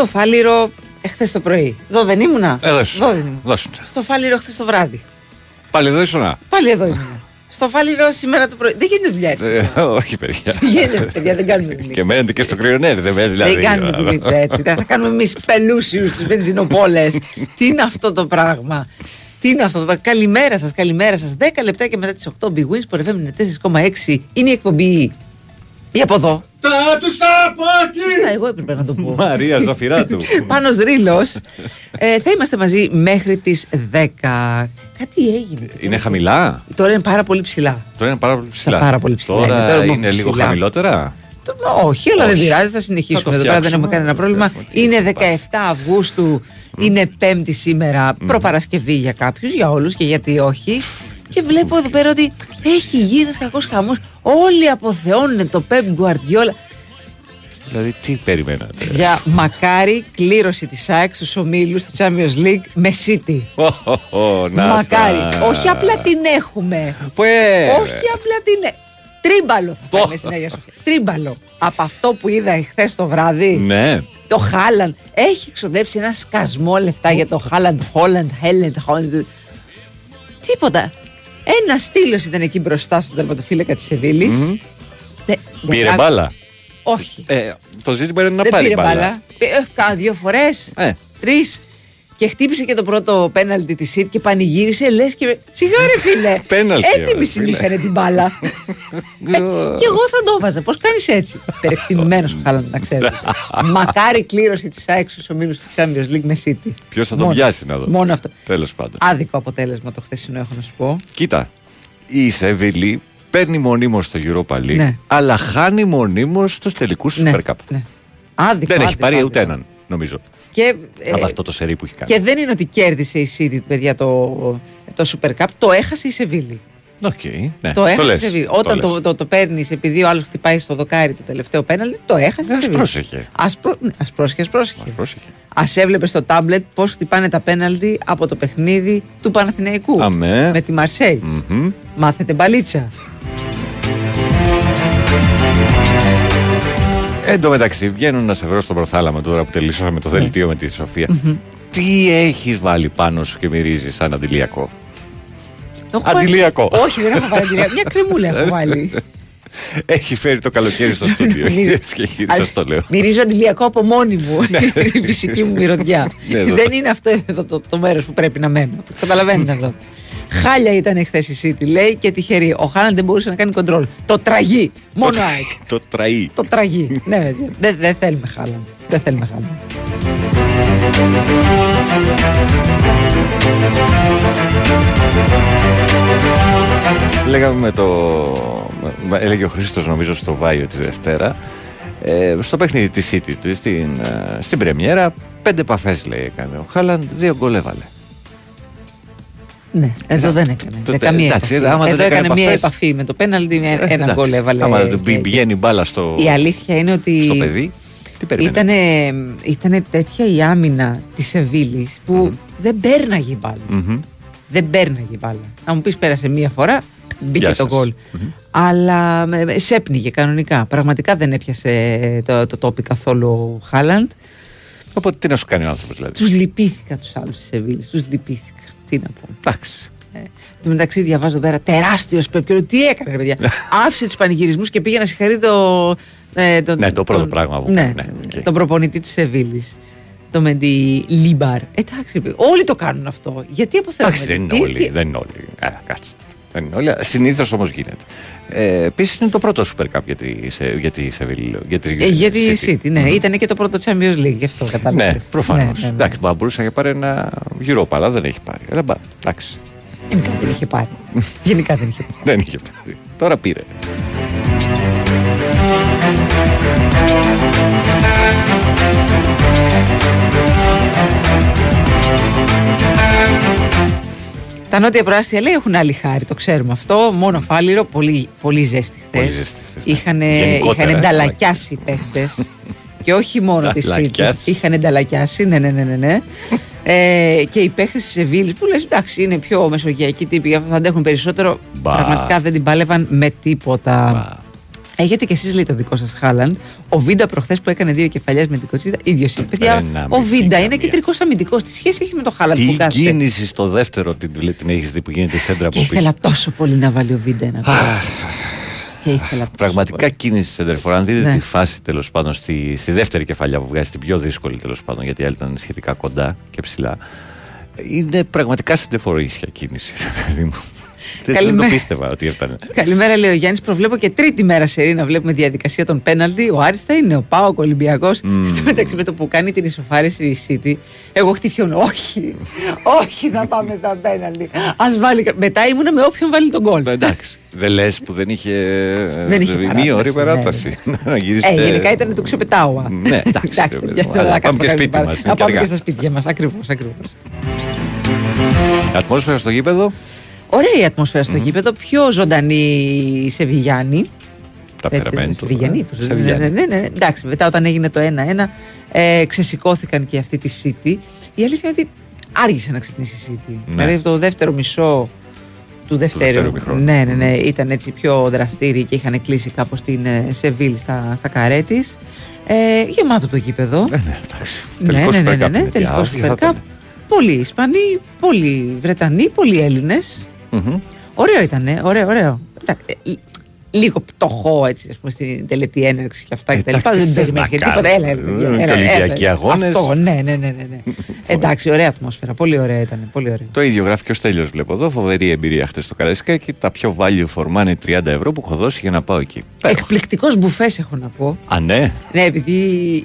Στο Φάληρο εχθές το πρωί. Εδώ δεν ήμουνα; Εδώ ήσουν. Εδώ δεν ήμουνα. Εδώ ήσουν. Στο Φάληρο χθε το βράδυ. Πάλι εδώ ήσουν. Πάλι εδώ ήμουνα. Στο Φάληρο σήμερα το πρωί. Δεν γίνεται δουλειά έτσι. Ε, όχι, παιδιά. Δεν γίνεται, παιδιά, δεν κάνουμε δουλειά. Και μένετε και στο κρυονέρι, δεν μένετε δηλαδή. Δεν κάνουμε δουλειά έτσι. Θα κάνουμε εμείς πελούσιους στις βενζινοπόλες. Τι είναι αυτό το πράγμα; Τι είναι αυτό το πράγμα; Καλημέρα σας, καλημέρα σας. 10 λεπτά και μετά τις 8 Big Wins που είναι 4,6 είναι η εκπομπή. Ή από εδώ. Τα τους από εκεί! Α, εγώ έπρεπε να το πω. Μαρία Ζαφυράτου. Πάνος Ρήλος. Ε, θα είμαστε μαζί μέχρι τις 10. Κάτι έγινε. Είναι χαμηλά; Τώρα είναι πάρα πολύ ψηλά. Τώρα είναι πάρα πολύ ψηλά. πάρα πολύ ψηλά είναι, Τώρα τώρα είναι μόνο λίγο ψηλά. χαμηλότερα; Το- Όχι, αλλά δεν Όχι. πειράζει, θα Θα συνεχίσουμε. το Εδώ πέρα δεν φτιάξουμε. έχουμε κανένα πρόβλημα. Βλέπουμε τι Είναι έχει 17 Αυγούστου, είναι Πέμπτη σήμερα, προπαρασκευή για κάποιους, για όλους και γιατί όχι. Και βλέπω εδώ πέρα ότι έχει γίνει ένας κακός χαμός. Όλοι αποθεώνουν το Pep Guardiola. Δηλαδή, τι περιμένατε. Για μακάρι κλήρωση της ΑΕΚ στους ομίλους του Champions League με City. Ω, ω, ω, να Μακάρι. τα. Όχι απλά την έχουμε. Που, ε, Όχι απλά την ε- Τρίμπαλο θα πάμε στην Αγία Σοφία. Τρίμπαλο. Από αυτό που είδα εχθές το βράδυ. Ναι. Το Χάλαντ έχει ξοδέψει ένα σκασμό λεφτά για το Χάλαντ, Χόλαντ, Χέλεντ, Χόλαντ. Τίποτα. Ένα στήλος ήταν εκεί μπροστά στον τερματοφύλακα της Σεβίλης. Πήρε μπάλα. Όχι. Ε, το ζήτημα είναι να δεν πάρει πήρε μπάλα. μπάλα. Ε, Κάνα δύο φορές. Ε. Τρεις. Και χτύπησε και το πρώτο πέναλτι της ΣΥΤ και πανηγύρισε. Λες και. Σιγά ρε φίλε. Πέναλτι, Έτοιμη ρε, στην φίλε. είχανε την μπάλα. ε, και εγώ θα το βάζα. Πώς κάνεις έτσι. Περιεκτημένο ο Χάλαντ, να ξέρετε. Μακάρι κλήρωση της ΑΕΚ στους ομίλους του Champions League με City. Ποιος θα τον Μόνο. πιάσει να δω. Μόνο αυτό. Τέλος πάντων. Άδικο αποτέλεσμα το χθεσινό, έχω να σου πω. Κοίτα, η Σεβίλη παίρνει μονίμως στο Europa League, Ναι. αλλά χάνει μονίμως στους τελικούς του Ναι, Super Cup. ναι. Άδικο, Δεν έχει άδικο, πάρει άδικο. ούτε έναν, νομίζω. Και, ε, από αυτό το σερί που έχει κάνει. και δεν είναι ότι κέρδισε η City, παιδιά, το, το Super Cup. Το έχασε η Σεβίλη. Οκ, ναι, το έχασε η λες, Σεβίλη. το Όταν λες. το, το, το, παίρνεις επειδή ο άλλος χτυπάει στο δοκάρι το τελευταίο πέναλτι, το έχασε. η Ας Σεβίλη. πρόσεχε. Ας, πρό... ναι, ας πρόσεχε, ας πρόσεχε. Ας πρόσεχε. Ας έβλεπε στο τάμπλετ πώς χτυπάνε τα πέναλτι από το παιχνίδι του Παναθηναϊκού. Αμέ. Με τη Μαρσέη. Μμμ. Μάθετε μπαλίτσα. Εν τω μεταξύ, βγαίνουν να σε βρω στον προθάλαμο τώρα που τελειώσαμε το Ναι. δελτίο με τη Σοφία. Τι έχεις βάλει πάνω σου και μυρίζεις σαν αντιλιακό; Το έχω Αντιλιακό. βάλει- Όχι, δεν έχω βάλει αντιλιακό. Μια κρεμούλα έχω βάλει. Έχει φέρει το καλοκαίρι στο στούντιο. Μυρίζω- και γύρισα, Ας- το λέω. Μυρίζω αντιλιακό από μόνη μου. η φυσική μου μυρωδιά. Ναι, εδώ. Δεν είναι αυτό εδώ το, το μέρος που πρέπει να μένω. Το καταλαβαίνετε αυτό. Χάλια ήταν χθε η City, λέει και τυχερή. Ο Χάλαν δεν μπορούσε να κάνει κοντρόλ. Το τραγεί. Μόνο ΑΕΚ. Το τραεί. Το τραγεί. ναι, παιδιά. Δεν δεν θέλουμε Χάλαν. Δεν θέλουμε Χάλαν. Λέγαμε με το. με- Έλεγε ο Χρήστος, νομίζω, στο Βάιο τη Δευτέρα. Ε, στο παιχνίδι της City του, στην, ε, στην Πρεμιέρα, πέντε επαφές λέει έκανε. Ο Χάλαντ δύο γκολ έβαλε. Ναι, εδώ δεν έκανε. το- Δεν καμία εντάξει, επαφή. άμα δεν Εδώ έκανε έκανε μία επαφές- επαφή με το πέναλτι, μία- Ε, ένα εντάξει. γκολ έβαλε. Άμα δεν και- πηγαίνει μπάλα στο, Η αλήθεια είναι ότι. στο παιδί, τι περιμένει; Ήτανε, ήτανε τέτοια η άμυνα της Σεβίλης που δεν πέρναγε η μπάλα. Μμμ. Δεν πέρναγε η μπάλα. Να μου πεις πέρασε μία φορά, μπήκε Γεια το σας. γκολ. Αλλά με- με- σέπνιγε κανονικά. Πραγματικά δεν έπιασε το, το τόπι καθόλου ο Χάλαντ. Οπότε τι να σου κάνει ο άνθρωπος δηλαδή; Τους λυπήθηκα τους άλλους της Σεβίλης. Τους λυπήθηκα. Τι να πω. Εντάξει. Ε, Εν τω μεταξύ, διαβάζω εδώ πέρα τεράστιος Πεπ. Και λέω, τι έκανε, ρε παιδιά. Άφησε τους πανηγυρισμούς και πήγε να συγχαρεί το. ε, τον- Ναι, το πρώτο τον- πράγμα που ναι, κάνει, ναι, οκ. Τον προπονητή της Σεβίλης. Το Μεντιλίμπαρ. Εντάξει, όλοι το κάνουν αυτό. Γιατί αποθέτουμε. Εντάξει, δεν είναι τι- όλοι. τι- Δεν είναι όλοι. Α, κάτσε. Δεν είναι όλοι. Συνήθως όμως γίνεται. Ε, Επίσης είναι το πρώτο Super Cup για τη, σε, για τη Σεβίλη. Για τη, Ε, για τη City. City, ναι. Ήταν και το πρώτο Champions League, γι' αυτό κατάλαβα. Ναι, προφανώς. Ναι, ναι, ναι. Εντάξει, μα μπορούσε να πάρει ένα Europa, αλλά δεν έχει πάρει. Αλλά, μπα, εντάξει, Γενικά δεν είχε πάρει. Γενικά δεν είχε πάρει. δεν είχε πάρει. Τώρα πήρε. Τα νότια προάστια λέει έχουν άλλη χάρη, το ξέρουμε αυτό. Μόνο φάληρο, πολύ, πολύ ζέστη χθες. Πολύ ζέστη χθες, ναι. Είχαν, Γενικότερα, είχαν ε, ενταλακιάσει οι παίχτες. και όχι μόνο τη City. Ενταλακιάσει. Είχαν ενταλακιάσει, ναι, ναι, ναι. ναι, ναι. ε, και οι παίχτες της Σεβίλης που λες εντάξει είναι πιο μεσογειακοί τύποι, γι' αυτό θα αντέχουν περισσότερο. Μπα. Πραγματικά δεν την πάλευαν με τίποτα. Μπα. Έχετε κι εσείς λέει το δικό σας Χάλαντ. Ο Βίντα προχθές που έκανε δύο κεφαλιές με την κοτσίδα, ίδιος είναι. Παιδιά, Ένα ο με Βίντα την είναι καμία. κεντρικός αμυντικός. Τι σχέση έχει με το Χάλαντ που Τι κάθεται; κίνηση στο δεύτερο την, την έχεις δει που γίνεται σέντρα Και από πίσω. ήθελα τόσο πολύ να βάλει ο Βίντα ένα γκολ. Και ήθελα τόσο Πραγματικά πολύ. κίνηση σέντερφορ. Αν δείτε Ναι. τη φάση τέλος πάντων στη, στη δεύτερη κεφαλιά που βγάζει την πιο δύσκολη τέλος πάντων, γιατί η άλλη ήταν σχετικά κοντά και ψηλά. Είναι πραγματικά σέντερφορ ίσια κίνηση. Παιδί μου. Δεν- Δεν το Καλημέρα. πίστευα ότι έφτανε. Καλημέρα, λέει ο Γιάννης. Προβλέπω και τρίτη μέρα σε να βλέπουμε διαδικασία των πέναλτι. Ο Άρης θα είναι, ο Πάοκ, ο Ολυμπιακός. Στο μεταξύ με το που κάνει την ισοφάριση η City, εγώ χτυπιώνω. Όχι, όχι, θα πάμε στα πέναλτι. Α βάλει. κα- Μετά ήμουνα με όποιον βάλει τον γκολ. Ε, Εντάξει. Δεν λες που δεν είχε. Δεν είχε μία ώρα παράταση, παράταση. Να γυρίσετε. Ε, γενικά ήταν το ξεπετάω. Ναι, εντάξει, ρε παιδί παιδιά, μου. δεν Αλλά θα πάμε κάνουμε και σπίτι καλή μας, παρά- είναι Να και πάμε και αργά. στα σπίτια μας. Ακριβώς, ακριβώς. Ατμόσφαιρα στο γήπεδο. Ωραία η ατμόσφαιρα στο γήπεδο. Πιο ζωντανή σε Βιγιάννη. Τα Έτσι, περαμένει. Σεβιγιανή, πώς δεν- ναι, ναι, ναι, ναι. Εντάξει, μετά όταν έγινε το 1-1, ε, ξεσηκώθηκαν και αυτή της City. Η αλήθεια είναι ότι άργησε να ξυπνήσει η City. Ναι. Δηλαδή το δεύτερο μισό του δεύτερου. δεύτερου ημιχρόνου. ναι, ναι, ναι, ήταν έτσι πιο δραστήριοι και είχαν κλείσει κάπως την ε, Σεβίλ στα, στα καρέ της. Ε, γεμάτο το γήπεδο. Ε, ναι, εντάξει. ναι, Τελικός ναι, ναι, Super ναι, Cup ναι, είναι. Τι τελικός άδεια θα Super Cup. ήταν. Πολλοί Ισπανοί, πολλοί Βρετανοί, πολλοί Έλληνες. Μμμ. Ωραίο ήταν, ωραίο, ωραίο. Εντάξει, ε, λ- Λίγο πτωχό έτσι, ας πούμε, στην τελετή έναρξη και αυτά Ε, και τα λοιπά. εντάξει, Δεν τι θες παίζουμε να και τίποτα. κάνεις, Έλα, έλα, ε, παιδιά, και έλα, Ολυμπιακοί έλα. αγώνες. Αυτό, ναι, ναι, ναι, ναι. ναι. Εντάξει, ωραία ατμόσφαιρα. Πολύ ωραία ήταν. Πολύ ωραία. Το ίδιο γράφει και ο Στέλιος βλέπω εδώ. Φοβερή εμπειρία χθε στο Καραϊσκάκι. Τα πιο value for money 30 ευρώ που έχω δώσει για να πάω εκεί. Πέρα. Εκπληκτικός μπουφές έχω να πω. Α, ναι. Ναι, επειδή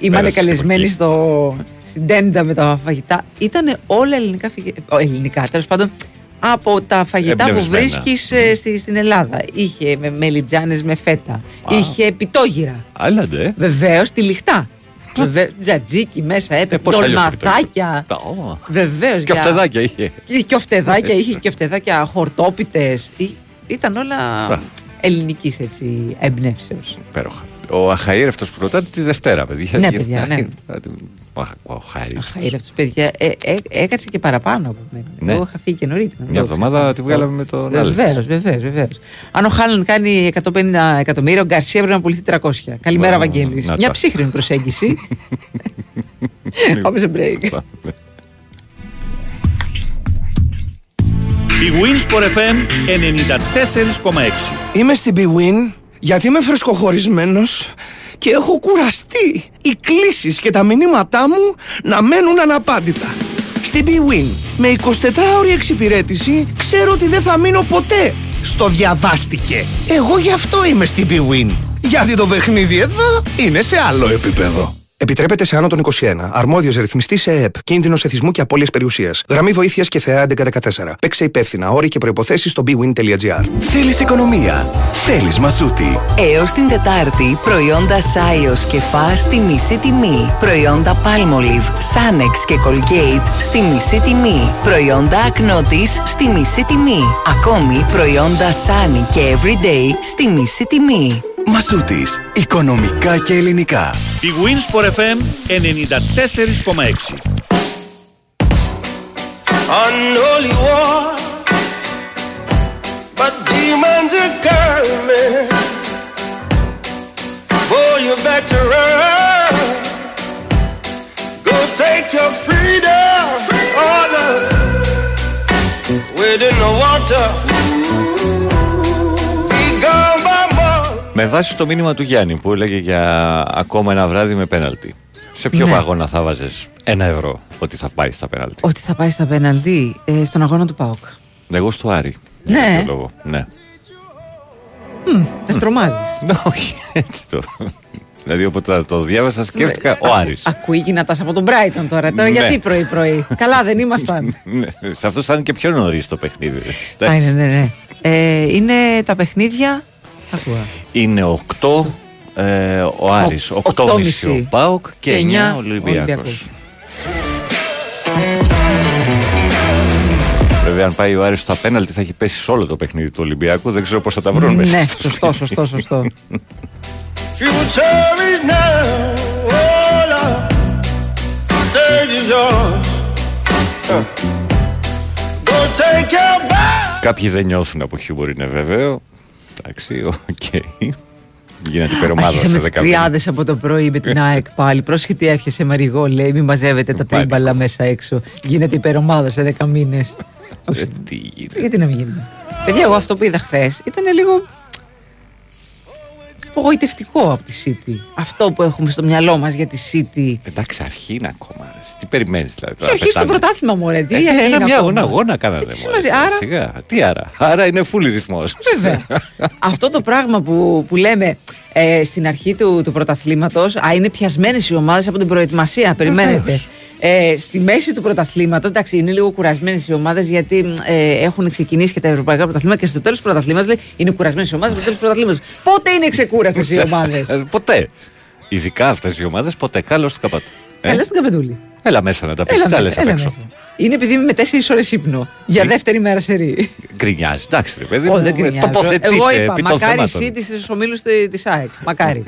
ήμουν Πέρασες και από καλεσμένη εκεί. στο, στην τέντα με τα φαγητά. Ήταν όλα ελληνικά φαγητά. ελληνικά, τέλος πάντων. Από τα φαγητά που Εμπνευσμένα. βρίσκεις στη, στην Ελλάδα. Είχε με μελιτζάνες με φέτα. Α. Είχε πιτόγυρα. Άλλαντε. Βεβαίως τυλιχτά. Βεβαίως, τζατζίκι μέσα έπαιξε. Ε, πώς αλλιώς το Ντολματάκια. πιτόγυρο. Ω. Βεβαίως. Και φτεδάκια είχε. Και οφτεδάκια Έτσι. είχε και οφτεδάκια χορτόπιτες. Ήταν όλα Μπράβο. ελληνικής έτσι εμπνεύσεως. Υπέροχα. Ο Αχαήρ αυτό που ρωτάτε τη Δευτέρα, παιδιά. Ναι, παιδιά, ναι. Ο Αχ- Ο Αχαήρ. Αχαήρευτο, παιδιά. Ε, ε, έκατσε και παραπάνω από μένα. Ναι. Εγώ είχα φύγει και νωρίτερα. Μια εβδομάδα τη βγάλαμε με τον Άλεξ. Βεβαίως, βεβαίως, βεβαίως. Αν ο Χάλαντ κάνει 150 εκατομμύρια, ο Γκαρσία πρέπει να πουληθεί 300. Καλημέρα, Μπράβο, Βαγγέλης. να Μια τα. ψύχρεμη προσέγγιση. Πάμε σε break. Η Winsport FM 94,6. Είμαι στην BWIN γιατί είμαι φρεσκοχωρισμένος και έχω κουραστεί οι κλήσεις και τα μηνύματά μου να μένουν αναπάντητα. Στην BWIN με 24ωρη εξυπηρέτηση ξέρω ότι δεν θα μείνω ποτέ στο διαβάστηκε. Εγώ γι' αυτό είμαι στην BWIN. Γιατί το παιχνίδι εδώ είναι σε άλλο επίπεδο. Επιτρέπεται σε άνω των 21. Αρμόδιος ρυθμιστής σε ΕΕΠ. Κίνδυνος εθισμού και απώλειας περιουσίας. Γραμμή βοήθειας και ΘΕΑ 1114. Παίξε υπεύθυνα. Όροι και προποθέσει στο bwin.gr. Θέλεις οικονομία; Θέλεις μασούτη; Έως την Τετάρτη, προϊόντα Σάιος και Φα στη μισή τιμή. Προϊόντα Palmolive, Sanex και Colgate στη μισή τιμή. Προϊόντα Ακνότης στη μισή τιμή. Ακόμη προϊόντα Sunny και Everyday στη μισή τιμή. Μασούτης. Οικονομικά και ελληνικά. Η Winsport FM 94,6. unholy war. But demons are coming. Boy, you better run. Go take your freedom. Oh, no. Wade in the water. Με βάση το μήνυμα του Γιάννη που έλεγε για ακόμα ένα βράδυ με πέναλτι. Σε ποιο Ναι. αγώνα θα βάζες ένα ευρώ ότι θα πάει στα πέναλτι; Ότι θα πάει στα πέναλτι ε, στον αγώνα του ΠΑΟΚ. Εγώ στο Άρη. Ναι. Για κάποιο λόγο. Ναι. Με τρομάζει. Ναι, Όχι, έτσι το. δηλαδή όποτε το διάβασα σκέφτηκα ο Άρης. Ακούει γυνατάς από τον Brighton τώρα. Τώρα Ναι. γιατί πρωί-πρωί; Καλά, δεν ήμασταν. Ναι, σε αυτό θα είναι και πιο νωρίς το παιχνίδι. Α, εντάξει. ναι, ναι, ναι. Ε, είναι τα παιχνίδια. Ακούω. Είναι 8 ε, ο Άρης, Ο- 8,5 8,5 ο ΠΑΟΚ και και 9 εννιά ο Ολυμπιακός. Ολυμπιακός. Βέβαια, αν πάει ο Άρης στα πέναλτι, θα έχει πέσει σε όλο το παιχνίδι του Ολυμπιακού. Δεν ξέρω πώς θα τα βρουν μέσα. Ναι, στο σωστό, σπίτι. σωστό, σωστό. Future is now. Oh, Lord. Stage is yours. Uh. Go take your bath. Κάποιοι δεν νιώθουν από χιούμορ, είναι βέβαιο. Εντάξει, οκ. Γίνεται υπερομάδα Άρχισε σε με τι 10 μήνες. κρυάδε από το πρωί με την ΑΕΚ πάλι. Πρόσεχε τι έφτιασε Μαριγό, λέει. Μην μαζεύετε τα Πάλι. τρίμπαλα μέσα έξω. Γίνεται υπερομάδα σε 10 μήνες. Ε, Τι γίνεται. Γιατί να μην γίνει. Παιδιά, εγώ αυτό που είδα χθες ήταν λίγο. Απογοητευτικό από τη City. Αυτό που έχουμε στο μυαλό μας για τη City. Εντάξει, αρχή είναι ακόμα. ρε. Τι περιμένεις δηλαδή. Και τώρα, αρχίσει το πετάμε. πρωτάθλημα μου, ρε. Τι Ε, αρχή ένα είναι μια ακόμα. αγώνα, αγώνα κάνανε. Ε, τι μωρέ, σημασία, τώρα, άρα- Σιγά. Τι άρα. Άρα είναι full ρυθμός. Βέβαια. Αυτό το πράγμα που, που λέμε ε, στην αρχή του, του πρωταθλήματος, α, είναι πιασμένες οι ομάδες από την προετοιμασία. Περιμένετε. Ε, στη μέση του πρωταθλήματος, εντάξει, είναι λίγο κουρασμένες οι ομάδες γιατί ε, έχουν ξεκινήσει και τα ευρωπαϊκά πρωταθλήματα και στο τέλος του πρωταθλήματος λέει είναι κουρασμένες οι ομάδες στο τέλος του πρωταθλήματος. Πότε είναι ξεκούραστε οι ομάδες; Ε, ποτέ. Ειδικά αυτές οι ομάδες, ποτέ. Καλώς στην καπάτο. Ε, Έλα στην καπετούλη. Έλα μέσα να τα πεις. Έλα Τι θα λε μέσα, απ' έλα έξω. μέσα. Είναι επειδή είμαι με τέσσερις ώρες ύπνο. Για δεύτερη μέρα σε ρί. Γκρινιάζει. Εντάξει, ρε παιδί. Όχι, μου, δεν ε, κρινιάζω. Τοποθετείτε Εγώ είπα, επί των μακάρι θεμάτων. εσύ της ομίλους της ΑΕΚ. Μακάρι.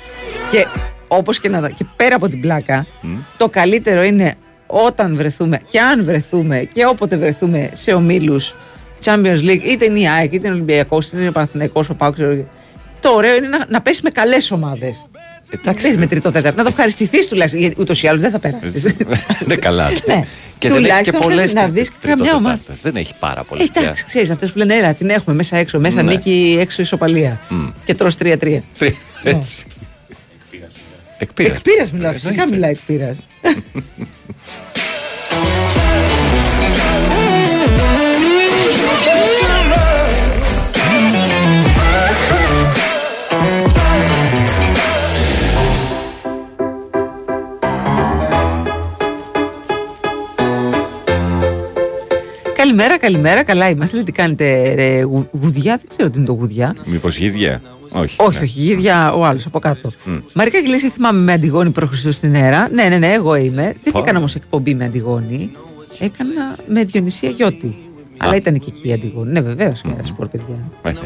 και όπως και να δω, και πέρα από την πλάκα, το καλύτερο είναι όταν βρεθούμε και αν βρεθούμε και όποτε βρεθούμε σε ομίλους Champions League, είτε είναι η ΑΕΚ, είτε είναι ο Ολυμπιακός, είτε είναι ο Παναθηναϊκός, ο Πάουξ. Το ωραίο είναι να, να πέσει με καλές ομάδες. Εντάξει. Πες με τρίτο τέταρτο. Να το ευχαριστηθείς τουλάχιστον. Γιατί ούτως ή άλλως δεν θα περάσεις. Ναι, καλά. Ναι. Και δεν έχει και Τουλάχιστον πολλές να δεις καμιά ομάδα. Δεν έχει πάρα πολλές. Εντάξει, ξέρεις, αυτές που λένε έλα, την έχουμε μέσα έξω. Μέσα Ναι. νίκη, έξω ισοπαλία. Και τρως 3-3. Έτσι. Εκπείρα. Εκπείρα μιλάω, Ε, φυσικά εννοείται. μιλάει εκπείρα. Καλημέρα, καλημέρα, καλά είμαστε. Λέει, Τι κάνετε, ρε, γου- γουδιά, δεν ξέρω τι είναι το γουδιά. Μήπως γίδια. Όχι. Όχι, ναι. όχι, γίδια ο άλλος από κάτω. Μαρικά και λες, θυμάμαι με Αντιγόνη προ στην αέρα. Ναι, ναι, ναι, εγώ είμαι. Δεν Πω. έκανα όμως εκπομπή με Αντιγόνη. Έκανα με Διονυσία Γιώτη. Αλλά ήταν και εκεί η Αντιγόνη. Ναι, βεβαίως, mm. σπορ, παιδιά. Ε, ναι.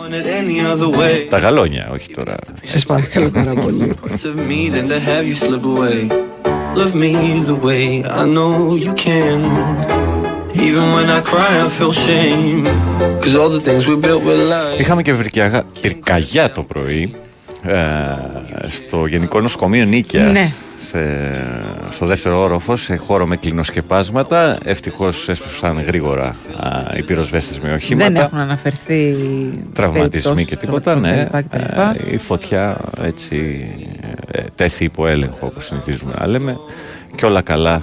Want it any other way. Τα γαλόνια, όχι τώρα. Σα παρακαλώ πάρα πολύ. Parts of me than to have you slip away. Love me the way I know you can. Even when I cry, I feel shame. Cause all the things we built were lies. Είχαμε και πυρκαγιά, πυρκαγιά το πρωί ε, στο Γενικό Νοσοκομείο Νίκαιας Ναι. σε, στο δεύτερο όροφο σε χώρο με κλινοσκεπάσματα ευτυχώς έσπευσαν γρήγορα α, οι πυροσβέστες με οχήματα Δεν έχουν αναφερθεί τραυματισμοί και περιπτώσεις, τίποτα ναι. κτλ, κτλ. Ε, η φωτιά έτσι ε, τέθη υπό έλεγχο όπως συνηθίζουμε να λέμε και όλα καλά α,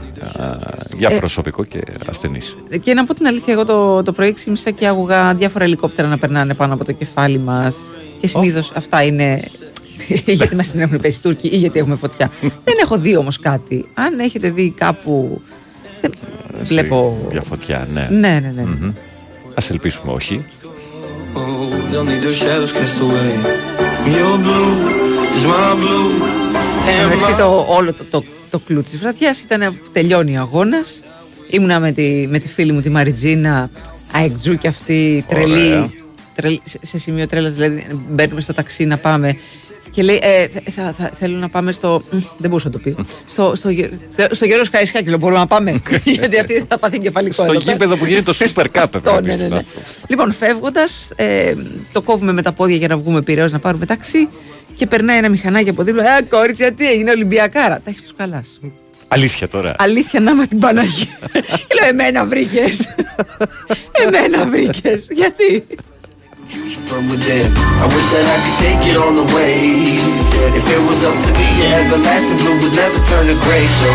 για Ε, προσωπικό και ασθενείς Και να πω την αλήθεια, εγώ το, το πρωί ξύπνησα και άκουγα διάφορα ελικόπτερα να περνάνε πάνω από το κεφάλι μας. Και συνήθως αυτά είναι γιατί μας την έχουν πέσει οι Τούρκοι ή γιατί έχουμε φωτιά. δεν έχω δει όμως κάτι. Αν έχετε δει κάπου. Δεν Έτσι, βλέπω. για φωτιά ναι, Ναι, ναι, ναι. Μμμ. Ας ελπίσουμε όχι Oh, they'll need their shadows cast away. Your blue is my blue. And Εντάξει, my το, όλο το, το, το κλου της βραδιάς ήταν που τελειώνει ο αγώνας. Ήμουνα με τη, με τη φίλη μου τη Μαριτζίνα, αεκτζού και αυτή τρελή. Ωραία. τρελή σε, σε σημείο τρέλας, δηλαδή μπαίνουμε στο ταξί να πάμε. Και λέει, ε, θα, θα, θα- θέλω να πάμε στο. μ, Δεν μπορούσα να το πει. Στο, στο, Γε- στο Γιώργος Καραϊσκάκη, λέω, μπορούμε να πάμε. Γιατί αυτή θα πάθει εγκεφαλικό. στο εδώ πέρα. γήπεδο που γίνεται το Super Cup Αυτό, πρέπει να ναι, πεις ναι, ναι. αυτό. Λοιπόν, φεύγοντας, ε, το κόβουμε με τα πόδια για να βγούμε πειραίω να πάρουμε ταξί και περνάει ένα μηχανάκι από δίπλα. Ε, κόριτσια, τι έγινε, Ολυμπιακάρα. Τα έχεις του καλά. Αλήθεια τώρα. Αλήθεια να με την Παναγία. και λέω, Εμένα βρήκες. εμένα βρήκες. Γιατί; From within. I wish that I could take it all away. If it was up to me, your everlasting blue would never turn to gray. So,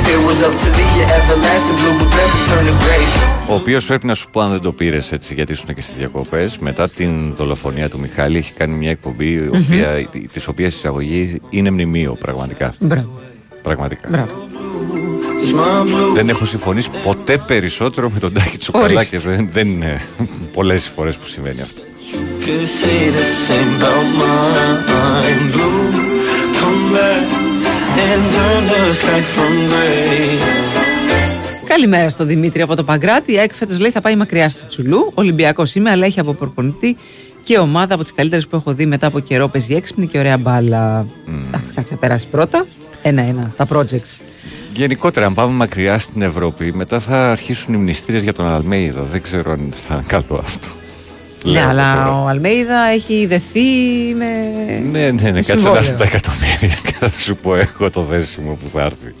if it was up to me, your everlasting blue would never turn to gray. Ο οποίος πρέπει να σου πω, αν δεν το πήρες έτσι, γιατί ήσουν και στις διακοπές, μετά την δολοφονία του Μιχάλη, έχει κάνει μια εκπομπή, mm-hmm. της οποίας εισαγωγή είναι μνημείο, πραγματικά. Μπράβο. Πραγματικά. Μπράβο. It's my blue. Δεν έχω συμφωνήσει ποτέ περισσότερο με τον Τάκη Τσοκαλά Ορίστε. και δεν, δεν είναι πολλές φορές που συμβαίνει αυτό. Could say the same about mine. Blue, come back and turn the sky from gray. Καλημέρα στο Δημήτρη από το Παγκράτη. Η ΑΕΚ φέτος λέει θα πάει μακριά στο Τσουλού. Ολυμπιακός είμαι, αλλά έχει από προπονητή και ομάδα από τις καλύτερες που έχω δει μετά από καιρό. Παίζει έξυπνη και ωραία μπάλα. Εντάξει, κάτσε να περάσει πρώτα. Ένα-ένα. Τα projects. Γενικότερα, αν πάμε μακριά στην Ευρώπη, μετά θα αρχίσουν οι μνηστήρες για τον Αλμέιδο. Δεν ξέρω αν θα είναι καλό αυτό. Ναι, Λέω αλλά τώρα. ο Αλμέιδα έχει δεθεί με. Ναι, ναι, ναι, με κάτσε να συμβόλαιο. έρθουν τα εκατομμύρια και θα σου πω εγώ το δέσιμο που θα έρθει.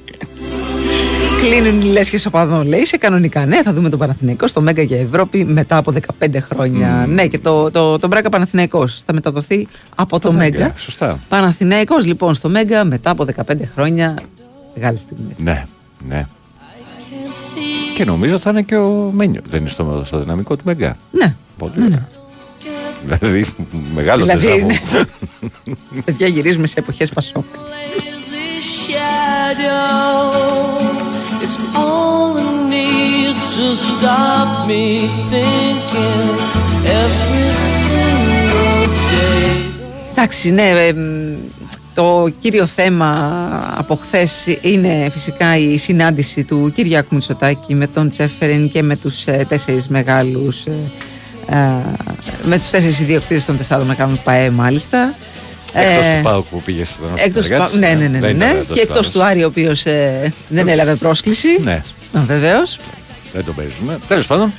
Κλείνουν οι λέσχες οπαδών, λέει. Σε κανονικά, ναι, θα δούμε τον Παναθηναϊκό στο Μέγκα για Ευρώπη μετά από 15 χρόνια. Ναι, και το, το, το Μπράκα Παναθηναϊκός θα μεταδοθεί από το, Μέγκα, Μέγκα. σωστά. Παναθηναϊκός λοιπόν στο Μέγκα μετά από 15 χρόνια. Μεγάλη στιγμή. Ναι, ναι. Και νομίζω θα είναι και ο Μένιο. Δεν είναι στο, στο δυναμικό του Μεγκά. Ναι. Πολύ Ναι, ναι. ωραία. Δηλαδή, μεγάλο Δηλαδή, τεζαβού. ναι. Παιδιά γυρίζουμε σε εποχές Πασόκ. It's all I need to stop me thinking every single day. Εντάξει, ναι, ε, μ, το κύριο θέμα από χθες είναι φυσικά η συνάντηση του Κυριάκου Μητσοτάκη με τον Τσέφεριν και με τους ε, τέσσερις μεγάλους, ε, ε, με τους τέσσερις ιδιοκτήτες των τεσσάρων μεγάλων ΠαΕ μάλιστα. Εκτός Ε, του Πάουκ που πήγε στον Εκτός του, Πα- ναι, ναι, ναι, ναι, ναι. και εκτός του Άρη ο οποίος ε, δεν έλαβε πρόσκληση. Ναι, Βεβαίως. δεν το παίζουμε. Τέλος πάντων.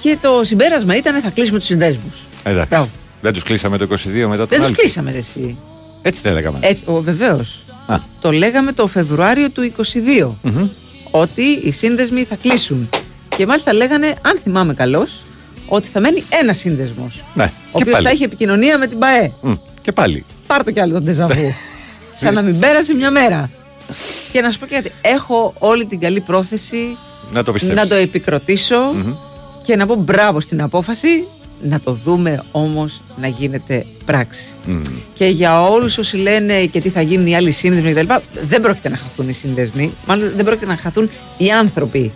και το συμπέρασμα ήταν θα κλείσουμε τους συνδέσμους. Εντάξει. Μπράβο. Δεν τους κλείσαμε το 22 μετά Δεν τον τους άλλο. κλείσαμε ρε, εσύ. Έτσι δεν λέγαμε. Έτσι, ο, βεβαίως. Α. Το λέγαμε το Φεβρουάριο του 22 Μμμ. ότι οι σύνδεσμοι θα κλείσουν. Και μάλιστα λέγανε, αν θυμάμαι καλώς, ότι θα μένει ένας σύνδεσμος. Ναι, Ο και οποίος πάλι. θα έχει επικοινωνία με την ΠαΕ. Μμ, Και πάλι. Πάρ το κι άλλο τον τεζαβού. Σαν να μην πέρασε μια μέρα. Και να σου πω και κάτι. Έχω όλη την καλή πρόθεση Να το πιστέψεις. να το επικροτησω και να πω μπράβο στην απόφαση να το δούμε όμως να γίνεται πράξη. Μμ. Και για όλους όσοι λένε και τι θα γίνουν οι άλλοι σύνδεσμοι κτλ. Δεν πρόκειται να χαθούν οι σύνδεσμοι. Μάλλον δεν πρόκειται να χαθούν οι άνθρωποι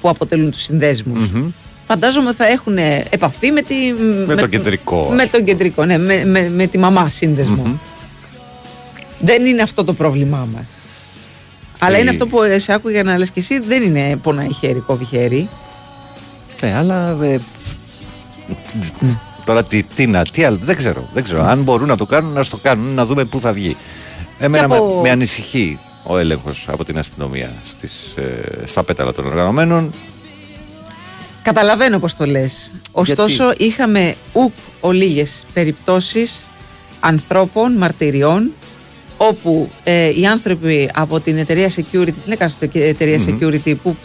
που αποτελούν τους συνδέσμους. Φαντάζομαι θα έχουν επαφή με, τη, με, τον κεντρικό. Με τον κεντρικό, ναι, με, με, με τη μαμά σύνδεσμο. Δεν είναι αυτό το πρόβλημά μας. Αλλά Ε, είναι αυτό που ε, σε άκουγα να λες και εσύ, δεν είναι πονάει χέρι, κόβει χέρι. Ναι, αλλά. ε, Τώρα τι, τι να, τι άλλο, δεν ξέρω, δεν ξέρω. Αν μπορούν να το κάνουν, να το κάνουν, να δούμε πού θα βγει. Εμένα Και από- με, με ανησυχεί ο έλεγχος από την αστυνομία στις, ε, στα πέταλα των οργανωμένων. Καταλαβαίνω πώς το λες. Ωστόσο είχαμε ουκ ολίγες περιπτώσεις ανθρώπων, μαρτυριών όπου ε, οι άνθρωποι από την εταιρεία security, την εκάστοτε εταιρεία security που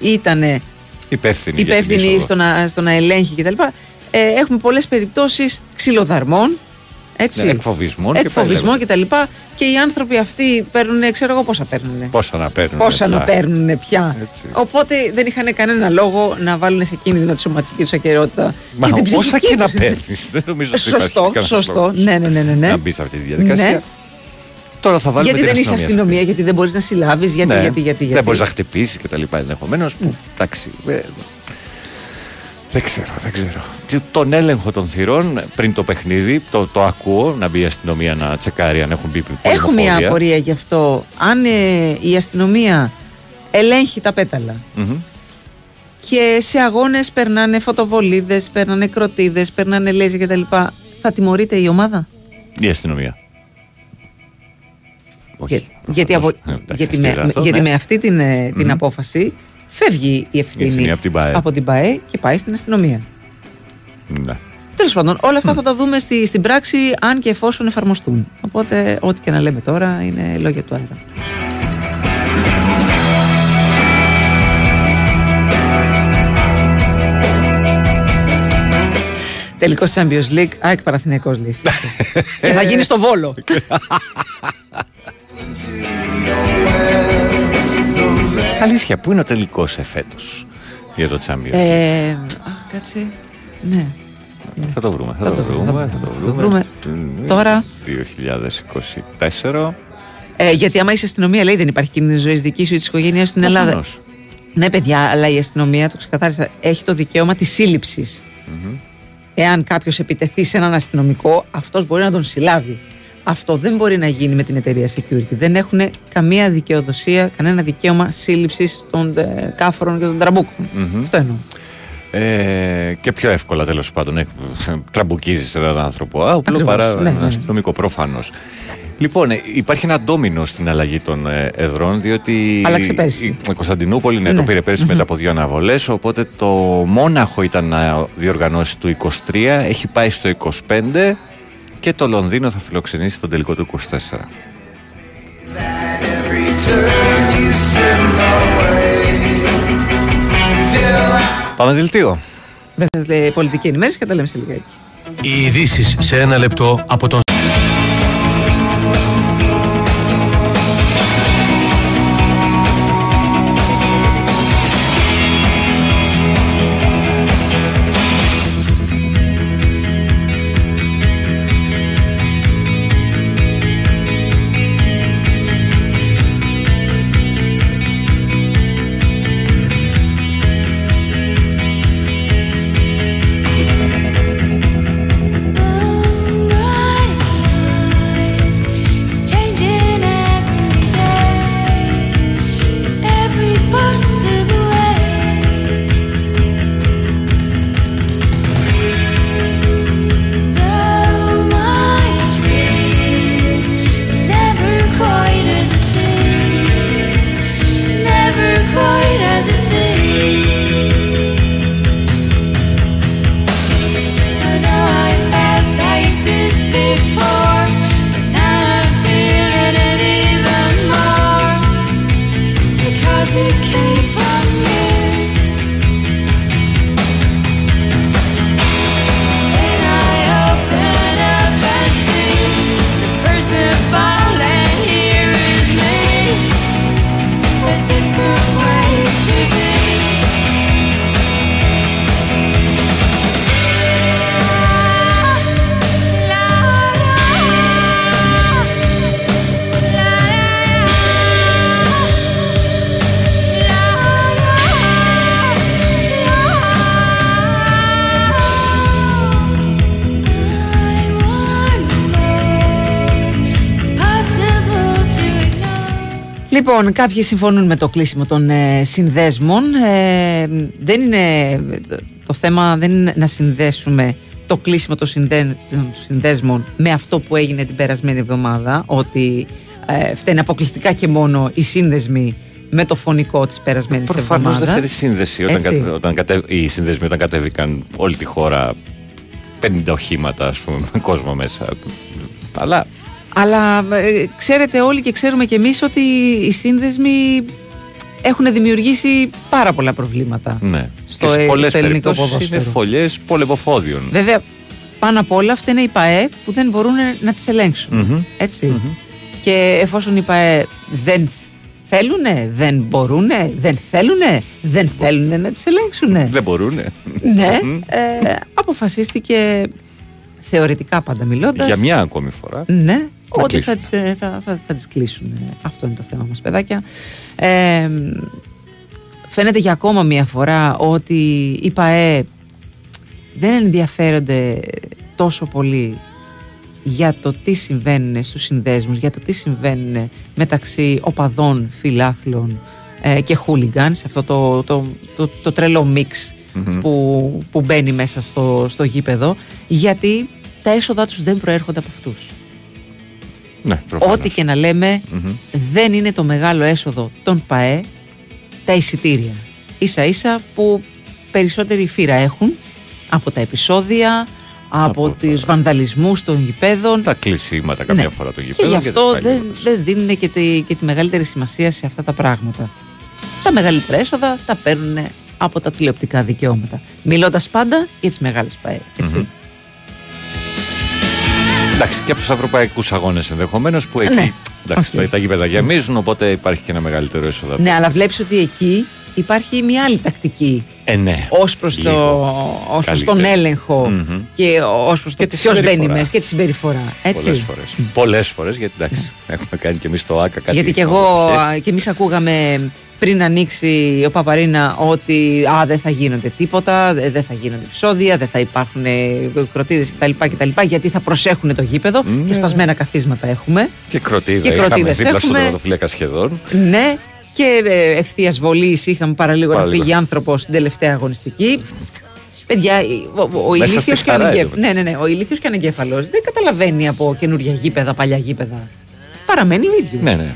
ήταν Υπεύθυνοι. για την υπεύθυνοι είσοδο. στο να, στο να ελέγχει κτλ. Ε, έχουμε πολλές περιπτώσεις ξυλοδαρμών. Έτσι. Ναι, εκφοβισμών και Εκφοβισμών πάλι κτλ. Και οι άνθρωποι αυτοί παίρνουν, ξέρω εγώ πόσα παίρνουν. Πόσα να παίρνουν. Πόσα να πια. παίρνουν πια. Έτσι. Οπότε δεν είχαν κανένα λόγο να βάλουν σε κίνδυνο τη σωματική τους ακαιρεότητα. Μα και την όσα ψυχική και να τους. παίρνεις. Δεν νομίζω ότι υπάρχει Σωστό, κανένας σωστό. λόγος Ναι, ναι, ναι, ναι, ναι. Να μπεις σε αυτή τη διαδικασία. Ναι. Τώρα θα βάλουμε Γιατί την δεν είσαι αστυνομία. αστυνομία, γιατί δεν μπορείς να συλλάβεις, γιατί, Ναι. γιατί, γιατί, γιατί. Δεν μπορείς να χτυπήσεις και τα λοιπά ενδεχομένως. Εντάξει. ε, Δεν ξέρω, δεν ξέρω. Τι- Τον έλεγχο των θυρών πριν το παιχνίδι, το, το ακούω να μπει η αστυνομία να τσεκάρει αν έχουν μπει Έχω μια πολεμοφόδια. απορία γι' αυτό. Αν ε, η αστυνομία ελέγχει τα πέταλα Μμμ. και σε αγώνες περνάνε φωτοβολίδες, περνάνε κροτίδες, περνάνε λέζια κτλ. Θα τιμωρείται η ομάδα; Η αστυνομία. Όχι, Για- προφανώς. γιατί από- Ε, εντάξει, γιατί με, αστείο αυτό, γιατί ναι. με αυτή την, ε, την απόφαση φεύγει η ευθύνη, ευθύνη από την ΠΑΕ. από την ΠΑΕ και πάει στην αστυνομία. Ναι. Τέλος πάντων, όλα αυτά θα τα δούμε στη, στην πράξη αν και εφόσον εφαρμοστούν. Οπότε, ό,τι και να λέμε τώρα είναι λόγια του αέρα. Τελικός Champions League, ΑΕΚ Παναθηναϊκός λέει. και θα γίνει στο Βόλο. Αλήθεια, πού είναι ο τελικός εφέτος για το Champions League? ε, α, κάτσε. Ναι. Θα το βρούμε, θα, θα το, το βρούμε, βρούμε, θα το θα το βρούμε. βρούμε. Τώρα. 2024. Ε, γιατί άμα είσαι αστυνομία, λέει δεν υπάρχει κίνδυνος ζωής δικής σου ή της οικογένειας στην Ελλάδα. Προφανώς. Ναι, παιδιά, αλλά η αστυνομία, το ξεκαθάρισα, έχει το δικαίωμα της σύλληψης. Εάν κάποιος επιτεθεί σε έναν αστυνομικό, αυτός μπορεί να τον συλλάβει. Αυτό δεν μπορεί να γίνει με την εταιρεία security. Δεν έχουν καμία δικαιοδοσία, κανένα δικαίωμα σύλληψης των ε, κάφρων και των τραμπούκων. Αυτό εννοώ. Ε, και πιο εύκολα τέλος πάντων ε, τραμπουκίζεις έναν άνθρωπο. Α, απλό Ακριβώς, παρά ναι, έναν ναι. αστυνομικό προφανώς. Λοιπόν, ε, υπάρχει ένα ντόμινο στην αλλαγή των ε, εδρών, διότι Άλλαξε πέρσι. η Κωνσταντινούπολη ναι, Ναι. το πήρε πέρσι μετά από δύο αναβολές. Οπότε το Μόναχο ήταν να διοργανώσει του 23, έχει πάει στο 25 και το Λονδίνο θα φιλοξενήσει τον τελικό του 24. Πάμε δελτίο. Βέβαια, πολιτική ενημέρωση και τα λέμε σε λιγάκι. Οι ειδήσεις σε ένα λεπτό από τον Λοιπόν, κάποιοι συμφωνούν με το κλείσιμο των ε, συνδέσμων. Ε, δεν είναι, το, το θέμα δεν είναι να συνδέσουμε το κλείσιμο των, συνδέ, των συνδέσμων με αυτό που έγινε την περασμένη εβδομάδα, ότι ε, φταίνε αποκλειστικά και μόνο οι σύνδεσμοι με το φωνικό της περασμένης Προφανώς εβδομάδας. δεύτερη σύνδεση. Όταν, Έτσι. κατε- όταν κατε, οι σύνδεσμοι όταν κατέβηκαν όλη τη χώρα 50 οχήματα, ας πούμε, με κόσμο μέσα. Αλλά Αλλά ε, ξέρετε όλοι και ξέρουμε και εμείς ότι οι σύνδεσμοι έχουν δημιουργήσει πάρα πολλά προβλήματα. ναι. Στο, και σε ε, πολλές στο ελληνικό περιπτώσεις είναι ποδόσφαιρο. φωλιές πολεμοφόδιων. Βέβαια, πάνω απ' όλα φταίνε οι ΠαΕ που δεν μπορούν να τις ελέγξουν. Μμμ. ετσι Και εφόσον οι ΠαΕ δεν θέλουνε, δεν μπορούνε, δεν θέλουνε, δεν θέλουνε να τις ελέγξουν. Δεν μπορούνε. ναι, ε, αποφασίστηκε θεωρητικά πάντα μιλώντας Για μια ακόμη φορά. ναι, Θα ότι θα κλείσουν. τις, ε, θα, θα, θα τις κλείσουν. Ε, Αυτό είναι το θέμα μας, παιδάκια. Ε, φαίνεται για ακόμα μία φορά ότι οι ΠαΕ δεν ενδιαφέρονται τόσο πολύ για το τι συμβαίνουν στους συνδέσμους, για το τι συμβαίνουν μεταξύ οπαδών, φιλάθλων ε, και χούλιγκανς, σε αυτό το, το, το, το τρελό μίξ Μμμ. που, που μπαίνει μέσα στο, στο γήπεδο, γιατί τα έσοδα τους δεν προέρχονται από αυτούς. Ναι, προφανώς. Ό,τι και να λέμε, Μμμ. δεν είναι το μεγάλο έσοδο των ΠαΕ τα εισιτήρια. Ίσα ίσα που περισσότερη φύρα έχουν από τα επεισόδια, από, Από τους βανδαλισμούς των γηπέδων. Τα κλεισίματα καμιά Ναι. φορά το Και γήπεδο. γι' τις αυτό δεν, παλιότερες. δεν δίνουν και τη, και τη μεγαλύτερη σημασία σε αυτά τα πράγματα. Τα μεγαλύτερα έσοδα τα παίρνουν από τα τηλεοπτικά δικαιώματα. Μιλώντας πάντα για τις μεγάλες ΠΑΕ. Έτσι. Μμμ. Εντάξει, και από τους ευρωπαϊκούς αγώνες ενδεχομένως που εκεί Ναι. εντάξει, Οκ. τα γήπεδα γεμίζουν, οπότε υπάρχει και ένα μεγαλύτερο έσοδο. Ναι, αλλά βλέπεις ότι εκεί υπάρχει μια άλλη τακτική. Ε, ναι. Ως προς ως προς τον Καλύτερη. έλεγχο Μμμ. και ως προς το Και τη ποιο μπαίνει συμπεριφορά. μέσα και τη συμπεριφορά. Έτσι. Πολλές φορές. Πολλές φορές, γιατί εντάξει, έχουμε κάνει και εμείς το ΑΚΑ κάτι. Γιατί και εγώ ομορφιές. α, και εμείς ακούγαμε πριν ανοίξει ο Παπαρίνα ότι α, δεν θα γίνονται τίποτα, δε- δεν θα γίνονται επεισόδια, δεν θα υπάρχουν κροτίδες κτλ, κτλ. Γιατί θα προσέχουν το γήπεδο Ναι. και σπασμένα καθίσματα έχουμε. Και κροτίδα. και είχαμε κροτίδες δίπλα στον έχουμε. τερματοφύλακα σχεδόν. Ναι, και ευθείας βολής είχαμε παραλίγο να Παραλίγο. φύγει άνθρωπος στην τελευταία αγωνιστική. Παιδιά, ο, ο, ο Μέσα ηλίθιος στη και ο χαρά ανεγκέφ- εδώ, ναι, ναι, ναι, ο ηλίθιος και ο ανεγκέφαλος δεν καταλαβαίνει από καινούργια γήπεδα, παλιά γήπεδα. παραμένει ο ίδιος. Ναι, ναι.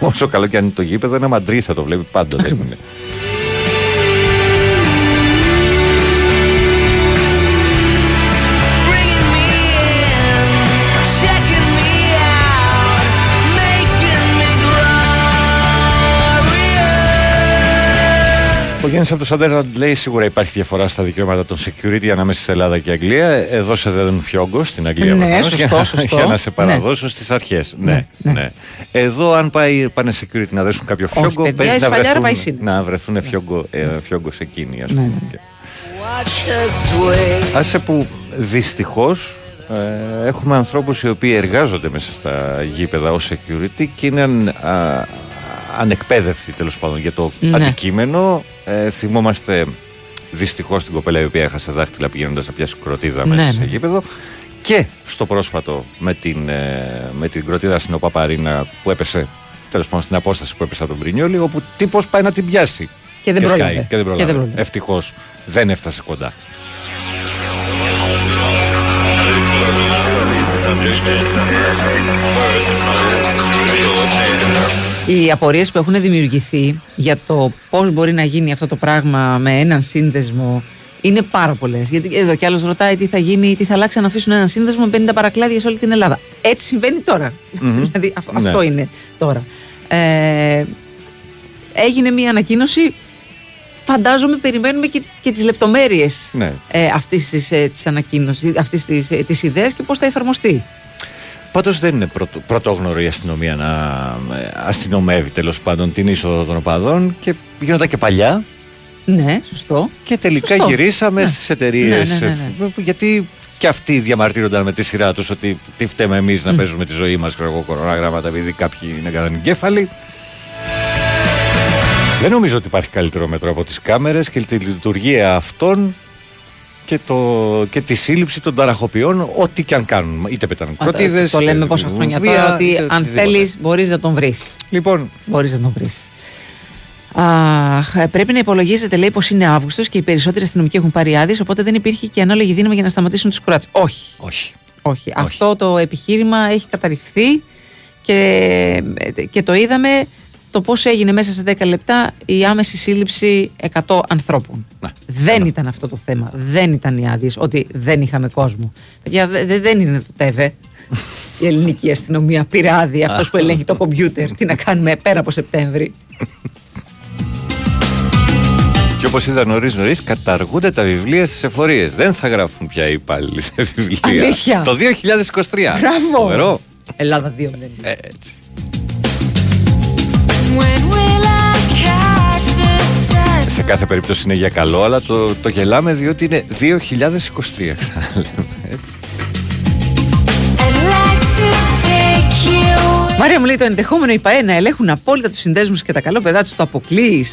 Όσο καλό και αν είναι το γήπεδο, ένα μαντρί θα το βλέπει πάντα. Δεν είναι. Ο Γιάννης από το Σαντέρλαντ λέει σίγουρα υπάρχει διαφορά στα δικαιώματα των security ανάμεσα σε Ελλάδα και Αγγλία. Εδώ σε δίνουν φιόγκο στην Αγγλία. Ναι, προφανώς, σωστό, για, να- σωστό. για να σε Ναι. παραδώσω στις αρχές. Ναι, ναι, Εδώ, αν πάει, πάνε security να δέσουν κάποιο Όχι, φιόγκο, παιδιά, παίζει η να σφαλιάρα πάει βρεθούν, σύννεφα. να βρεθούν φιόγκο, ε, φιόγκος εκείνοι, ας Ναι, πούμε. ναι. Και- Άσε που δυστυχώς έχουμε ανθρώπους οι οποίοι εργάζονται μέσα στα γήπεδα ως security και είναι αν, α, ανεκπαίδευτοι τέλος πάντων για το Ναι. αντικείμενο. Ε, θυμόμαστε δυστυχώς την κοπέλα η οποία έχασε δάχτυλα πηγαίνοντας να πιάσει κροτίδα μέσα Ναι, σε ναι. γήπεδο. Και στο πρόσφατο με την, ε, με την κροτίδα στην Οπαπαρίνα που έπεσε τέλος πάντων στην απόσταση που έπεσε από τον Πρινιόλη, όπου τύπος πάει να την πιάσει. Και δεν σκάει. πρόλαβε. Και δεν Και πρόλαβε. δεν πρόλαβε. Ευτυχώς δεν έφτασε κοντά. Οι απορίες που έχουν δημιουργηθεί για το πώς μπορεί να γίνει αυτό το πράγμα με έναν σύνδεσμο είναι πάρα πολλές. Γιατί εδώ κι άλλος ρωτάει τι θα γίνει, τι θα αλλάξει αν αφήσουν έναν σύνδεσμο με 50 παρακλάδια σε όλη την Ελλάδα. Έτσι συμβαίνει τώρα. δηλαδή αυ- Ναι. αυτό είναι τώρα. Ε, έγινε μια ανακοίνωση. Φαντάζομαι περιμένουμε και, και τις λεπτομέρειες Ναι. ε, αυτής της, ε, της ανακοίνωσης, αυτής της, ε, της ιδέας και πώς θα εφαρμοστεί. Πάντως δεν είναι πρωτο, πρωτόγνωρο η αστυνομία να ε, αστυνομεύει τέλος πάντων την είσοδο των οπαδών και γίνονταν και παλιά Ναι, σωστό. και τελικά Σωστό. γυρίσαμε Ναι. στις εταιρείες. Ναι, ναι, ναι, Γιατί και αυτοί διαμαρτύρονταν με τη σειρά τους ότι τι φταίμε εμείς να παίζουμε τη ζωή μας ξέρω εγώ κορονάγραμματα επειδή κάποιοι είναι κανονικέφαλοι. Δεν νομίζω ότι υπάρχει καλύτερο μέτρο από τις κάμερες και τη λειτουργία αυτών και, το, και τη σύλληψη των ταραχοποιών, ό,τι και αν κάνουν. Είτε πετάνε Α, κροτίδε. Το λέμε πόσα χρόνια τώρα ότι αν θέλεις μπορείς να τον βρεις. Λοιπόν, Μπορείς να τον βρεις. Αχ, ε, πρέπει να υπολογίζετε, λέει, πως είναι Αύγουστος και οι περισσότεροι αστυνομικοί έχουν πάρει άδειες, οπότε δεν υπήρχε και ανάλογη δύναμη για να σταματήσουν του κράτε. Όχι. όχι. Όχι. Αυτό το επιχείρημα έχει καταρριφθεί και, και το είδαμε το πώς έγινε μέσα σε 10 λεπτά η άμεση σύλληψη 100 ανθρώπων. Ναι. Δεν ήταν αυτό το θέμα. Δεν ήταν οι άδειες ότι δεν είχαμε κόσμο. Παιδιά, δε- δε- δεν είναι το ΤΕΒΕ. Η ελληνική αστυνομία πήρε άδεια αυτός που ελέγχει το κομπιούτερ. Τι να κάνουμε πέρα από Σεπτέμβρη. Και όπως είδα νωρίς νωρίς, καταργούνται τα βιβλία στις εφορίες. Δεν θα γράφουν πια οι υπάλληλοι σε βιβλία. Αλήθεια. Το 2023. Μπράβο! Φοβερό. Ελλάδα 2 Ε, έτσι. Σε κάθε περίπτωση είναι για καλό, αλλά το, το γελάμε διότι είναι 2023. ξαναλέμε, έτσι. I'd like to take you Μάρια μου λέει το ενδεχόμενο οι ΠαΕ να ελέγχουν απόλυτα τους συνδέσμου και τα καλό παιδά τους το αποκλείει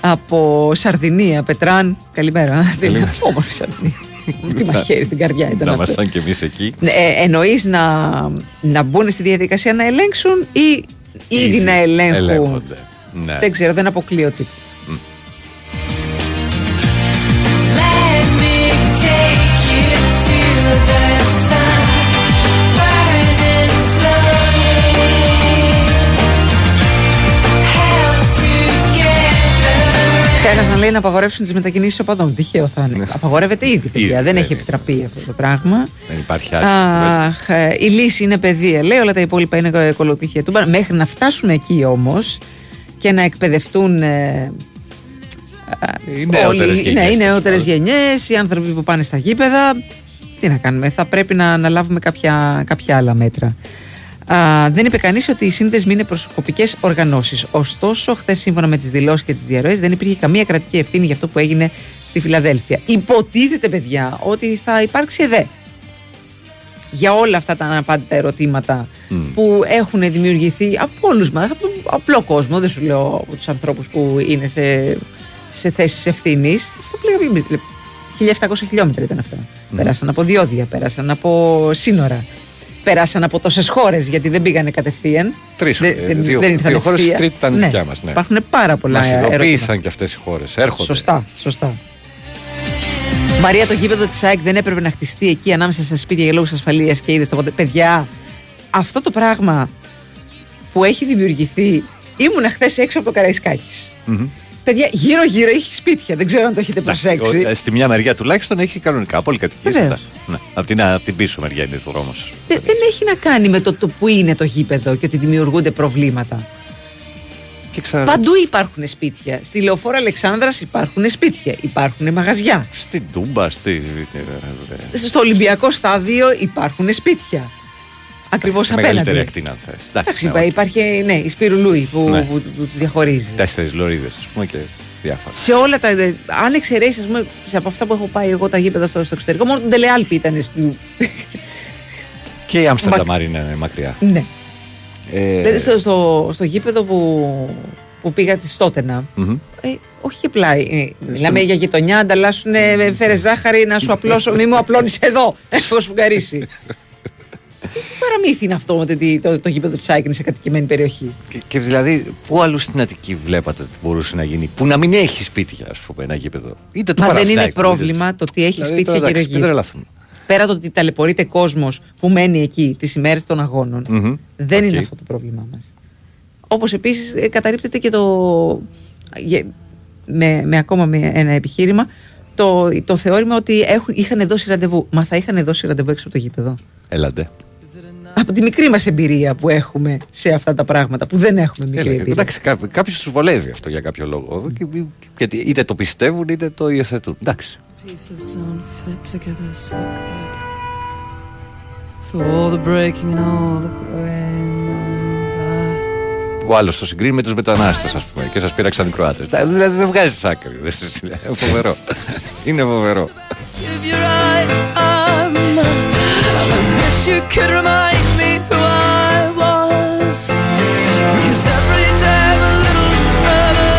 από Σαρδινία. Πετράν, καλημέρα. Στην Καλημέρα. όμορφη Σαρδινία. Τι μαχαίρι στην καρδιά ήταν Να αυτό. ήμασταν κι εμείς εκεί. Ναι, ε, Εννοείς να, να μπουν στη διαδικασία να ελέγξουν ή ήδη, Ήδη να ελέγχουν. ελέγχονται. Ναι. Δεν ξέρω, δεν αποκλείω τίποτα. Ξέχασαν λέει να απαγορεύσουν τις μετακινήσεις οπαδών. Τυχαίο θα είναι. Απαγορεύεται ήδη, παιδιά. Ναι. Ήδη, δεν ναι, έχει ναι. επιτραπεί αυτό το πράγμα. Δεν υπάρχει άσχημη. Αχ, ε, η λύση είναι παιδεία. Λέει όλα τα υπόλοιπα είναι οικολογική τούμπα. Μέχρι να φτάσουν εκεί όμως και να εκπαιδευτούν. Ε, Οι νεότερες όλοι- γενιές, ναι, οι τέλος νεότερες πάντων. γενιές, οι άνθρωποι που πάνε στα γήπεδα. Τι να κάνουμε, θα πρέπει να, να λάβουμε κάποια, κάποια άλλα μέτρα. Α, δεν είπε κανείς ότι οι σύνδεσμοι είναι προσωπικές οργανώσεις. Ωστόσο, χθες, σύμφωνα με τις δηλώσεις και τις διαρροές, δεν υπήρχε καμία κρατική ευθύνη για αυτό που έγινε στη Φιλαδέλφια. Υποτίθεται, παιδιά, ότι θα υπάρξει ΕΔΕ για όλα αυτά τα αναπάντητα ερωτήματα που έχουν δημιουργηθεί από όλους μας, από τον απλό κόσμο. Δεν σου λέω από τους ανθρώπους που είναι σε, σε θέσεις ευθύνης. Αυτό που λέγαμε πριν, 1700 χιλιόμετρα ήταν αυτά. Πέρασαν από διόδια, πέρασαν από σύνορα. Πέρασαν από τόσες χώρες γιατί δεν πήγανε κατευθείαν. Τρεις, Δεν- ε, δεν- δύο- δεν ήρθαν δύο χώρες, ευθεία. τρίτη ήταν Ναι, δικιά μας, ναι. Υπάρχουν πάρα πολλά Μας ερωτήματα. ειδοποίησαν και αυτές οι χώρες. Έρχονται. Σωστά, σωστά. Μαρία, το γήπεδο της ΑΕΚ δεν έπρεπε να χτιστεί εκεί ανάμεσα στα σπίτια για λόγους ασφαλείας και είδες το ποτέ. Παιδιά, αυτό το πράγμα που έχει δημιουργηθεί. Ήμουνα χθες έξω από το Καραϊσκάκης. Παιδιά, γύρω-γύρω έχει σπίτια. Δεν ξέρω αν το έχετε προσέξει. Ο- ε, Στη μια μεριά τουλάχιστον έχει κανονικά πολυκατοικίες. Βεβαίως. Ναι. Από την, απ' την πίσω μεριά είναι το δρόμο. Δεν, δεν έχει να κάνει με το, το που είναι το γήπεδο και ότι δημιουργούνται προβλήματα. Και ξα... Παντού υπάρχουν σπίτια. Στη λεωφόρα Αλεξάνδρας υπάρχουν σπίτια. Υπάρχουν μαγαζιά. Στην Τούμπα, στη. ε, Στο Ολυμπιακό στάδιο υπάρχουν σπίτια. Ακριβώς σε μεγαλύτερη απέναντι. ακτίνα, αν θες. Εντάξει, είπα, υπάρχει ναι, η Σπύρου Λούι που, Ναι. που, που του διαχωρίζει. Τέσσερις λωρίδες, ας πούμε και διάφορα. Σε όλα τα. Αν εξαιρέσεις, ας πούμε, σε από αυτά που έχω πάει εγώ τα γήπεδα στο, στο εξωτερικό, μόνο τον Τελεάλπη ήταν. στη- Και η Άμστερνταμ είναι μακριά. ναι. Ε, Δηλαδή στο, στο, στο γήπεδο που, που πήγα της Στότενα. μμμ. Ε, όχι απλά. ε, μιλάμε για γειτονιά, ανταλλάσσουν ε, φέρε ζάχαρη να σου απλώσω. Μη μου απλώνεις εδώ. Έχω σφουγγαρίσει. Τι τι παραμύθι είναι αυτό ότι το, το, γήπεδο της ΑΕΚ είναι σε κατοικημένη περιοχή; Και, και δηλαδή, πού αλλού στην Αττική βλέπατε ότι μπορούσε να γίνει, που να μην έχει σπίτια, ας πούμε, ένα γήπεδο; Είτε το Μα δεν είναι Παναθηναϊκό, πρόβλημα είτε- το ότι έχει Δηλαδή, σπίτια τώρα, κύριε εντάξει, μην Γύρω. τρελαθούμε. Πέρα το ότι ταλαιπωρείται κόσμος που μένει εκεί τις ημέρες των αγώνων, Μμμ. δεν είναι Οκ. αυτό το πρόβλημά μας. Όπως επίσης καταρρύπτεται και το. γε- Με, με ακόμα με ένα επιχείρημα, το, το θεώρημα ότι έχουν, είχαν δώσει ραντεβού. Μα θα είχαν δώσει ραντεβού έξω από το γήπεδο; Έλατε. Από τη μικρή μας εμπειρία που έχουμε σε αυτά τα πράγματα, που δεν έχουμε μικρή Έλα, εμπειρία. εντάξει, κάποιος τους βολεύει αυτό για κάποιο λόγο. Και- Γιατί είτε το πιστεύουν είτε το υιοθετούν. Εντάξει. Pieces don't fit together so good. So all the breaking and all the going back. Ο άλλος το συγκρίνει με τους μετανάστες, ας πούμε, και σας πήραξαν οι Κροάτες. Δηλαδή δεν βγάζεις άκρη. Δεν σε- Είναι φοβερό. Είναι φοβερό. Wish you could remind me who I was. Because every day I'm a little further.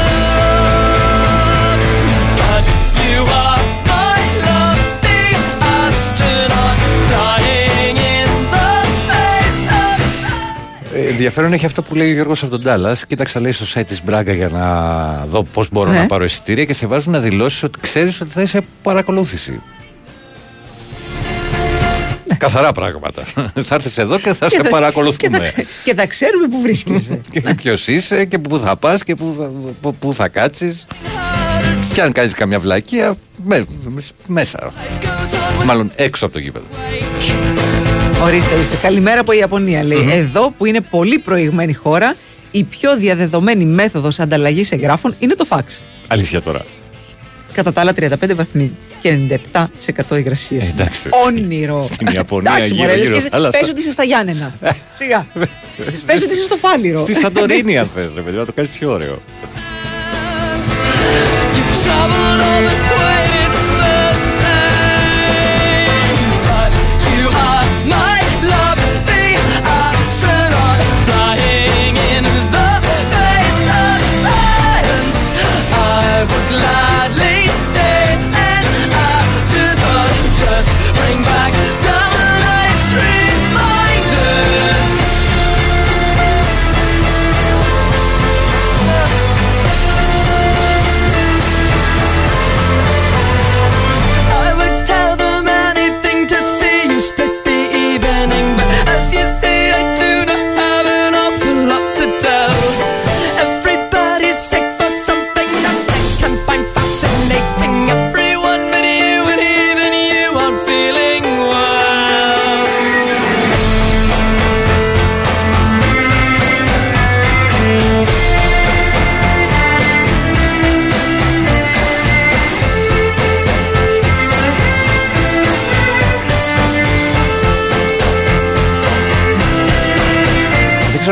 But you are my love, the astronaut, dying in the face of. Ε, Ενδιαφέρον έχει αυτό που λέει ο Γιώργος από τον Τάλλας. Κοίταξα λέει στο site της Μπράγκα για να δω πώς μπορώ Ναι. να πάρω εισιτήρια και σε βάζουν να δηλώσεις ότι ξέρεις ότι θα είσαι παρακολούθηση. Καθαρά πράγματα. θα έρθεις εδώ και θα σε θα- παρακολουθούμε. Και θα, ξε- και θα ξέρουμε που βρίσκεσαι. και ποιος είσαι και πού θα πας και πού θα, πού- πού θα κάτσεις. Και αν κάνεις καμιά βλακεία, με- μέσα. Μάλλον έξω από το γήπεδο. Ορίστε, ορίστε. Καλημέρα από η Ιαπωνία. Λέει. Εδώ που είναι πολύ προηγμένη χώρα, η πιο διαδεδομένη μέθοδος ανταλλαγής εγγράφων είναι το φαξ. Αλήθεια τώρα. Κατά τα άλλα 35 βαθμοί και 97% υγρασία. Ε, εντάξει. Όνειρο. Στην Ιαπωνία, Εντάξει, γύρω- μωρέ, λες γύρω και θάλασσα. Πες ότι είσαι στα Γιάννενα. Σιγά. Πες ότι είσαι στο Φάληρο. Στη Σαντορίνη, αν θες, ρε παιδί, να το κάνεις πιο ωραίο.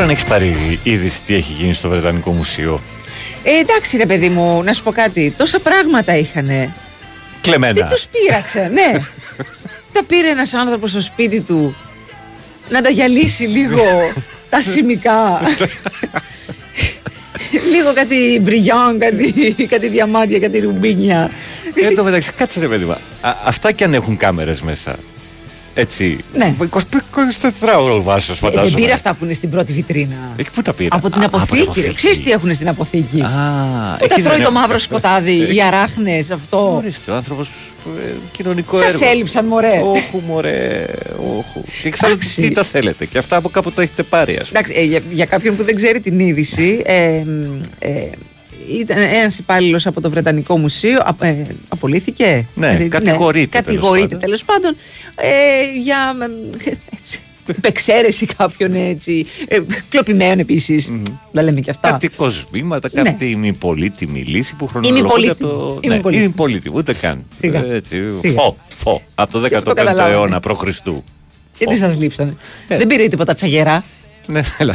Ξέρω αν έχεις πάρει είδηση τι έχει γίνει στο Βρετανικό Μουσείο. Ε, εντάξει ρε παιδί μου, να σου πω κάτι. Τόσα πράγματα είχανε. Κλεμμένα. Τι τους πείραξε, ναι. τα πήρε ένας άνθρωπος στο σπίτι του να τα γυαλίσει λίγο τα σημικά. λίγο κάτι μπριγιόν, κάτι, κάτι διαμάντια, κάτι ρουμπίνια. Ε, Εν τω μεταξύ, κάτσε ρε παιδί μου. Α, Αυτά κι αν έχουν κάμερες μέσα. Έτσι. Ναι. 20 24 ώρο βάσο Ε, δεν φαντάζομαι. πήρε αυτά που είναι στην πρώτη βιτρίνα. Εκεί πού τα πήρε. Από την Α, αποθήκη. ρε. Ξέρεις τι έχουν στην αποθήκη; Α, Που τα εκεί τρώει δεν το έχω- μαύρο σκοτάδι, οι αράχνες, αυτό; Ορίστε, ο άνθρωπος ε, κοινωνικό Σας έργο. έλειψαν, μωρέ. Όχου, μωρέ. Όχου. Και εξάλλου Εντάξει. τι τα θέλετε. Και αυτά από κάπου τα έχετε πάρει, ας πούμε. Εντάξει, ε, για, για κάποιον που δεν ξέρει την είδηση, ε, μ, ε, ήταν ένας υπάλληλος από το Βρετανικό Μουσείο. απ- ε, απολύθηκε. Ναι, Ε, κατηγορείται, τέλος Κατηγορείται πάντων. τέλος πάντων. Ε, για μ, έτσι, υπεξαίρεση κάποιον έτσι. Ε, κλοπημένων επίσης. Να λέμε και αυτά. Κάτι κοσμήματα, Ναι. κάτι ημιπολίτιμη λύση που χρονολογούνται Ημιπολίτιμη. από το. Ναι, Ημιπολίτιμη. ημιπολίτιμη, ούτε καν. Σιγά. Έτσι, Σιγά. Φω, φω. Από το Και το 15ο καταλάβανε. αιώνα π.Χ. Γιατί σας λείψανε. Ε. Δεν πήρε τίποτα τσαγερά. Ναι, έλα.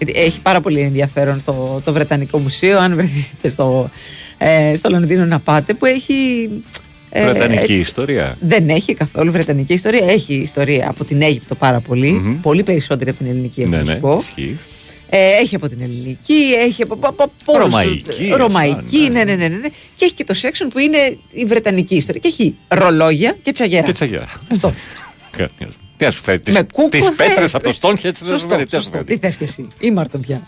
Γιατί έχει πάρα πολύ ενδιαφέρον το, το Βρετανικό Μουσείο. Αν βρεθείτε στο, ε, στο Λονδίνο να πάτε, που έχει. ε, Βρετανική έτσι, ιστορία. Δεν έχει καθόλου βρετανική ιστορία. Έχει ιστορία από την Αίγυπτο πάρα πολύ. Πολύ περισσότερη από την ελληνική, έχω Ναι, να σου ναι, πω. ισχύει. Ε, έχει από την ελληνική, έχει από, από, από όλους Ρωμαϊκή, τους- Ρωμαϊκή, ναι. Ναι, ναι, ναι, ναι. Και έχει και το section που είναι η βρετανική ιστορία. Και έχει ρολόγια και τσαγερά. Και τσαγιά. Αυτό. Τι να σου φέρει, Με κούκο τις θες. πέτρες από το στόνχι έτσι δεν σου Σωστό, φέρει. τι να σου σωστό. φέρει. Τι θες και εσύ. Ήμαρτον πια.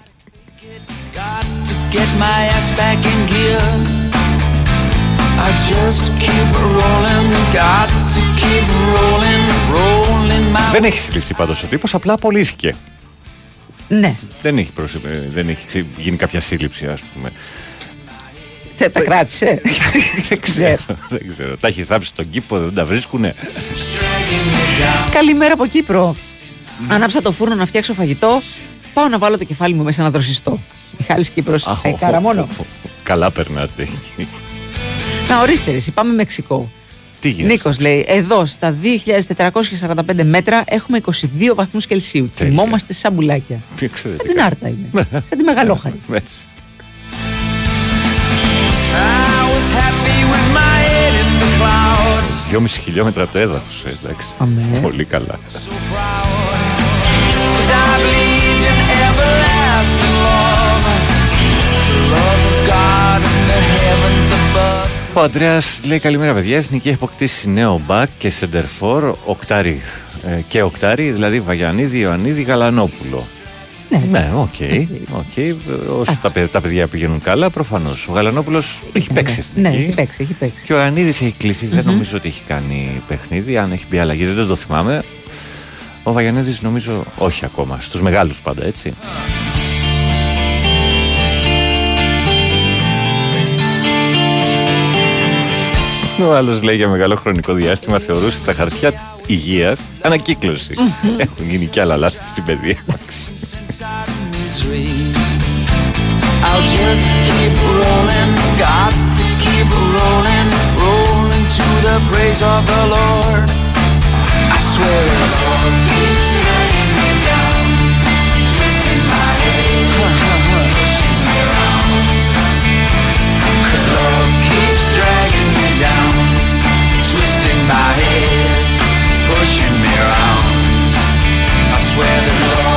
Get my ass back in gear. I just keep rolling, got to keep rolling, rolling my Δεν έχει συλληφθεί πάντως ο τύπος, απλά απολύθηκε. Ναι. Δεν έχει, προσε- ε, δεν έχει ξε- γίνει κάποια σύλληψη, ας πούμε. Τε, τα κράτησε; δεν ξέρω. δεν ξέρω. Τα έχει θάψει στον κήπο, δεν τα βρίσκουνε; Καλημέρα από Κύπρο. Ανάψα το φούρνο να φτιάξω φαγητό. Πάω να βάλω το κεφάλι μου μέσα να δροσιστώ. Μιχάλης Κύπρος. Αχ, Ε, οχ, Καραμόνο. οχ, οχ. Καλά περνάτε εκεί. Να ορίστε ρε, εσύ, πάμε Μεξικό. Τι γίνεται; Νίκος λέει, εδώ στα 2445 μέτρα έχουμε 22 βαθμούς Κελσίου. Τέλεια. Κοιμόμαστε σαν μπουλάκια. Τι ξέρετε. Σαν την Άρτα είναι. σαν τη Μεγαλόχαρη. Έτσι. 2,5 χιλιόμετρα το έδαφος, ε, εντάξει. Πολύ καλά. Ο Αντρέας λέει καλημέρα, παιδιά. Εθνική έχει αποκτήσει νέο μπακ και σεντερφόρ οκτάρι. Ε, και οκτάρι, δηλαδή Βαγιανίδη, Ιωαννίδη, Γαλανόπουλο. Ναι, Ναι, OK. OK. Όσο τα, παι- τα παιδιά πηγαίνουν καλά, προφανώς. Ο Γαλανόπουλος έχει παίξει εθνική. Ναι, έχει παίξει, έχει παίξει. Και ο Ιωαννίδης έχει κληθεί. Δεν νομίζω ότι έχει κάνει παιχνίδι. Αν έχει μπει αλλαγή, δεν το θυμάμαι. Ο Βαγιανίδη νομίζω όχι ακόμα. Στους μεγάλους πάντα, έτσι. Ο άλλος λέει για μεγάλο χρονικό διάστημα θεωρούσε τα χαρτιά υγείας ανακύκλωση. Έχουν γίνει και άλλα λάθη στην παιδεία μα. Misery. I'll just keep rolling, got to keep rolling, rolling to the praise of the Lord. I swear the Lord keeps me down, twisting my head, pushing me around. 'Cause love keeps dragging me down, twisting my head, pushing me around. I swear that love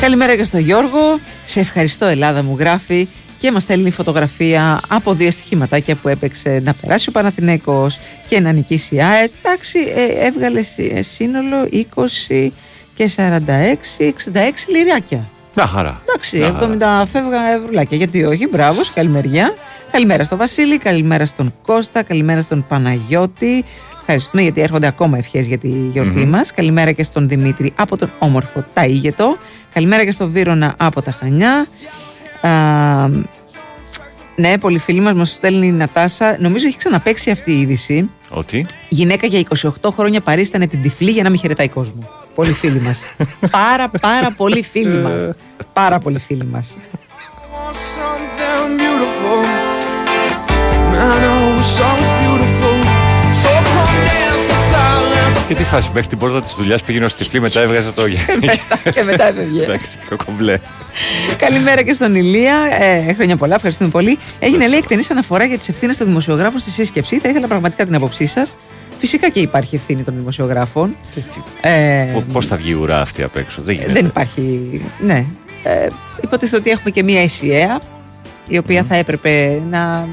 Καλημέρα και στο Γιώργο. Σε ευχαριστώ, Ελλάδα μου γράφει και μας στέλνει φωτογραφία από δύο στοιχηματάκια που έπαιξε να περάσει ο Παναθηναίκος και να νικήσει η ΑΕΤ. Εντάξει, ε, έβγαλες σύ- ε, σύνολο 20 και 46, 66 λιράκια. Μια χαρά. Εντάξει, Μια χαρά. 70 φεύγα ευρουλάκια. Γιατί όχι, μπράβο, σε καλημεριά. Καλημέρα στον Βασίλη, καλημέρα στον Κώστα, καλημέρα στον Παναγιώτη. Ευχαριστούμε γιατί έρχονται ακόμα ευχές για τη γιορτή μας. Καλημέρα και στον Δημήτρη από τον όμορφο Ταΐγετο. Καλημέρα και στον Βίρονα από τα Χανιά. Α, ναι, πολύ φίλοι μας μας στέλνει η Νατάσα. Νομίζω έχει ξαναπέξει αυτή η είδηση. Ότι; Γυναίκα για 28 χρόνια παρίστανε την τυφλή για να μην χαιρετάει κόσμο. Πολύ φίλοι μας. πάρα πάρα πολύ φίλοι μας. Πάρα πολύ φίλοι μας. something beautiful. Man, I wish I was beautiful. So come dance in silence. Και τι φάση, μέχρι την πόρτα της δουλειάς πήγαινε ως τυφλή, μετά έβγαζε το. και μετά έφευγε. Εντάξει, κομπλέ. Καλημέρα και στον Ηλία. Ε, χρόνια πολλά, ευχαριστούμε πολύ. Έγινε λέει εκτενής αναφορά για τις ευθύνες των δημοσιογράφων στη σύσκεψη. Θα ήθελα πραγματικά την άποψή σας. Φυσικά και υπάρχει ευθύνη των δημοσιογράφων. Ε, Πώς θα βγει η ουρά αυτή απ' έξω, δεν γίνεται. δεν υπάρχει. Ναι. Ε, υποτίθεται ότι έχουμε και μία ΕΣΥΑ η οποία θα έπρεπε να,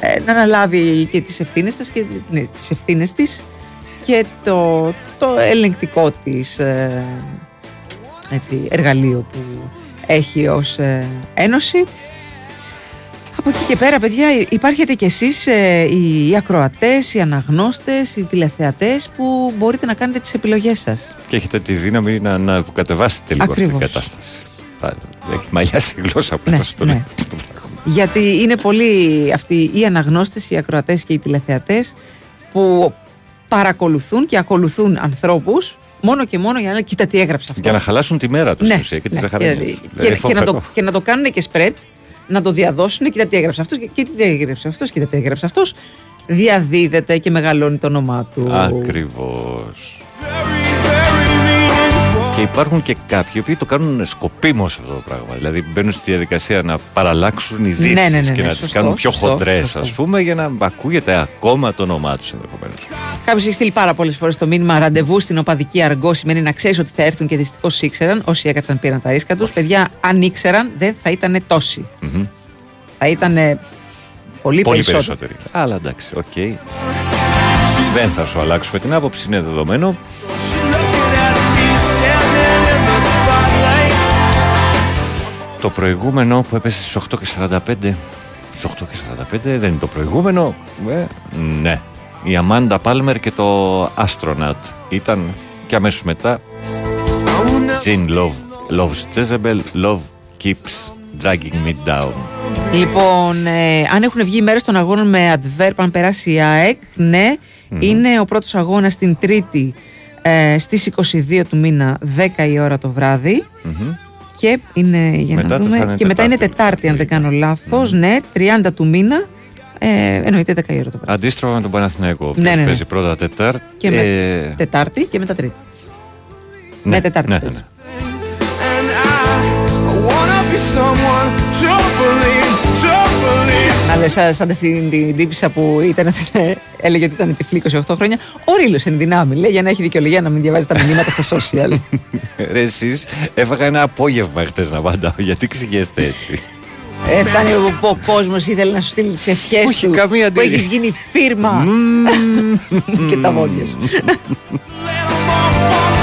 ε, να αναλάβει και τις ευθύνες της και τις ευθύνες της και το, το ελεγκτικό της ε, έτσι, εργαλείο που έχει ως ε, ένωση. Από εκεί και πέρα, παιδιά, υπάρχετε κι εσείς ε, οι, οι ακροατές, οι αναγνώστες, οι τηλεθεατές που μπορείτε να κάνετε τις επιλογές σας. Και έχετε τη δύναμη να, να κατεβάσετε λίγο αυτή Ακριβώς. την κατάσταση. Θα έχει μαλλιάσει η γλώσσα που Ναι, θα σου το ναι. λέει. Γιατί είναι πολλοί αυτοί οι αναγνώστες, οι ακροατές και οι τηλεθεατές που παρακολουθούν και ακολουθούν ανθρώπους μόνο και μόνο για να κοίτα τι έγραψε αυτό. Για να χαλάσουν τη μέρα τους Ναι, ουσία και τη ναι, ζαχαρένια. και, Δηλαδή, και, και, να το, φοβερό. και να το κάνουν και spread, να το διαδώσουν, κοίτα τι έγραψε αυτός και, και τι έγραψε αυτός, κοίτα τι έγραψε αυτός. Διαδίδεται και μεγαλώνει το όνομά του. Ακριβώς. Και υπάρχουν και κάποιοι οι οποίοι το κάνουν σκοπίμως αυτό το πράγμα. Δηλαδή μπαίνουν στη διαδικασία να παραλλάξουν ειδήσει Ναι, ναι, ναι, και ναι, να τις σωστό, κάνουν πιο σωστό, χοντρές σωστό. ας πούμε για να ακούγεται ακόμα το όνομά τους ενδεχομένως. Κάποιος έχει στείλει πάρα πολλές φορές το μήνυμα ραντεβού στην οπαδική αργό. Σημαίνει να ξέρεις ότι θα έρθουν και δυστυχώς ήξεραν. Όσοι έκατσαν πήραν τα ρίσκα τους. Παιδιά, αν ήξεραν, δεν θα ήταν τόσοι. Μμμ. Θα ήταν πολύ, Πολύ περισσότεροι. περισσότεροι. Αλλά εντάξει, οκ. Δεν θα σου αλλάξουμε την άποψη, είναι δεδομένο. Το προηγούμενο που έπεσε στις 8 και 45 Στις 8 και 45 δεν είναι το προηγούμενο. Ε, Ναι. Η Αμάντα Πάλμερ και το Astronaut Ήταν και αμέσως μετά. Jean Love Loves Jezebel Love keeps dragging me down. Λοιπόν, ε, αν έχουν βγει οι μέρες των αγώνων με adverb, αν περάσει η ΑΕΚ, ναι, είναι ο πρώτος αγώνας την Τρίτη ε, στις 22 του μήνα, 10 η ώρα το βράδυ. Μμμ. Και είναι, για Μετά να θα δούμε, είναι και μετά είναι Τετάρτη. Τετάρτη, αν δεν κάνω λάθος, ναι, 30 του μήνα, ε, εννοείται 10 η ώρα το βράδυ. Αντίστροφα με τον Παναθηναϊκό ο Ναι, οποίος ναι, ναι. παίζει πρώτα Τετάρτη Και με- ε, Τετάρτη και μετά Τρίτη. ναι, ναι, Τετάρτη ναι, παίζει. ναι. Να λες σαν, σαν την, την τύπησα που ήταν, έλεγε ότι ήταν τυφλή 28 χρόνια. Ο Ρήλο εν δυνάμει, λέει, για να έχει δικαιολογία να μην διαβάζει τα μηνύματα στα social. Ρε εσείς έφαγα ένα απόγευμα χτες να απαντάω γιατί ξηγέστε έτσι ε, φτάνει που ο κόσμος ήθελε να σου στείλει τις ευχές Όχι, του. καμία που αντίληψη. έχει γίνει φίρμα. και τα βόδια σου.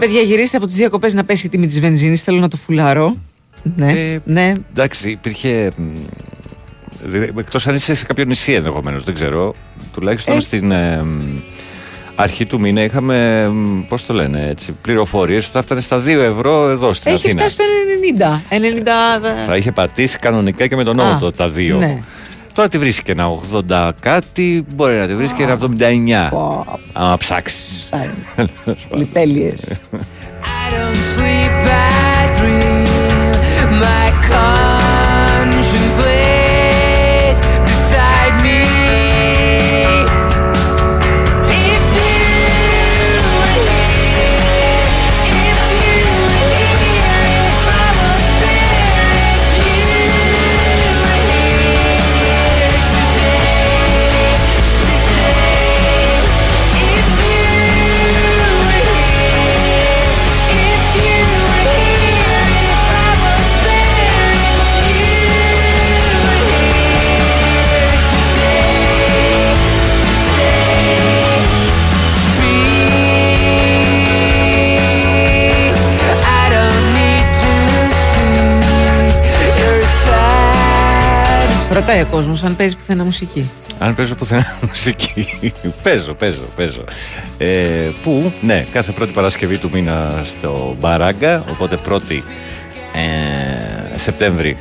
παιδιά, γυρίστε από τις διακοπές να πέσει η τιμή της βενζίνης. Θέλω να το φουλάρω. Ναι, Ε, ναι. Εντάξει, υπήρχε. Εκτός αν είσαι σε κάποιο νησί ενδεχομένως, δεν ξέρω. Τουλάχιστον Ε. στην ε, μ, αρχή του μήνα είχαμε, πώς το λένε έτσι, πληροφορίες ότι θα έφτανε στα 2 ευρώ εδώ στην Έχει Αθήνα. φτάσει στο 90. 90 Θα είχε πατήσει κανονικά και με τον Α, νόμο τα 2. ναι. Τώρα τη βρίσκει ένα 80 κάτι, μπορεί να τη βρίσκει ένα 79. Άμα ψάξεις. Πολυτέλειες. Ρωτάει ο κόσμος αν παίζει πουθενά μουσική. Αν παίζω πουθενά μουσική. παίζω, παίζω, παίζω. Ε, που, ναι, κάθε πρώτη Παρασκευή του μήνα στο Μπαράγκα, οπότε πρώτη ε, Σεπτέμβρη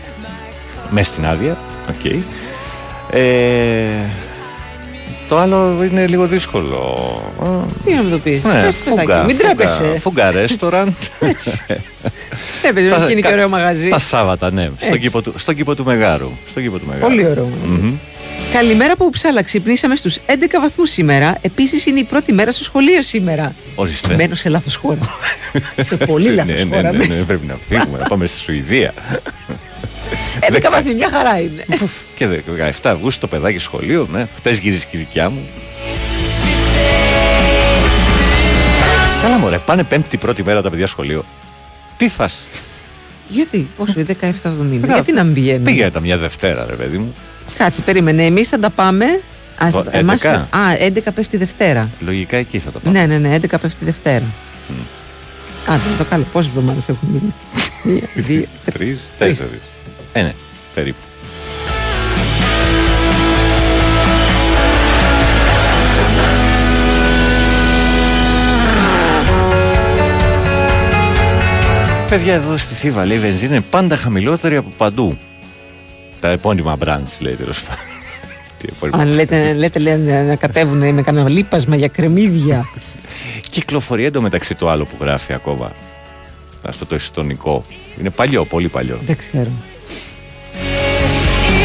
μες στην άδεια. Οκ. Ε, Το άλλο είναι λίγο δύσκολο. Τι να μου το πεις; Ναι, φούγκα. Μην φούγκα- τρέπεσαι. Φούγκα ρέστοραντ. Τρέπεσαι, Τα- να γίνει και κα- ωραίο μαγαζί. Τα Σάββατα, ναι. Στον Έτσι. κήπο, του, στον κήπο του Μεγάρου. Στον κήπο του Μεγάρου. Πολύ ωραίο. Μμμ. Καλημέρα από Ουψάλα. Ξυπνήσαμε στους 11 βαθμούς σήμερα. Επίσης είναι η πρώτη μέρα στο σχολείο σήμερα. Ορίστε. Μένω σε λάθος χώρα. σε πολύ λάθος ναι, ναι, χώρα. ναι, ναι, πρέπει να φύγουμε, να πάμε στη Σουηδία. 11 βαθμοί, μια χαρά είναι. και 17 Αυγούστου το παιδάκι σχολείο, ναι. Χθε γύρισε και η δικιά μου. Καλά μωρέ, πάνε πέμπτη πρώτη μέρα τα παιδιά σχολείο. Τι φας; Γιατί, πόσο, 17 του μήνα. Μπράβο. Γιατί να μην πηγαίνουμε; Πήγαινε τα μια Δευτέρα, ρε παιδί μου. Κάτσε, περίμενε. Εμείς θα τα πάμε. Α, Βο- εμάς- 11. Α, 11 πέφτει Δευτέρα. Λογικά εκεί θα τα πάμε. Ναι, ναι, ναι, 11 πέφτει Δευτέρα. Άντε, το καλό. Πόσες εβδομάδες έχουν μείνει; Μία, δύο, Τρεις, τέσσερις. Ε, ναι, περίπου. Παιδιά, εδώ στη Θήβα λέει η βενζίνη είναι πάντα χαμηλότερη από παντού. Τα επώνυμα brands λέει τέλος πάντων. Τι επώνυμα Αν λέτε, λέτε λέει, να- να κατέβουν με κανένα λίπασμα για κρεμμύδια. Κυκλοφορεί εντωμεταξύ το άλλο που γράφει ακόμα. Αυτό το εστονικό. Είναι παλιό, πολύ παλιό. Δεν ξέρω.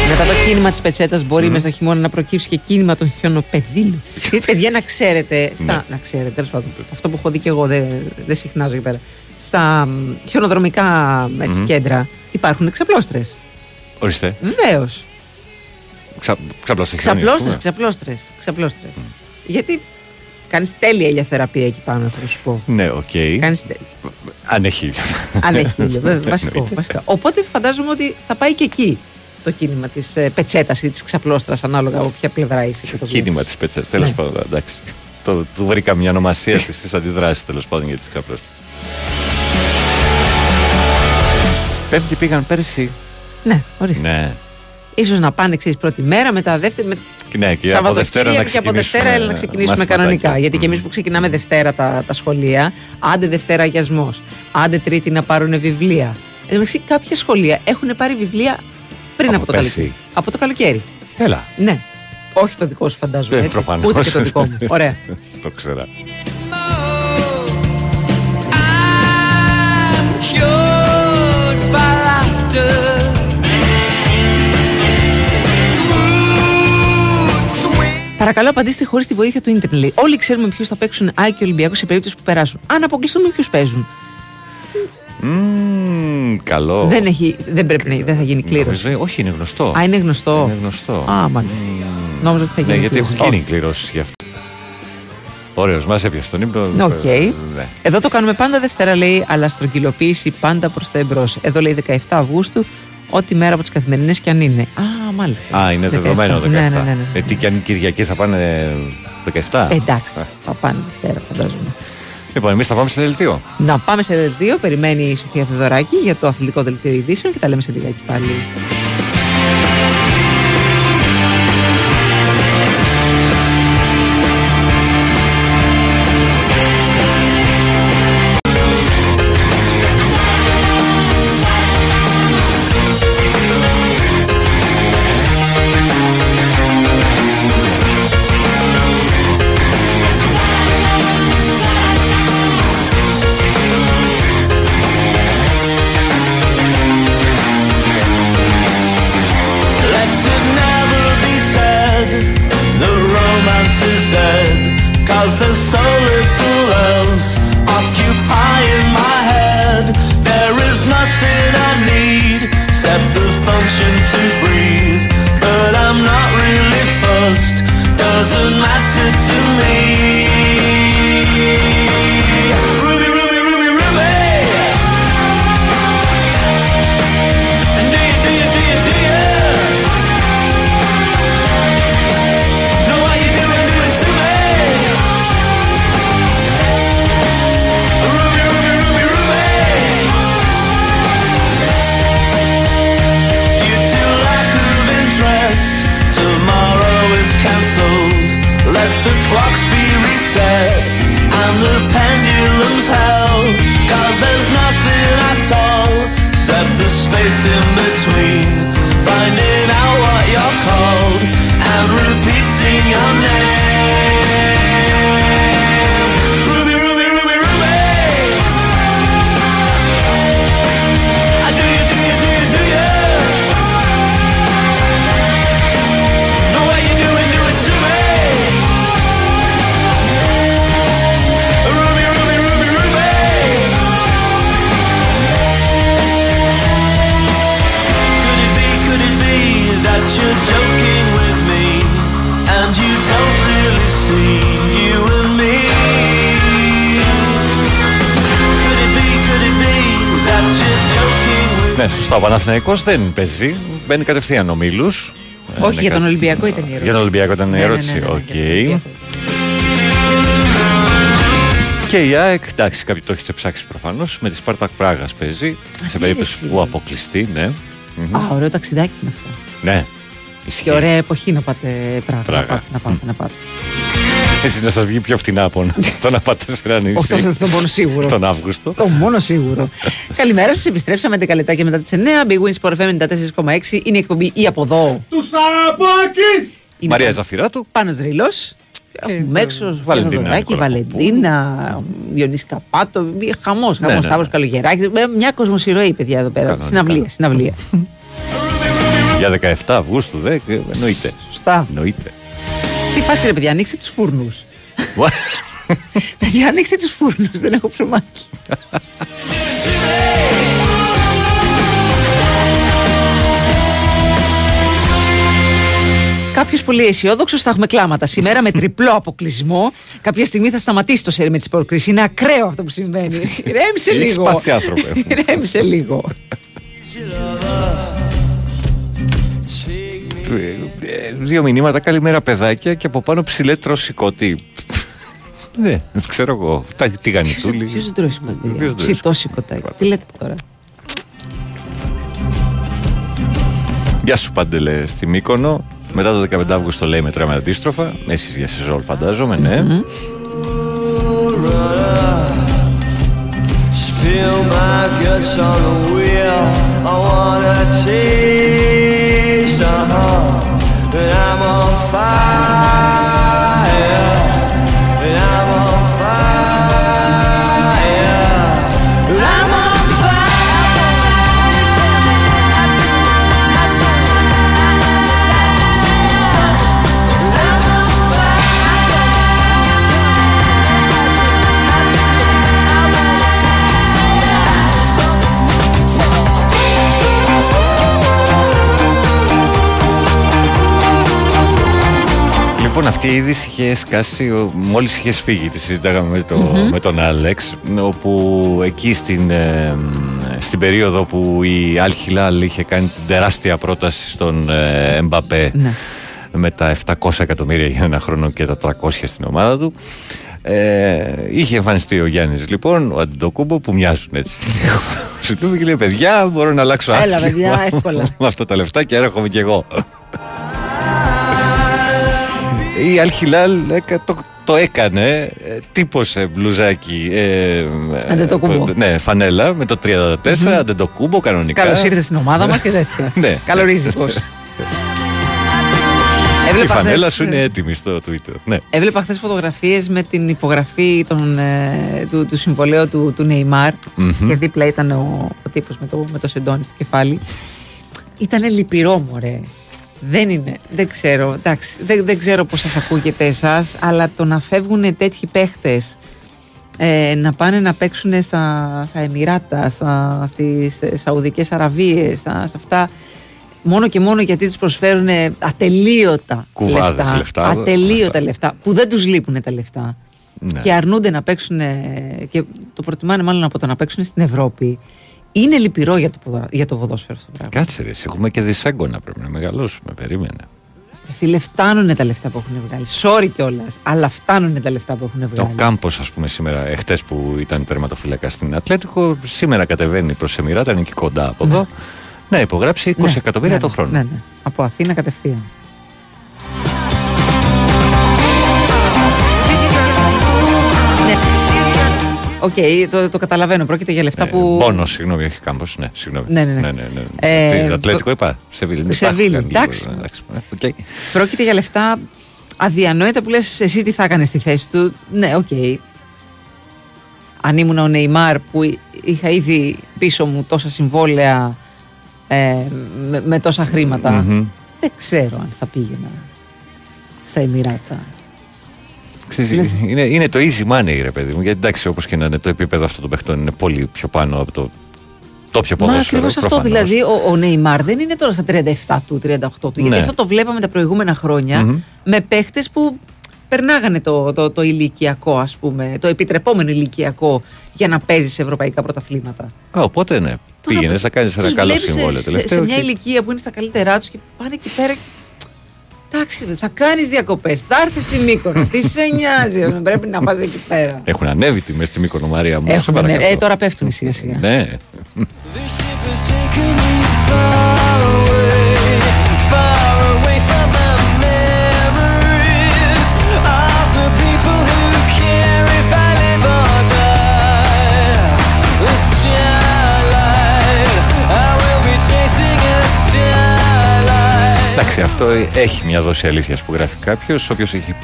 Μετά το κίνημα της πετσέτας μπορεί μέσα στο χειμώνα να προκύψει και κίνημα των χιονοπεδίλων. Γιατί παιδιά να ξέρετε, στα, Ναι. να ξέρετε, τέλος πάντων, αυτό που έχω δει και εγώ, δεν, δεν συχνάζω εκεί πέρα. Στα μ, χιονοδρομικά έτσι, Μμμ. κέντρα υπάρχουν ξαπλώστρες. Ορίστε. Βεβαίως. Ξα, ξαπλώστε Ξαπλώστρες, ξαπλώστρες. ξαπλώστρες. Γιατί κάνεις τέλεια ηλιοθεραπεία εκεί πάνω, θα σου πω. Ναι, οκ. Κάνεις τε- Αν έχει. Αν έχει ήλιο, βέβαια, βασικό, Εννοείται. βασικά. Οπότε φαντάζομαι ότι θα πάει και εκεί το κίνημα της ε, πετσέτας ή της ξαπλώστρας, ανάλογα από ποια πλευρά είσαι. και το Κίνημα βλέπεις. της πέτσα. Τέλος Ναι. πάντων, εντάξει. Το, του βρήκα μια ονομασία της στις αντιδράσεις τέλος πάντων για τις ξαπλώστε. Πέμπτη πήγαν πέρσι. Ναι, ορίστε. Ναι. Ίσως να πάνε εξή πρώτη μέρα, μετά δεύτερη. Με... Ναι, και από Δευτέρα να Σαββατοκύριακο και από Δευτέρα ξεκινήσουμε έλα να ξεκινήσουμε μαθηματάκια. κανονικά. Γιατί και εμείς που ξεκινάμε Δευτέρα τα, τα σχολεία, άντε Δευτέρα αγιασμό, άντε Τρίτη να πάρουν βιβλία. Εν τω μεταξύ, κάποια σχολεία έχουν πάρει βιβλία πριν Από από, το πέρσι. καλοκαίρι. Από το καλοκαίρι. Έλα. Ναι. Όχι το δικό σου φαντάζομαι. Ε, έτσι. προφανώς. Ούτε και το δικό μου. Ωραία. το ξέρα. cured by laughter. Παρακαλώ, απαντήστε χωρίς τη βοήθεια του ίντερνετ. λέει. Όλοι ξέρουμε ποιους θα παίξουν Άκη και Ολυμπιακούς σε περίπτωση που περάσουν. Αν αποκλειστούμε, ποιους παίζουν. Μμμ, καλό. Δεν, έχει, δεν, πρέπει να, δεν θα γίνει κλήρωση. Νομίζω, όχι, είναι γνωστό. Α, είναι γνωστό. Είναι γνωστό. Α, μάλιστα. Νόμιζα ότι θα γίνει Ναι, γιατί κλήρωση. έχουν γίνει κληρώσεις γι' αυτό. Ωραίος, μας έπιασε τον ύπνο. Ναι, οκ. Ε, ναι. Εδώ το κάνουμε πάντα Δευτέρα, λέει, αλλά στρογγυλοποίηση πάντα προς τα εμπρός. Εδώ λέει 17 Αυγούστου, ό,τι μέρα από τις καθημερινές και αν είναι. Α, μάλιστα. Α, είναι 17. δεδομένο 17. Ναι, ναι, ναι. ναι. Ε, τι και αν Κυριακή θα πάνε 17. Ε, εντάξει, θα πάνε Δευτέρα, φαντάζομαι. Λοιπόν, εμείς θα πάμε στο δελτίο. Να πάμε σε δελτίο. Περιμένει η Σοφία Θεοδωράκη για το αθλητικό δελτίο ειδήσεων και τα λέμε σε λιγάκι πάλι. Παναθηναϊκός δεν παίζει. Μπαίνει κατευθείαν ο Μίλος. Όχι, Ε, για κα- τον Ολυμπιακό ήταν η ερώτηση. Για τον Ολυμπιακό ήταν η Ναι, ναι, ναι, ερώτηση. ναι, ναι, Οκ. για τον Ολυμπιακό. Και η ΑΕΚ, εντάξει, κάποιοι το έχετε ψάξει προφανώς. Με τη Σπάρτα Πράγας παίζει. Σε περίπτωση εσύ. που αποκλειστεί, ναι. Μμμ. Α, ωραίο ταξιδάκι είναι αυτό. Ναι. Ισχύει. Και ωραία εποχή να πάτε Πράγα. Πράγα. Να πάτε, να πάτε. Να πάτε. Εσείς να σας βγει πιο φτηνά από να- το να πάτε σε ένα νησί. Όχι, αυτό το μόνο σίγουρο. Τον Αύγουστο. Το μόνο σίγουρο. Καλημέρα σας. Επιστρέψαμε 10 λεπτάκια μετά τις 9. Big Wins Sport FM 94,6 είναι η εκπομπή ή από εδώ. Τους Σαραπάκης! Είναι Μαρία πάνω- Ζαφυράτου. Πάνος Ρήλος. Έχουμε έξω, Βαλεντίνα Βαλεντίνα, Νικολακοπούλου. Βαλεντίνα, Ιωνίς Καπάτο, χαμός, Ναι, χαμός, ναι, Σταύρος ναι. Καλογεράκης, ε, μια κοσμοσυρωή παιδιά εδώ πέρα, Κανονικά. συναυλία, συναυλία. Για 17 Αυγούστου, δε, ε, εννοείται. Σωστά. Εννοείται. Τι φάση ρε παιδιά, ανοίξτε τους φούρνους. παιδιά, ανοίξτε τους φούρνους, δεν έχω ψωμάκι. Κάποιος πολύ αισιόδοξος θα έχουμε κλάματα. Σήμερα με τριπλό αποκλεισμό. Κάποια στιγμή θα σταματήσει το σερί με τις προκρίσεις. Είναι ακραίο αυτό που συμβαίνει. Ρέμισε Έχεις λίγο. πάθει άνθρωπε. Ρέμισε λίγο. Ε, Δύο μηνύματα, καλημέρα παιδάκια και από πάνω ψηλέ τροσικότη. Ναι, ξέρω εγώ. Τα Ποιο τηγανιτούλη. δεν τρώει σηκωτάκι. Ποιος δεν τρώει Ψητό σηκωτάκι. Τι λέτε τώρα; Γεια σου Παντελε στη Μύκονο. Μετά το 15 Αύγουστο λέει μετράμε αντίστροφα. Εσείς για σεζόν φαντάζομαι, ναι. Spill my guts on the wheel. I wanna raised a heart, but I'm on fire. Λοιπόν, αυτή η είδηση είχε σκάσει μόλις είχε φύγει. Τη συζητάγαμε με, το, με τον Άλεξ. Όπου εκεί στην, ε, στην περίοδο που η Αλ Χιλάλ είχε κάνει την τεράστια πρόταση στον ε, Εμπαπέ Ναι. με τα 700 εκατομμύρια για ένα χρόνο και τα 300 στην ομάδα του. Ε, είχε εμφανιστεί ο Γιάννης λοιπόν, ο Αντιτοκούμπο που μοιάζουν έτσι. Σου του είπε και λέει: Παιδιά, μπορώ να αλλάξω Έλα, άθλημα παιδιά, εύκολα. με αυτά τα λεφτά και έρχομαι κι εγώ. Η Αλχιλάλ το, το έκανε, ε, τύπωσε μπλουζάκι. Ε, Αντετοκούμπο. ε, Ναι, φανέλα με το 34, αντετοκούμπο κανονικά. Καλώς ήρθες στην ομάδα μας και τέτοια. Ναι. Καλορίζικο. Η Έβλεπα φανέλα χθες- σου είναι έτοιμη στο Twitter. Ναι. Έβλεπα χθες φωτογραφίες με την υπογραφή των, ε, του, του συμβολέου του, του Νεϊμάρ Μμμ. και δίπλα ήταν ο, ο τύπος με το, με το σεντόνι στο κεφάλι. Ήταν λυπηρό, μωρέ. Δεν είναι, δεν ξέρω. Εντάξει, δεν, δεν ξέρω πώς σας ακούγεται εσάς, αλλά το να φεύγουν τέτοιοι παίχτες ε, να πάνε να παίξουν στα, στα Εμμυράτα, στα, στις ε, Σαουδικές Αραβίες, στα, σε αυτά μόνο και μόνο γιατί τους προσφέρουν ατελείωτα Κουβάδες λεφτά, λεφτά, ατελείωτα αυτά. λεφτά που δεν τους λείπουν τα λεφτά Ναι. και αρνούνται να παίξουν και το προτιμάνε μάλλον από το να παίξουν στην Ευρώπη είναι λυπηρό για το, ποδα- για το ποδόσφαιρο αυτό το πράγμα. Κάτσε ρε, εσύ, έχουμε και δυσέγγωνα πρέπει να μεγαλώσουμε. Περίμενε. Ρε Φίλε, φτάνουν τα λεφτά που έχουν βγάλει. Sorry κιόλας, αλλά φτάνουν τα λεφτά που έχουν Ο βγάλει. Κάμπο, ας πούμε, σήμερα, εχθές που ήταν τερματοφύλακα στην Ατλέτικο, σήμερα κατεβαίνει προς Εμμυράτα, είναι εκεί κοντά από εδώ, να υπογράψει 20 Ναι, εκατομμύρια ναι, το ναι, χρόνο. Ναι, ναι. Από Αθήνα κατευθείαν. Οκ, το, το καταλαβαίνω. Πρόκειται για λεφτά που. Πόνο, συγγνώμη, όχι Κάμπος. Ναι, συγγνώμη. Ναι, ναι, ναι. ναι, ναι, ναι. Ε, Τι, Ατλέτικο το- είπα. Σεβίλη. Σεβίλη, Στάθηκαν λίγο, εντάξει. εντάξει, ε, οκ. Πρόκειται για λεφτά αδιανόητα που λες εσύ τι θα έκανες στη θέση του. Ναι, οκ. Αν ήμουν ο Νεϊμάρ που εί- είχα ήδη πίσω μου τόσα συμβόλαια ε, με, με τόσα χρήματα, Μμμ. δεν ξέρω αν θα πήγαινα στα Εμιράτα. Ξέρεις, Λες- είναι, είναι το easy money, ρε παιδί μου. Γιατί εντάξει, όπως και να είναι, το επίπεδο αυτών των παιχτών είναι πολύ πιο πάνω από το, το πιο Μα ποδόσφαιρο. ακριβώς αυτό. προφανώς. Δηλαδή, ο, ο Νεϊμάρ δεν είναι τώρα στα 37 του, 38 του. Γιατί Ναι. αυτό το βλέπαμε τα προηγούμενα χρόνια Μμμ. με παίχτες που περνάγανε το, το, το ηλικιακό, ας πούμε, το επιτρεπόμενο ηλικιακό για να παίζεις σε ευρωπαϊκά πρωταθλήματα. Α, οπότε ναι. Πήγαινες να κάνεις ένα Τους καλό βλέπεις σε- συμβόλαιο σε, σε τελευταίο. μια και- ηλικία που είναι στα καλύτερά τους και πάνε εκεί πέρα. Και- Εντάξει, θα κάνεις διακοπές. Θα έρθεις στη Μύκονο. Τι σε νοιάζει, όταν πρέπει να πας εκεί πέρα. Έχουν ανέβει τιμές στη Μύκονο Μαρία μου. σε Έχουμε, ναι. παρακαλώ. ε, τώρα πέφτουν σιγά σιγά. Ναι. Εντάξει, αυτό έχει μια δόση αλήθειας που γράφει κάποιος, ο οποίο έχει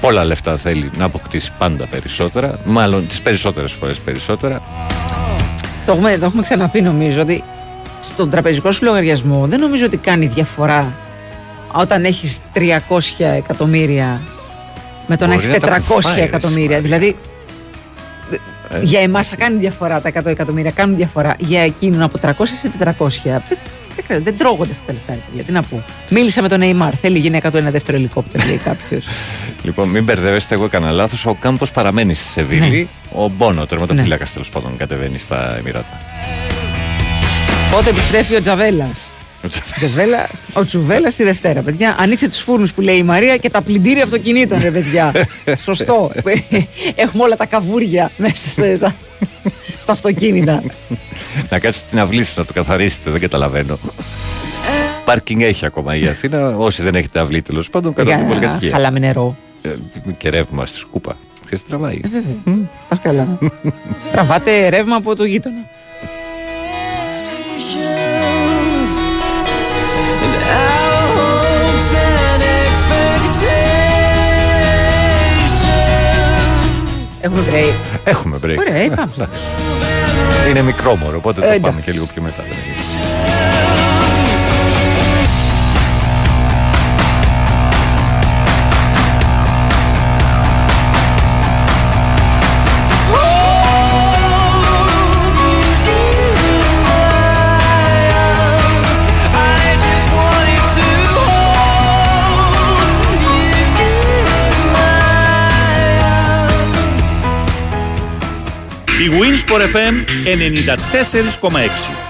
πολλά λεφτά θέλει να αποκτήσει πάντα περισσότερα, μάλλον τις περισσότερες φορές περισσότερα. Το έχουμε, το έχουμε ξαναπεί νομίζω ότι στον τραπεζικό σου λογαριασμό δεν νομίζω ότι κάνει διαφορά όταν έχεις 300 εκατομμύρια με το να Μπορεί έχεις να τα έχουν 400 φάει, ρε, εκατομμύρια. Δηλαδή Ε. για εμάς θα κάνει διαφορά τα 100 εκατομμύρια, κάνουν διαφορά. Για εκείνον από 300 σε 400 δεν, δεν, ξέρω, δεν τρώγονται αυτά τα λεφτά. ρε παιδιά, Τι να πω. Μίλησα με τον Neymar. Θέλει η γυναίκα του ένα δεύτερο ελικόπτερο, λέει κάποιος. Λοιπόν, μην μπερδεύεστε, εγώ έκανα λάθος. Ο Κάμπος παραμένει στη Σεβίλη. Ο Μπόνο, τερματοφύλακας τέλος πάντων, κατεβαίνει στα Εμμυράτα. Πότε επιστρέφει ο Τζαβέλας; Τζαβέλας, ο Τσουβέλα τη Δευτέρα, παιδιά. Ανοίξτε τους φούρνους που λέει η Μαρία και τα πλυντήρια αυτοκινήτων, ρε παιδιά. Σωστό. Έχουμε όλα τα καβούρια μέσα στα, στα αυτοκίνητα. να κάτσεις την αυλή σας να το καθαρίσετε, δεν καταλαβαίνω. Πάρκινγκ έχει ακόμα η Αθήνα. Όσοι δεν έχετε αυλή τέλος πάντων, κατά την Για πολυκατοικία. χαλάμε νερό. Ε, Και ρεύμα στη σκούπα. Ποιο τραβάει. Ε, βέβαια. Πας καλά. Τραβάτε ρεύμα από το γείτονα. And Έχουμε break. Έχουμε break. Ωραία, ε, πάμε. Εντάξει. Είναι μικρό μωρό, οπότε Ε, το εντάξει. πάμε και λίγο πιο μετά. Η Winsport FM 94,6.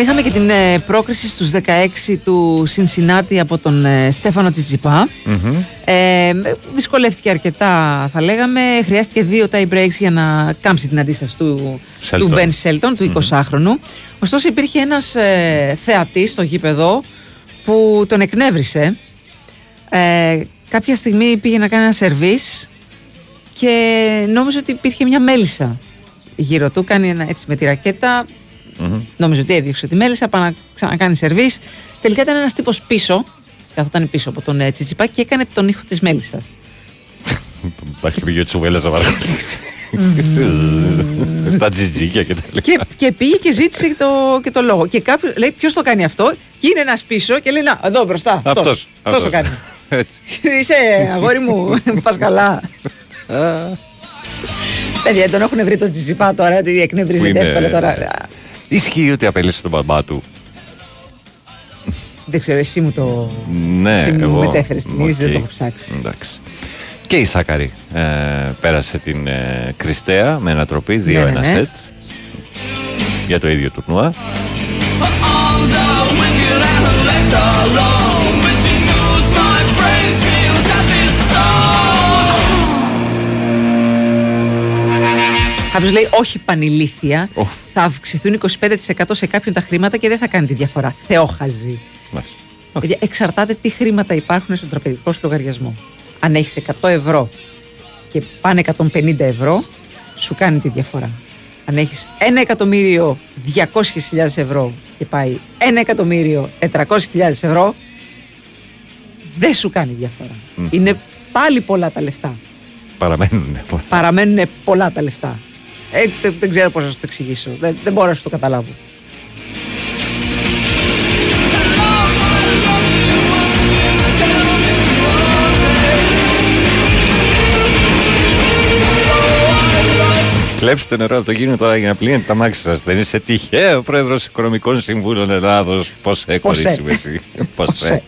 Είχαμε και την ε, πρόκριση στους 16 του Σινσινάτη από τον ε, Στέφανο Τσιτσιπά. Ε, δυσκολεύτηκε αρκετά, θα λέγαμε. Χρειάστηκε δύο tie breaks για να κάμψει την αντίσταση του, Shelton. του Ben Σέλτον, του 20χρονου. Ωστόσο, υπήρχε ένας ε, θεατής στο γήπεδο που τον εκνεύρισε. Ε, κάποια στιγμή πήγε να κάνει ένα σερβίς και νόμιζε ότι υπήρχε μια μέλισσα γύρω του. Κάνει ένα έτσι με τη ρακέτα. Νόμιζε ότι έδιωξε τη μέλισσα, πάει να ξανακάνει σερβίς. Τελικά ήταν ένας τύπος πίσω, καθόταν πίσω από τον ε, Τσιτσιπά και έκανε τον ήχο της μέλισσας. Πας και πήγε ο Τσουβέλλα να βαργαλίσει. Τα τζιτζίκια και τα λοιπά. και, και πήγε και ζήτησε και το, και το λόγο. Και κάποιος λέει: Ποιος το κάνει αυτό, και είναι ένας πίσω και λέει: Να, εδώ μπροστά. Αυτός, Αυτός το αυτός. κάνει. Έτσι. Είσαι αγόρι μου, πας καλά. Παιδιά, τον έχουν βρει τον Τσιτσιπά τώρα, ότι Που εκνευρίζεται είναι- εύκολα τώρα. Ισχύει ότι απείλησε τον μπαμπά του. Δεν ξέρω, εσύ μου το. Ναι, εσύ μου εγώ. μετέφερες την είδηση, δεν Οκ. το έχω ψάξει. Εντάξει. Και η Σάκκαρη ε, πέρασε την ε, Κριστέα με ανατροπή 2-1 Ναι, ναι, ναι. σετ για το ίδιο τουρνουά. Κάποιο λέει όχι πανηλήθεια. Θα αυξηθούν 25% σε κάποιον τα χρήματα και δεν θα κάνει τη διαφορά. Θεόχαζη. Μάλιστα. Παιδιά, εξαρτάται τι χρήματα υπάρχουν στον τραπεζικό σου λογαριασμό. Αν έχεις 100 ευρώ και πάνε 150 ευρώ, σου κάνει τη διαφορά. Αν έχεις 1 εκατομμύριο 200.000 ευρώ και πάει 1 εκατομμύριο 400.000 ευρώ, δεν σου κάνει διαφορά. Μμ. Είναι πάλι πολλά τα λεφτά. Παραμένουν. πολλά. Παραμένουν πολλά τα λεφτά. Ε, δεν, δεν ξέρω πώς να σου το εξηγήσω. Δεν, δεν μπορώ να σου το καταλάβω. Κλέψτε νερό από το γύμνο τώρα για να πλύνετε τα μάξι σας. Δεν είσαι τυχαίο πρόεδρος Οικονομικών Συμβούλων Ελλάδος. Ποσέ, κορίτσι με εσύ. Ποσέ.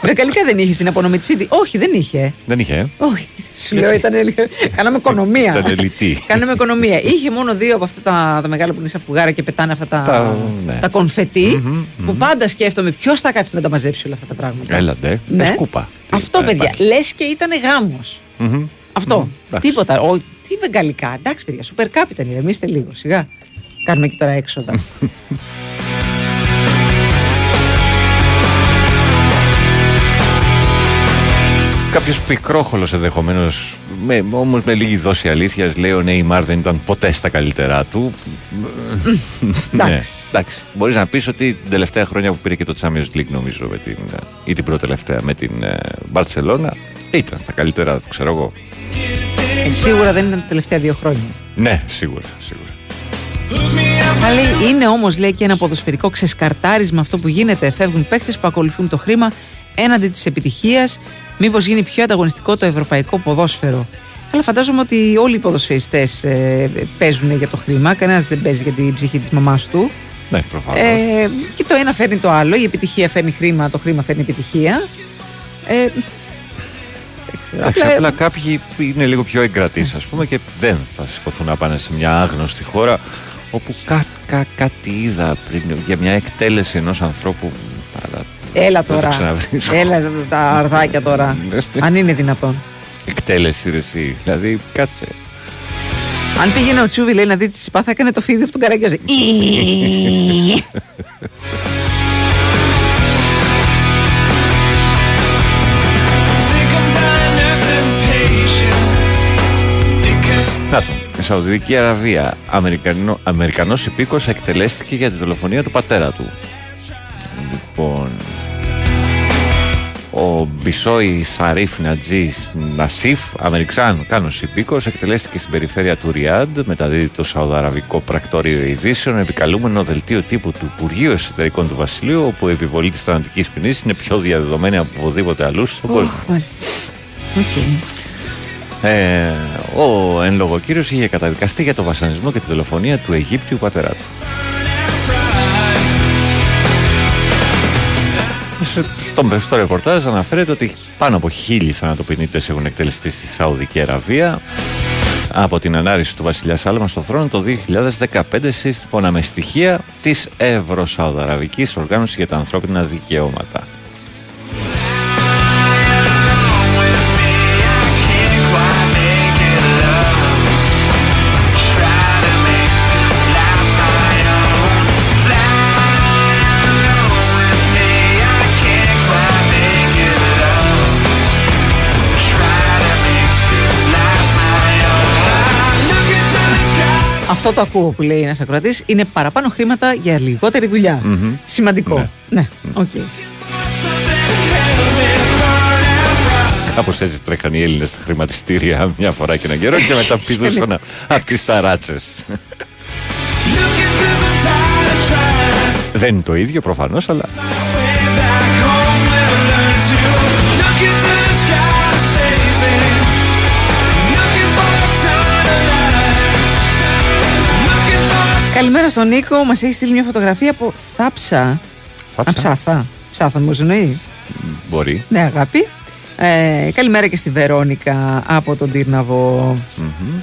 Δεκαλικά δεν είχε την απονομή της City. Όχι, δεν είχε. Δεν είχε. ε; Όχι. Σου λέω ήταν. λίγο- Κάναμε οικονομία. Ήταν ελιτή. Κάναμε οικονομία. Είχε μόνο δύο από αυτά τα, τα μεγάλα που είναι σαν φουγάρα και πετάνε αυτά τα, Τα- ναι. τα κονφετί. Που πάντα σκέφτομαι ποιος θα κάτσει να τα μαζέψει όλα αυτά τα πράγματα. Έλαντε. Ναι. Με σκούπα. Αυτό, Τι, παιδιά. υπάρχει. Λες και ήταν γάμος. Μμμ. Αυτό. Μμμ, εντάξει. Τίποτα. Ο, τι βεγγαλικά. Εντάξει, παιδιά. Σούπερ κάπ ήταν. Ηρεμήστε λίγο. Σιγά. Κάνουμε και τώρα έξοδα. Κάποιος πικρόχολος ενδεχομένως, με, όμως με λίγη δόση αλήθειας, λέει ο Νέιμαρ δεν ήταν ποτέ στα καλύτερά του. ναι, εντάξει. Μπορείς να πεις ότι την τελευταία χρόνια που πήρε και το Champions League, νομίζω, με την, ε, ή την πρώτη τελευταία με την ε, Μπαρσελόνα, ήταν στα καλύτερά του, ξέρω εγώ. Ε, σίγουρα δεν ήταν τα τελευταία δύο χρόνια. Ναι, σίγουρα, σίγουρα. Αλλά λέει, είναι όμως λέει και ένα ποδοσφαιρικό ξεσκαρτάρισμα αυτό που γίνεται. Φεύγουν παίχτε που ακολουθούν το χρήμα έναντι της επιτυχίας. Μήπως γίνει πιο ανταγωνιστικό το ευρωπαϊκό ποδόσφαιρο. Αλλά φαντάζομαι ότι όλοι οι ποδοσφαιριστές ε, παίζουν για το χρήμα. Κανένας δεν παίζει για την ψυχή της μαμάς του. Ναι, προφανώς. Ε, και το ένα φέρνει το άλλο. Η επιτυχία φέρνει χρήμα, το χρήμα φέρνει επιτυχία. Ε, δεν ξέρω. Εντάξει, Απλά- απλά κάποιοι είναι λίγο πιο εγκρατείς, ας πούμε, και δεν θα σηκωθούν να πάνε σε μια άγνωστη χώρα όπου κα, κα, κάτι είδα πριν για μια εκτέλεση ενός ανθρώπου. Αλλά Έλα δεν το τώρα. ξαναβρίσκω. Έλα τα αρδάκια τώρα. Αν είναι δυνατόν. Εκτέλεση, ρε, εσύ. Δηλαδή, κάτσε. Αν πήγαινε ο Τσούβι λέει να δει τη ΣΥΠΑ θα έκανε το φίδι από τον Καραγκιόζη. Να τον. Σαουδική Αραβία. Αμερικανό, Αμερικανός υπήκος εκτελέστηκε για τη δολοφονία του πατέρα του. Λοιπόν... Ο Μπισόη Σαρίφ Νατζής Νασίφ, Αμερικάνο υπήκοος, εκτελέστηκε στην περιφέρεια του Ριάντ, μεταδίδει το Σαουδαραβικό Πρακτορείο Ειδήσεων, επικαλούμενο δελτίο τύπου του Υπουργείου Εσωτερικών του Βασιλείου, όπου η επιβολή της θανατικής ποινής είναι πιο διαδεδομένη από οπουδήποτε αλλού στον κόσμο. Οχ, μάλιστα. Οκ. Ε, ο εν λόγω κύριος είχε καταδικαστεί για το βασανισμό και τη δολοφονία του Αιγύπτιου πατέρα του. Στο, στο ρεπορτάζ αναφέρεται ότι πάνω από χίλιοι θανατοποιητές έχουν εκτελεστεί στη Σαουδική Αραβία από την ανάρρηση του βασιλιά Σάλμα στο θρόνο το 2015 σύμφωνα με στοιχεία της Ευρωσαουδαραβικής Οργάνωσης για τα Ανθρώπινα Δικαιώματα. Αυτό το ακούω που λέει ένας ακροατής. Είναι παραπάνω χρήματα για λιγότερη δουλειά. Μμμ. Σημαντικό. Ναι, οκ. Κάπως έτσι τρέχαν οι Έλληνες στα χρηματιστήρια μια φορά και έναν καιρό και μετά πηδούσαν από τις ταράτσες. Δεν είναι το ίδιο προφανώς, αλλά. Καλημέρα στον Νίκο. Μας έχεις στείλει μια φωτογραφία από θάψα. Θάψα. Α, ψάθα. Ψάθα μου εννοεί. Μπορεί. Ναι, αγάπη. Ε, καλημέρα και στη Βερόνικα από τον Τύρναβο. Μμμ.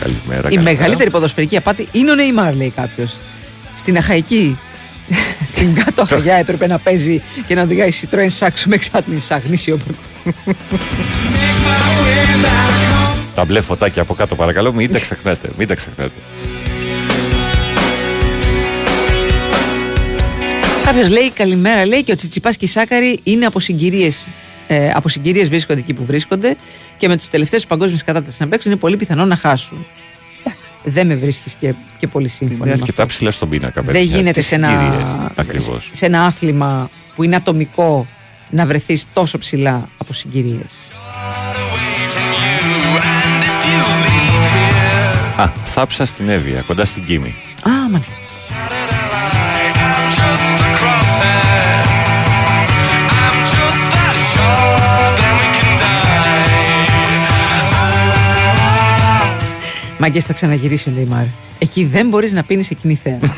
Καλημέρα. Η καλημέρα. μεγαλύτερη ποδοσφαιρική απάτη είναι ο Νεϊμάρ, λέει κάποιος. Στην Αχαϊκή, στην κάτω Αχαγιά έπρεπε να παίζει και να οδηγάει Citroën Saxo με εξάτμιση άγνηση όπορκο. Τα μπλε φωτάκια από κάτω, παρακαλώ, μην τα ξεχνάτε. Μην τα ξεχνάτε. Κάποιος λέει καλημέρα, λέει και ο Τσιτσιπάς και η Σάκαρη είναι από συγκυρίες. Ε, από συγκυρίες βρίσκονται εκεί που βρίσκονται και με τους τελευταίους παγκόσμιου κατάταση να παίξουν είναι πολύ πιθανό να χάσουν. Εντάξει, Δεν με βρίσκεις και, και πολύ Είναι σύμφωνο. με αυτό. αρκετά ψηλά στον πίνακα, Δεν παιδιά. γίνεται Τις σε ένα, συγκυρίες, Ακριβώς. σε ένα άθλημα που είναι ατομικό να βρεθείς τόσο ψηλά από συγκυρίες. Α, θάψα στην Εύβοια, κοντά στην Κίμη. Α, μάλιστα. Μαγκές θα ξαναγυρίσει ο Νεϊμάρ. Εκεί δεν μπορείς να πίνεις εκείνη θέα.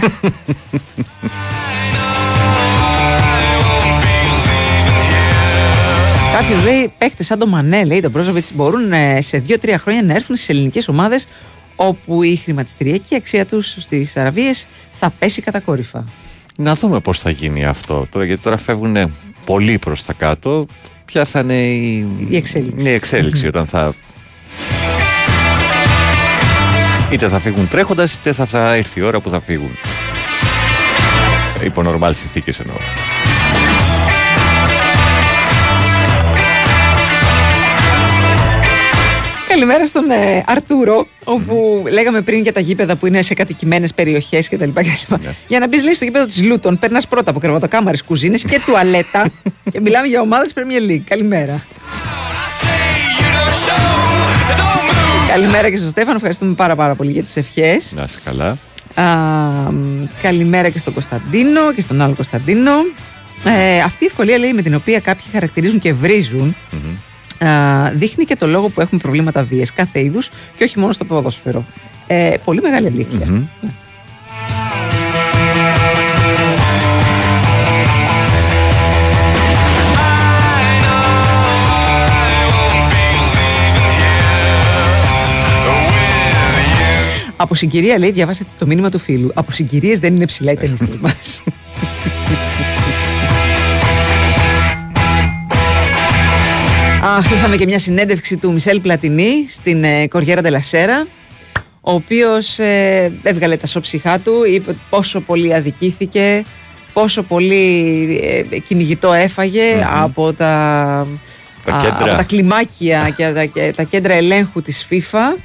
Κάποιος λέει παίχτε σαν το Μανέ, λέει τον Μπρόζοβιτς, μπορούν ε, σε 2-3 χρόνια να έρθουν στις ελληνικές ομάδες όπου η χρηματιστηριακή αξία τους στις Αραβίες θα πέσει κατακόρυφα. Να δούμε πώς θα γίνει αυτό τώρα, γιατί τώρα φεύγουν πολύ προς τα κάτω. Ποια θα είναι η, Η εξέλιξη. Ναι, η εξέλιξη όταν θα... Είτε θα φύγουν τρέχοντας, είτε θα, θα έρθει η ώρα που θα φύγουν. Υπό νορμάλ συνθήκες εννοώ. Καλημέρα στον ε, Αρτούρο, όπου λέγαμε πριν για τα γήπεδα που είναι σε κατοικημένες περιοχές κτλ. Για να μπεις, λέει, στο γήπεδο της Λούτων, περνάς πρώτα από κρεβατοκάμαρες, κουζίνες και τουαλέτα. και μιλάμε για ομάδες Premier League. Καλημέρα. Καλημέρα και στον Στέφανο. Ευχαριστούμε πάρα, πάρα πολύ για τις ευχές. Να είσαι καλά. καλημέρα και στον Κωνσταντίνο και στον άλλο Κωνσταντίνο. Ε, αυτή η ευκολία λέει με την οποία κάποιοι χαρακτηρίζουν και βρίζουν α, δείχνει και το λόγο που έχουμε προβλήματα βίας κάθε είδους και όχι μόνο στο ποδόσφαιρο. Ε, πολύ μεγάλη αλήθεια. Ναι. Από συγκυρία λέει, διαβάσατε το μήνυμα του φίλου. Από συγκυρίες δεν είναι ψηλά οι ταινιστές μας. Αχ, είχαμε και μια συνέντευξη του Μισελ Πλατινί στην ε, Κοριέρα Ντελασέρα, ο οποίος ε, έβγαλε τα σώψυχά του, είπε πόσο πολύ αδικήθηκε, πόσο πολύ ε, κυνηγητό έφαγε από τα, Τα α, κέντρα. από τα κλιμάκια και τα, και τα κέντρα ελέγχου της FIFA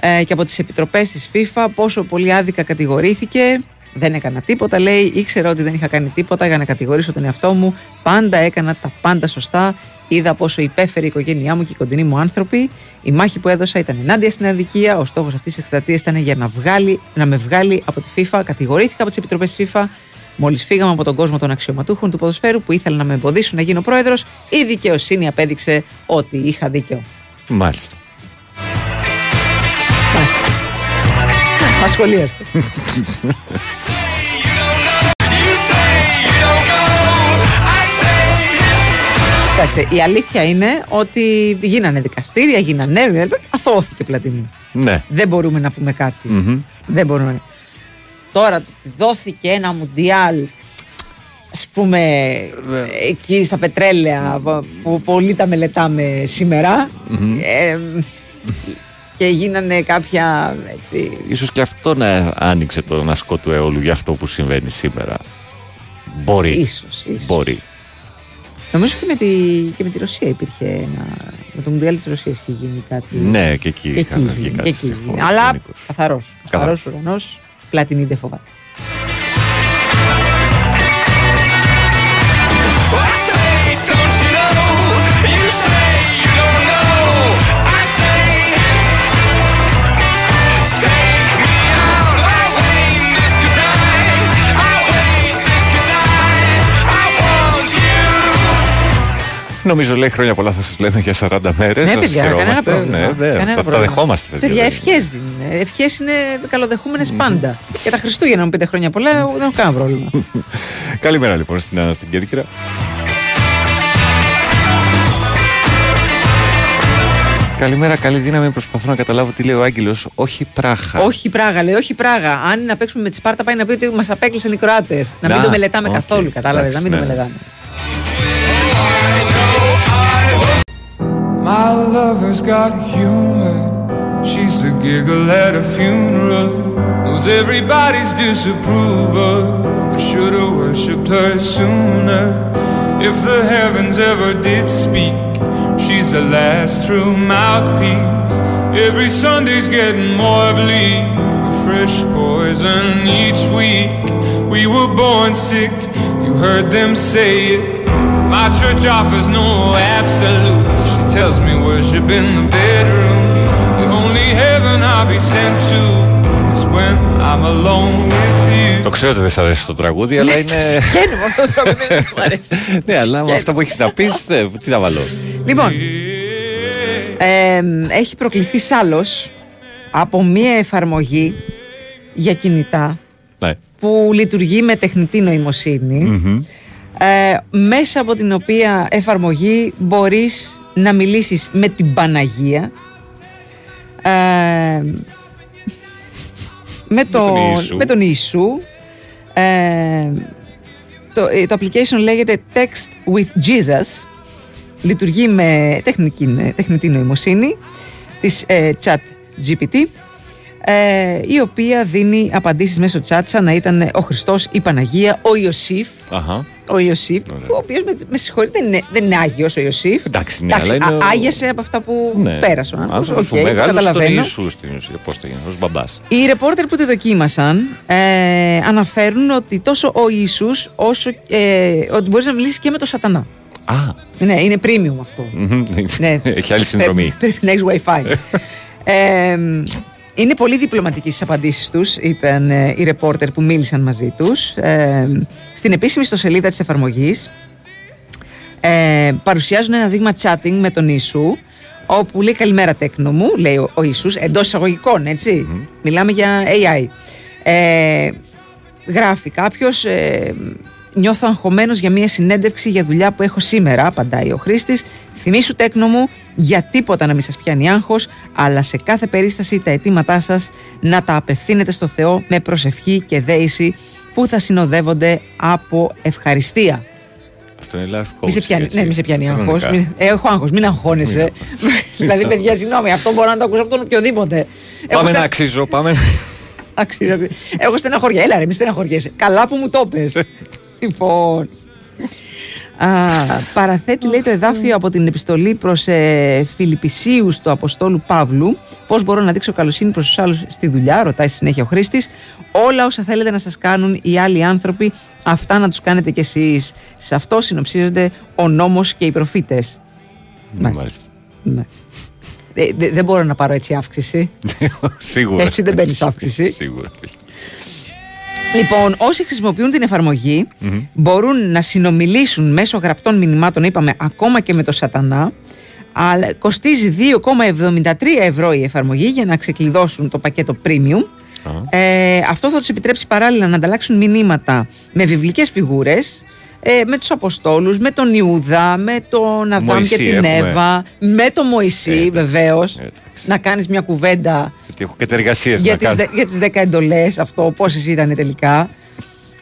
ε, και από τις επιτροπές της FIFA, πόσο πολύ άδικα κατηγορήθηκε. Δεν έκανα τίποτα, λέει. Ήξερα ότι δεν είχα κάνει τίποτα για να κατηγορήσω τον εαυτό μου. Πάντα έκανα τα πάντα σωστά. Είδα πόσο υπέφερε η οικογένειά μου και οι κοντινοί μου άνθρωποι. Η μάχη που έδωσα ήταν ενάντια στην αδικία. Ο στόχος αυτής της εκστρατείας ήταν για να, βγάλει, να με βγάλει από τη FIFA. Κατηγορήθηκα από τις επιτροπές της FIFA. Μόλις φύγαμε από τον κόσμο των αξιωματούχων του ποδοσφαίρου που ήθελαν να με εμποδίσουν να γίνω πρόεδρος, η δικαιοσύνη απέδειξε ότι είχα δίκιο. Μάλιστα. Μάλιστα. Ασχολίαστε. Εντάξει, η αλήθεια είναι ότι γίνανε δικαστήρια, γίνανε έργα, αθώθηκε πλατινή. Ναι. Δεν μπορούμε να πούμε κάτι. Μμμ. Δεν μπορούμε. Τώρα το ότι δόθηκε ένα μουντιάλ ας πούμε εκεί στα πετρέλαια που πολλοί τα μελετάμε σήμερα ε, και γίνανε κάποια έτσι, Ίσως και αυτό να άνοιξε τον ασκό του αιώλου για αυτό που συμβαίνει σήμερα. Μπορεί. Ίσως, ίσως. Μπορεί. Νομίζω και με, τη, και με τη Ρωσία υπήρχε ένα. Με το Μουντιάλ της Ρωσίας είχε γίνει κάτι. Ναι, και εκεί και εκεί είχαν βγει γίνει, κάτι και εκεί στη γίνει. φόρα, Αλλά γενικώς. καθαρός. Καθαρός ουρανός, πλατινή δεν φοβάται. Νομίζω λέει χρόνια πολλά θα σας λέμε για 40 μέρες. Ναι, παιδιά, κανένα πρόβλημα. Ναι, ναι, Κανένα τα, τα πρόβλημα. δεχόμαστε, παιδιά. Παιδιά, δεν είναι. ευχές είναι. Ευχές είναι καλοδεχούμενες πάντα. Και τα Χριστούγεννα μου πείτε χρόνια πολλά, εγώ δεν έχω κανένα πρόβλημα. Καλημέρα λοιπόν στην Άννα στην Κέρκυρα. Καλημέρα, καλή δύναμη. Προσπαθώ να καταλάβω τι λέει ο Άγγελος. Όχι Πράγα. όχι Πράγα, λέει, όχι Πράγα. Αν είναι να παίξουμε με τη Σπάρτα, πάει να πει ότι μας απέκλεισαν οι Κροάτες. Να μην Να, το μελετάμε οκ, καθόλου, κατάλαβες. Να μην το εντάξει, ναι. μελετάμε. My lover's got humor. She's the giggle at a funeral. Knows everybody's disapproval. I should have worshipped her sooner. If the heavens ever did speak, she's the last true mouthpiece. Every Sunday's getting more bleak. A fresh poison each week. We were born sick, you heard them say it. My church offers no absolutes. She tells me worship in the bedroom. The only heaven I'll be sent to is when I'm alone with you. Το ξέρω ότι δεν σ' αρέσει το τραγούδι, αλλά είναι. Βγαίνει με αυτό το τραγούδι, δεν μου αρέσει. ναι, αλλά με αυτό που έχεις να πεις, τι θα βάλω; Λοιπόν, ε, έχει προκληθεί σάλος από μία εφαρμογή για κινητά Ναι. που λειτουργεί με τεχνητή νοημοσύνη Μμμ. ε, μέσα από την οποία εφαρμογή μπορείς να μιλήσεις με την Παναγία ε, με, τον τον, Ιησού. με τον Ιησού ε, το, ε, το application λέγεται Text with Jesus λειτουργεί με τεχνική, τεχνητή νοημοσύνη της ε, chat GPT ε, η οποία δίνει απαντήσεις μέσω chat σαν να ήταν ο Χριστός, η Παναγία, ο Ιωσήφ Αχα. ο Ιωσήφ, ο οποίος με, με συγχωρείτε δεν είναι, δεν είναι Άγιος ο Ιωσήφ. Εντάξει, ναι, αλλά είναι α- ο- άγιασε από αυτά που Ναι. πέρασε ο άνθρωπος. Άνθρωπος που Οκ, το μεγάλωσε τον καταλαβαίνω. Ιησού στην ουσία. Πώς το γίνει, ως μπαμπάς. Οι ρεπόρτερ που τη δοκίμασαν ε, αναφέρουν ότι τόσο ο Ιησούς όσο ε, ότι μπορείς να μιλήσεις και με τον σατανά. Α. Ναι, είναι premium αυτό. Ναι. Έχει άλλη συνδρομή. Πρέπει, πρέπει να έχεις WiFi. ε, είναι πολύ διπλωματικοί στι απαντήσεις τους, είπαν ε, οι ρεπόρτερ που μίλησαν μαζί τους. Ε, στην επίσημη ιστοσελίδα της εφαρμογής ε, παρουσιάζουν ένα δείγμα chatting με τον Ιησού, όπου λέει Καλημέρα τέκνο μου, λέει ο, ο Ιησούς, εντός εισαγωγικών, έτσι. Μιλάμε για AI. Ε, γράφει κάποιος. Ε, Νιώθω αγχωμένος για μια συνέντευξη για δουλειά που έχω σήμερα, απαντάει ο χρήστης. Θυμήσου τέκνο μου για τίποτα να μην σας πιάνει άγχος, αλλά σε κάθε περίσταση τα αιτήματά σας να τα απευθύνετε στο Θεό με προσευχή και δέηση που θα συνοδεύονται από ευχαριστία. Αυτό είναι life coach. Μη σε πιάνει, έτσι. ναι, μη σε πιάνει άγχος. Κανονικά. έχω άγχος, μην αγχώνεσαι. δηλαδή, παιδιά, συγγνώμη, αυτό μπορώ να το ακούσω από τον οποιοδήποτε. Έχω Πάμε στε- να αξίζω, πάμε. Αξίζω. Έχω στεναχωριά. Έλα, ρε, μη στεναχωριέσαι. Καλά που μου το πες. λοιπόν. Α, παραθέτει λέει το εδάφιο από την επιστολή προς ε, Φιλιππισίους του Αποστόλου Παύλου πώς μπορώ να δείξω καλοσύνη προς τους άλλους στη δουλειά ρωτάει στη συνέχεια ο Χρήστης όλα όσα θέλετε να σας κάνουν οι άλλοι άνθρωποι αυτά να τους κάνετε κι εσείς σε αυτό συνοψίζονται ο νόμος και οι προφήτες Μάλιστα. ναι. Ε, δε- δεν μπορώ να πάρω έτσι αύξηση Σίγουρα. Έτσι δεν παίρνεις αύξηση. Σίγουρα. Λοιπόν, όσοι χρησιμοποιούν την εφαρμογη Μμμ. μπορούν να συνομιλήσουν μέσω γραπτών μηνυμάτων, είπαμε, ακόμα και με το σατανά. Αλλά κοστίζει 2,73 ευρώ η εφαρμογή για να ξεκλειδώσουν το πακέτο premium. Ε, αυτό θα τους επιτρέψει παράλληλα να ανταλλάξουν μηνύματα με βιβλικές φιγούρες, ε, με τους Αποστόλους, με τον Ιούδα, με τον Αδάμ Μωυσή και την έχουμε. Εύα, με τον Μωυσή βεβαίως, να κάνεις μια κουβέντα Γιατί έχω και εργασίε για να τις, κάνω. δε- για τις 10 εντολές αυτό πόσες ήταν τελικά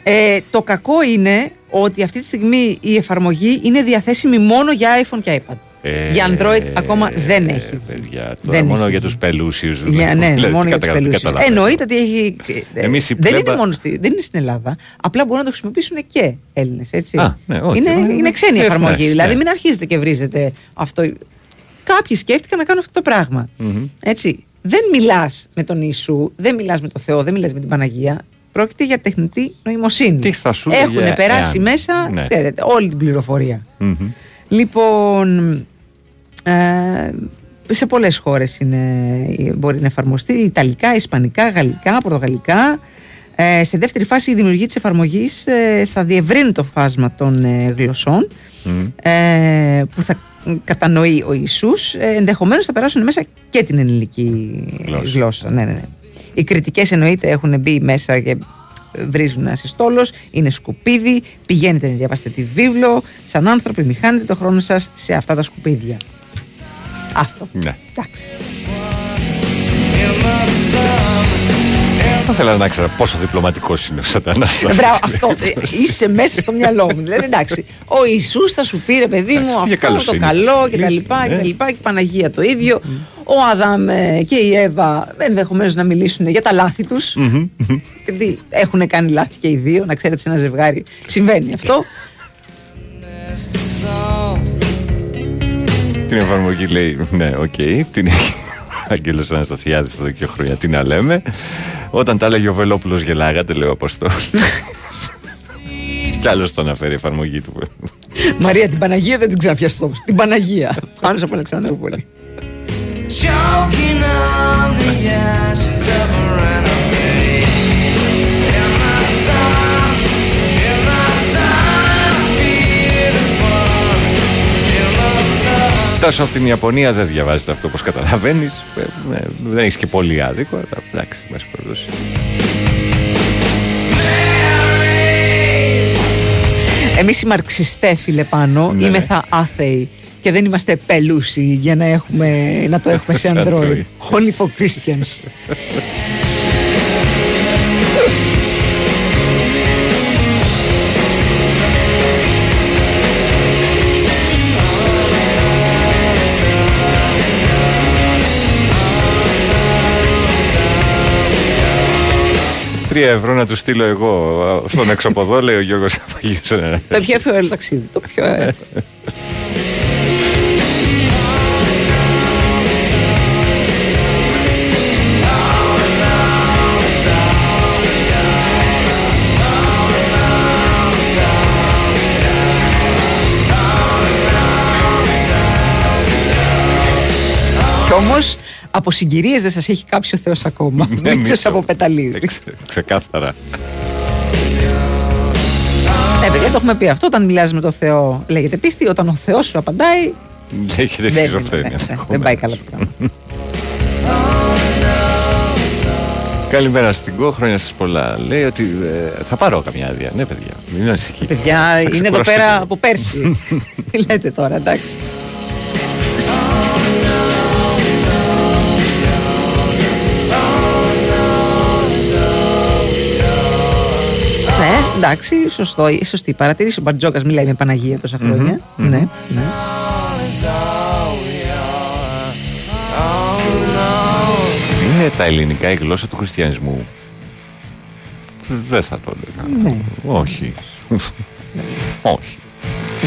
ε, το κακό είναι ότι αυτή τη στιγμή η εφαρμογή είναι διαθέσιμη μόνο για iPhone και iPad Ε, για Android ακόμα δεν έχει Παιδιά, τώρα Δεν μόνο έχει. για τους πελούσιους. για, ναι, μόνο για τους πελούσιους. Εννοείται ότι έχει. ε, Εμείς η δεν, πλέμπα- είναι μόνο στη, δεν είναι στην Ελλάδα. Απλά μπορούν να το χρησιμοποιήσουν και Έλληνες. Α, ναι, όχι. είναι, Ε, είναι ξένη διεθνές, εφαρμογή. ναι. Δηλαδή, μην αρχίζετε και βρίζετε αυτό. Κάποιοι σκέφτηκαν να κάνουν αυτό το πράγμα. Μμμ. Έτσι. Δεν μιλάς με τον Ιησού, δεν μιλάς με τον Θεό, δεν μιλάς με την Παναγία. Πρόκειται για τεχνητή νοημοσύνη. Τι θα σου Έχουν έλεγε περάσει εάν. μέσα, Ναι. ξέρετε, όλη την πληροφορία. Μμμ. Λοιπόν, ε, σε πολλές χώρες είναι, μπορεί να εφαρμοστεί, Ιταλικά, Ισπανικά, Γαλλικά, Πορτογαλικά. Ε, σε δεύτερη φάση η δημιουργία της εφαρμογής ε, θα διευρύνει το φάσμα των ε, γλωσσών Μμμ. ε, που θα κατανοεί ο Ιησούς. Ε, ενδεχομένως θα περάσουν μέσα και την ελληνική Γλώσσα. γλώσσα. Ναι, ναι, ναι. Οι κριτικές εννοείται έχουν μπει μέσα και βρίζουν ένα συστόλος, είναι σκουπίδι, πηγαίνετε να διαβάσετε τη βίβλο, σαν άνθρωποι μη χάνετε το χρόνο σας σε αυτά τα σκουπίδια. Αυτό. Ναι. Εντάξει. In the sun Θα ήθελα να ξέρω πόσο διπλωματικός είναι ο Σατανάς. Ε, Μπράβο, αυτό. ε, Είσαι μέσα στο μυαλό μου. Δηλαδή, εντάξει, ο Ιησούς θα σου πήρε, παιδί μου, για αυτό το καλοσύνη. καλό και τα Λύση, λοιπά και ναι. τα λοιπά. Και η Παναγία το ίδιο. Ο Αδάμ ε, και η Εύα ενδεχομένως να μιλήσουν για τα λάθη τους. Γιατί έχουν κάνει λάθη και οι δύο. Να ξέρετε, σε ένα ζευγάρι συμβαίνει αυτό. Την εφαρμογή λέει, ναι, οκ, την έχει ο Αγγέλος Αναστασιάδης εδώ και χρόνια, τι να λέμε. Όταν τα έλεγε ο Βελόπουλος γελάγατε, λέω Αποστόλη. Κι άλλος το αναφέρει η εφαρμογή του. Μαρία, την Παναγία δεν την ξαναπιαστώ. όμως. Την Παναγία. Πάνω από Αλεξανδρούπολη. Choking on the ashes my son. Τάσο από την Ιαπωνία δεν διαβάζεται αυτό όπως καταλαβαίνεις. Ε, ναι, δεν έχεις και πολύ άδικο. αλλά Εντάξει, μέσα περιπτώσει. Εμείς οι μαρξιστές, φίλε πάνω, Ναι. είμεθα άθεοι και δεν είμαστε πελούσιοι για να, έχουμε, να το έχουμε σε Σε Android. Android. Only for Christians. Τρία ευρώ να του στείλω εγώ α, στον εξωποδό, λέει ο Γιώργος Απαγίος. το πιο εύκολο ταξίδι. Το πιο εύκολο. Όμως από συγκυρίες δεν σας έχει κάψει ο Θεός ακόμα. Ναι, Μίτσο Μίτσο. από πεταλίδι. Ε, ξε- Ξεκάθαρα. Ναι, παιδιά, το έχουμε πει αυτό. Όταν μιλάς με τον Θεό, λέγεται πίστη. Όταν ο Θεός σου απαντάει, Λέγεται δεν, σχιζοφρένεια. ναι, ναι, δεν πάει καλά το πράγμα. Καλημέρα στην Κο, χρόνια σας πολλά. Λέει ότι ε, θα πάρω καμιά άδεια. Ναι, παιδιά, μην ανησυχείτε. Παιδιά, Θα είναι εδώ ξεκουραστώ πέρα λίγο. από πέρσι. Τι λέτε τώρα, εντάξει. Εντάξει, σωστό, σωστή παρατήρηση. Ο Μπαρτζόκας μιλάει με Παναγία τόσα χρόνια. Ναι, ναι. Είναι τα ελληνικά η γλώσσα του χριστιανισμού. Δεν θα το έλεγα. Ναι. Όχι. Όχι.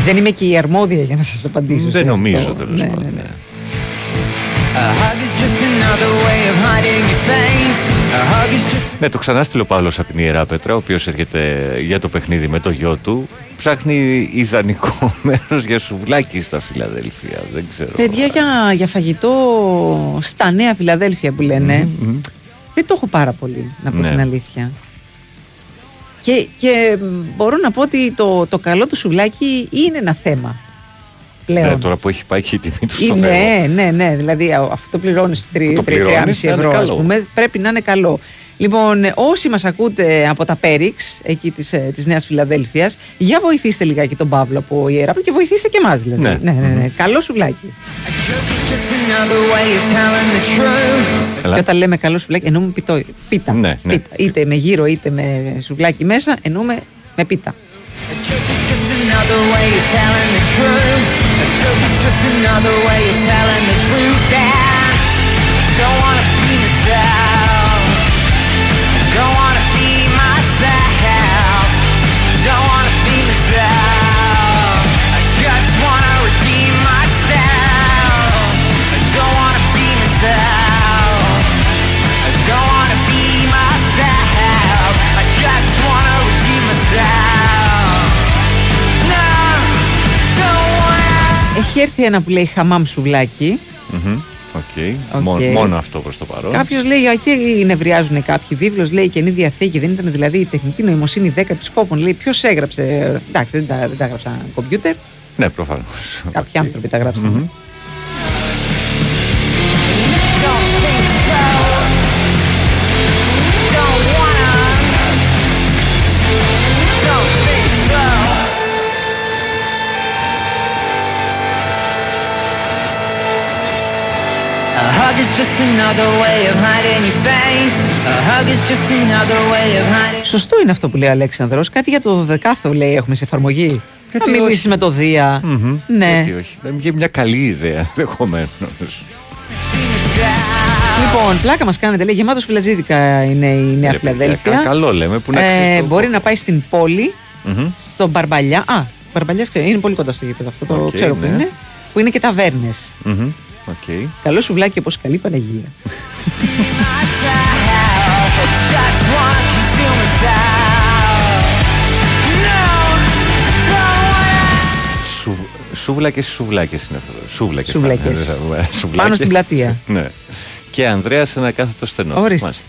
Δεν είμαι και η αρμόδια για να σας απαντήσω. Δεν σε νομίζω αυτό. τέλος Ναι, πάντων. ναι, ναι. A hug is just another way of hiding your face. A hug is just Ναι, το ξανά στείλε ο Παύλος από την Ιερά Πέτρα, ο οποίος έρχεται για το παιχνίδι με το γιο του. Ψάχνει ιδανικό μέρος για σουβλάκι στα Φιλαδέλφια. Δεν ξέρω. Παιδιά για, για φαγητό στα νέα Φιλαδέλφια που λένε, δεν το έχω πάρα πολύ, να πω Ναι. την αλήθεια. Και, και μ, μπορώ να πω ότι το, το καλό του σουβλάκι είναι ένα θέμα πλέον. Ναι, τώρα που έχει πάει και η τιμή του στο Είναι, Θεό. ναι, ναι, δηλαδή α, αυτό το πληρώνεις Που το πληρώνεις, 3,5 να είναι ευρώ, καλό. ας πούμε, πρέπει να είναι καλό. Λοιπόν, ε, όσοι μας ακούτε από τα Πέριξ, εκεί της, ε, της Νέας Φιλαδέλφειας, για βοηθήστε λιγάκι τον Παύλο από Ιερά και βοηθήστε και εμάς δηλαδή. Ναι. ναι, ναι, ναι. Καλό σουβλάκι. It's just another way of telling the truth. Καλά. Και όταν λέμε καλό σουβλάκι, εννοούμε πιτό, πίτα. Ναι, ναι. πίτα. Είτε με γύρο είτε με σουβλάκι μέσα, εννοούμε με πίτα. Another way of telling the truth. A joke is just another way of telling the truth. And I don't wanna be myself. Έχει έρθει ένα που λέει χαμάμ σουβλάκι. Μμμ, Ok. Ok. Μόνο, μόνο αυτό προς το παρόν. Κάποιος λέει, εκεί νευριάζουν κάποιοι. Βίβλος λέει καινή διαθήκη. Δεν ήταν δηλαδή η τεχνητή νοημοσύνη 10 επισκόπων. Λέει, ποιος έγραψε. Εντάξει, δεν τα, δεν τα έγραψαν κομπιούτερ. Ναι, προφανώς. Κάποιοι άνθρωποι τα γράψαν. Don't Σωστό είναι αυτό που λέει ο Αλέξανδρος. Κάτι για το δωδεκάθεο λέει έχουμε σε εφαρμογή. Γιατί να μιλήσει όχι. με το Δία. Μμμ. Ναι. Γιατί όχι. Ε, Για μια καλή ιδέα ενδεχομένως. Λοιπόν, πλάκα μας κάνετε. Λέει γεμάτος σουβλατζίδικα είναι η Νέα Ρε, παιδιά, Φιλαδέλφεια. κα- καλό λέμε, που να Ε, ξέρεις το- Μπορεί να πάει στην πόλη, Μμμ. στον Μπαρμπαλιά. Α, Μπαρμπαλιάς ξέρω, είναι πολύ κοντά στο γήπεδο αυτό. Το Οκ, ξέρω που ναι. είναι. Που είναι και ταβέρνες. Μμμ. Οκ. Καλό σουβλάκι όπως καλή Παναγία. Just wanna conceal myself. No, don't wanna. Σουβ- Σούβλακες ή σουβλάκες είναι αυτό. Σούβλακες. Σουβλάκες. θα είναι, ε, σουβλάκες. Πάνω στην πλατεία. ναι. Και Ανδρέας σε ένα κάθετο στενό. Ορίστε. Μάλιστα.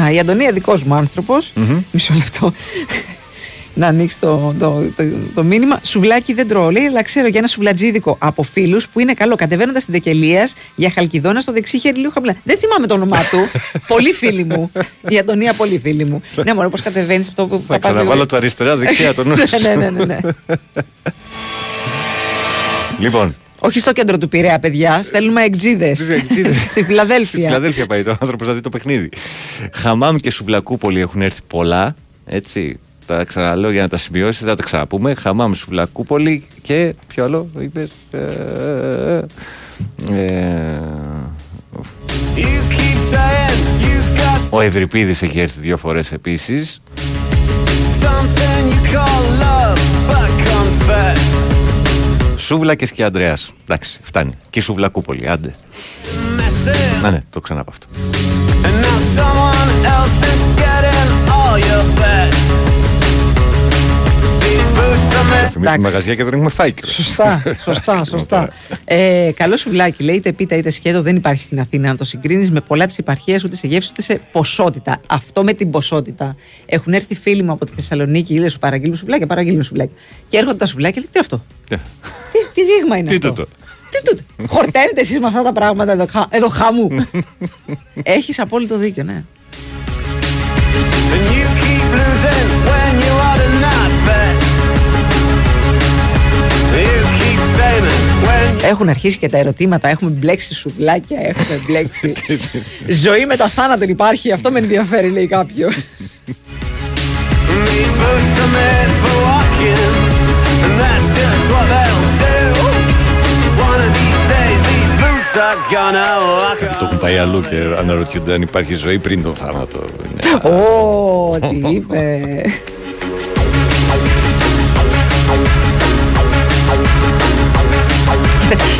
Α, η Αντωνία δικός μου άνθρωπος. Μισό λεπτό. να ανοίξει το, το, το, το μήνυμα. Σουβλάκι δεν τρώω, λέει, αλλά ξέρω για ένα σουβλατζίδικο από φίλους που είναι καλό. Κατεβαίνοντας στην Δεκελία για χαλκιδόνα στο δεξί χέρι λίγο χαμηλά. Δεν θυμάμαι το όνομά του. πολύ φίλη μου. Η Αντωνία, πολύ φίλη μου. ναι, μόνο πώς κατεβαίνεις αυτό που Θα πας λίγο- ξαναβάλω το αριστερά δεξιά το νου σου. ναι, ναι, ναι, ναι. Λοιπόν, Όχι στο κέντρο του Πειραιά, παιδιά. Στέλνουμε εκτζίδε. εκτζίδες. Στη Φιλαδέλφια. Στη Φιλαδέλφια πάει το άνθρωπο να δει το παιχνίδι. Χαμάμ και Σουβλακούπολη έχουν έρθει πολλά. Έτσι. Τα ξαναλέω για να τα σημειώσει, θα τα ξαναπούμε. Χαμάμ, Σουβλακούπολη και. Ποιο άλλο είπε. Ε, ε, You keep saying you've got ο Ευρυπίδης έχει έρθει δύο φορές επίσης. something you call love, but confess. Σούβλακες και Ανδρέας. Εντάξει, φτάνει. Και η Σουβλακούπολη, άντε. Messing, Να ναι, το ξαναπώ made. Θυμίζουμε μαγαζιά και δεν έχουμε φάει κιόλας. Σωστά, σωστά, σωστά. Ε, καλό σουβλάκι, λέει είτε πίτα είτε σκέτο δεν υπάρχει στην Αθήνα. Να το συγκρίνεις με πολλά τη επαρχία, ούτε σε γεύση ούτε σε ποσότητα. Αυτό με την ποσότητα. Έχουν έρθει φίλοι μου από τη Θεσσαλονίκη, λέει σου παραγγείλουν σουβλάκια, παραγγείλουν σουβλάκια. Και έρχονται τα σουβλάκια, λέει τι αυτό; Ναι. Τι, τι δείγμα είναι Τι αυτό; τούτο; Τι τούτο; Χορταίνετε εσείς με αυτά τα πράγματα εδώ, χα- εδώ χάμου. Έχεις απόλυτο δίκιο, ναι. And you keep losing when you ought to not bet. Έχουν αρχίσει και τα ερωτήματα. Έχουμε μπλέξει σουβλάκια, έχουμε μπλέξει. Ζωή μετά θάνατον υπάρχει. Αυτό με ενδιαφέρει, λέει κάποιος. these boots are made for walking. And that's just what they'll do. One of these days, these boots are gonna walk Το έχουν πάει αλλού και αναρωτιούνται αν υπάρχει ζωή πριν τον θάνατο. Είναι- Ω, τι είπε.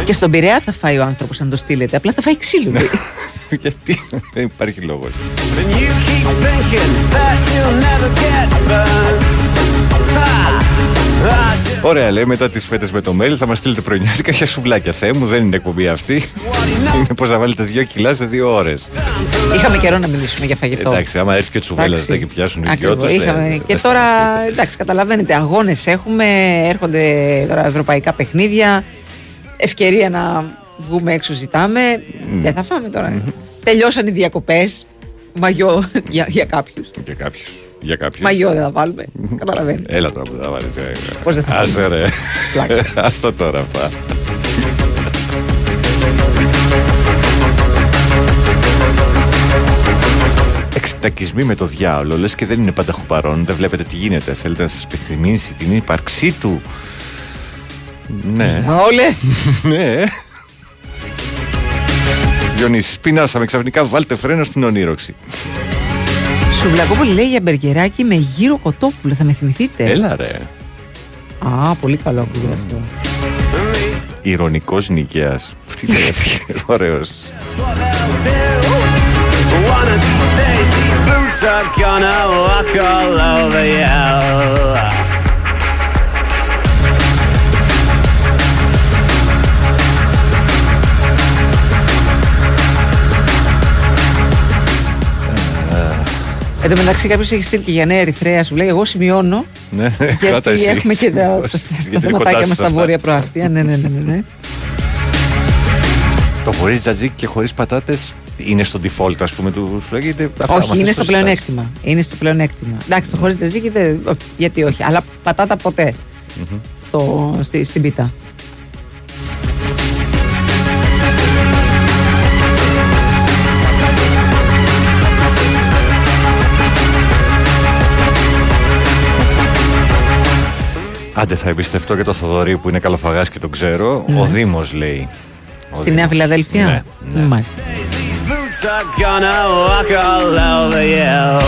Και στον Πειραιά θα φάει ο άνθρωπος αν το στείλετε. Απλά θα φάει ξύλο. λέει. Γιατί δεν υπάρχει λόγος. And you keep thinking that you'll never get burnt. Ah, I just Ωραία, λέει μετά τις φέτες με το mail θα μας στείλετε πρωινιάτικα για σουβλάκια. Θεέ μου, δεν είναι εκπομπή αυτή. είναι πώ να βάλετε δύο κιλά σε δύο ώρες. Είχαμε καιρό να μιλήσουμε για φαγητό. Εντάξει, άμα έρθει και τσουβέλα Εντάξει. δεν και πιάσουν οι δυο Ακριβώς, τους. είχαμε. Και τώρα, εντάξει, καταλαβαίνετε, αγώνες έχουμε, έρχονται τώρα ευρωπαϊκά παιχνίδια. Ευκαιρία να βγούμε έξω ζητάμε. Δεν θα φάμε τώρα. Τελειώσαν οι διακοπές. Μαγιό για, για κάποιους. Για κάποιους. Για κάποιους. Μαγιό δεν θα βάλουμε. Καταλαβαίνετε. Έλα τώρα που θα βάλετε. Πώς δεν θα Άσε ρε. Πλάκα. Άστο τώρα αυτά. Εξυπτακισμοί με το διάολο, λες και δεν είναι πάντα παρόν, δεν βλέπετε τι γίνεται. Θέλετε να σας επιθυμήσει την ύπαρξή του. Ναι. Όλε. ναι. Διονύσης, πεινάσαμε ξαφνικά, βάλτε φρένο στην ονείροξη. Σουβλακόπουλη λέει για μπεργκεράκι με γύρο κοτόπουλο. Θα με θυμηθείτε; Έλα ρε. Α, πολύ καλό ακούγεται αυτό. Ηρωνικός νοικιάς. Τι λέει, ωραίος. One Εν τω μεταξύ, κάποιος έχει στείλει και για νέα Ερυθρέα. Σου λέει: Εγώ σημειώνω. Ναι, κράτα γιατί εσύ. έχουμε και τα, τα Γιατί είναι κοντάς θεματάκια σου μας στα αυτά. βόρεια προάστια. ναι, ναι, ναι, ναι, ναι. Το χωρίς τζατζίκ και χωρίς πατάτες είναι στο default, ας πούμε, τους σουβλάκι. είτε αυτά όχι, μας είναι το στο συστάσεις. πλεονέκτημα. Είναι στο πλεονέκτημα. Εντάξει, το χωρίς τεζίκι δεν. όχι, Γιατί όχι. Αλλά πατάτα ποτέ Μμμ. στο, στη, στην πίτα. Άντε θα εμπιστευτώ και το Θοδωρή που είναι καλοφαγάς και τον ξέρω. Ναι. Ο Δήμος λέει. Ο Στη Νέα Δήμος. Φιλαδέλφια; Ναι, ναι. Μάλιστα. Boots are gonna walk all over you.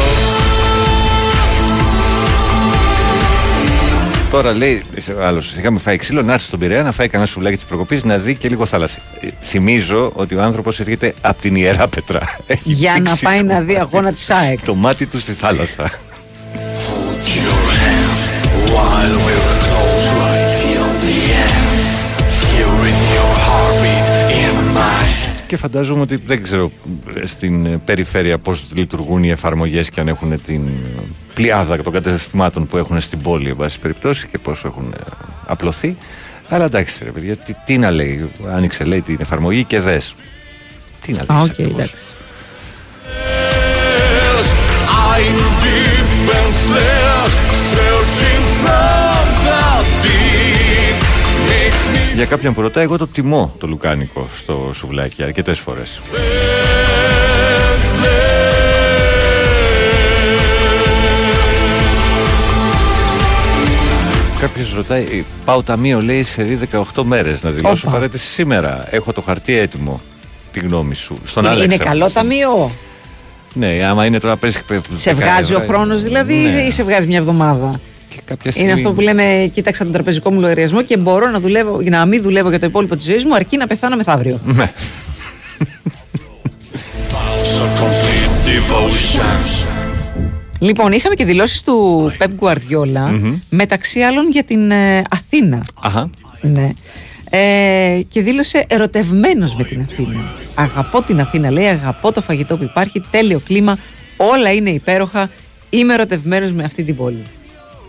Τώρα λέει άλλος, είχαμε φάει ξύλο, να έρθει στον Πειραιά να φάει κανένα σουβλάκι της προκοπής να δει και λίγο θάλασσα. Ε, Θυμίζω ότι ο άνθρωπος έρχεται από την ιερά πετρά. Έχει Για να πήξει πάει το- να δει αγώνα της ΑΕΚ. Το μάτι του στη θάλασσα. Και φαντάζομαι ότι δεν ξέρω ε, στην ε, περιφέρεια πώς λειτουργούν οι εφαρμογές και αν έχουν την ε, πλειάδα των καταστημάτων που έχουν στην πόλη, εν πάση περιπτώσει, και πώς έχουν ε, απλωθεί. Αλλά εντάξει, ρε παιδιά, τι, τι να λέει. Άνοιξε, λέει την εφαρμογή και δες. Τι να Α, δεις οκ, ακριβώς. εντάξει. I'm defenseless, searching from Για κάποιον που ρωτάει, εγώ το τιμώ το λουκάνικο στο σουβλάκι αρκετές φορές. Κάποιος ρωτάει, «Ε, πάω ταμείο, λέει σε 18 μέρες να δηλώσω Όπα. παρέτηση σήμερα. Έχω το χαρτί έτοιμο. Τη γνώμη σου. Στον Είναι, Άλεξ είναι έχω καλό στείλει. ταμείο; Ναι, άμα είναι τώρα πες, Σε βγάζει ο χρόνος δηλαδή Ναι. ή σε βγάζει μια εβδομάδα; Κάποια Είναι αυτό που λέμε, κοίταξα τον τραπεζικό μου λογαριασμό και μπορώ να, δουλεύω, να μην δουλεύω για το υπόλοιπο της ζωής μου αρκεί να πεθάνω μεθαύριο. Ναι. complete devotion. Λοιπόν, είχαμε και δηλώσεις του Pep Guardiola μεταξύ άλλων για την ε, Αθήνα. Αχα. Ναι. Ε, και δήλωσε ερωτευμένος με την Αθήνα. Αγαπώ την Αθήνα, λέει, αγαπώ το φαγητό που υπάρχει, τέλειο κλίμα, όλα είναι υπέροχα, είμαι ερωτευμένος με αυτή την πόλη.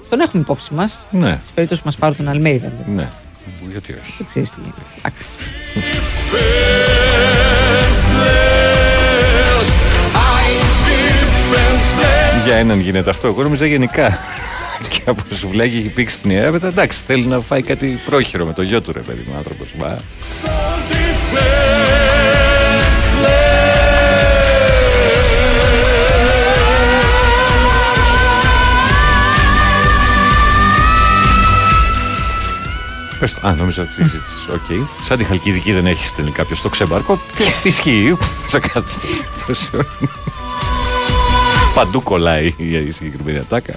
Τον έχουμε υπόψη μας, Ναι. σε περίπτωση που μας πάρουν τον Αλμέιδα. βέβαια. Ναι. Γιατί όχι. Δεν ξέρεις τι γίνεται. Εντάξει. Για έναν γίνεται αυτό. Εγώ νόμιζα γενικά. Και από το σουβλάκι έχει πήξει την ιερά μετά. Εντάξει, θέλει να φάει κάτι πρόχειρο με το γιο του ρε παιδί μου άνθρωπος. Πες το. Α, νόμιζα ότι ζήτησες. Οκ. Σαν τη Χαλκιδική δεν έχει, στέλνει κάποιος στο ξεμπάρκο. Τι ισχύει. Σε κάτι. Παντού κολλάει η συγκεκριμένη ατάκα.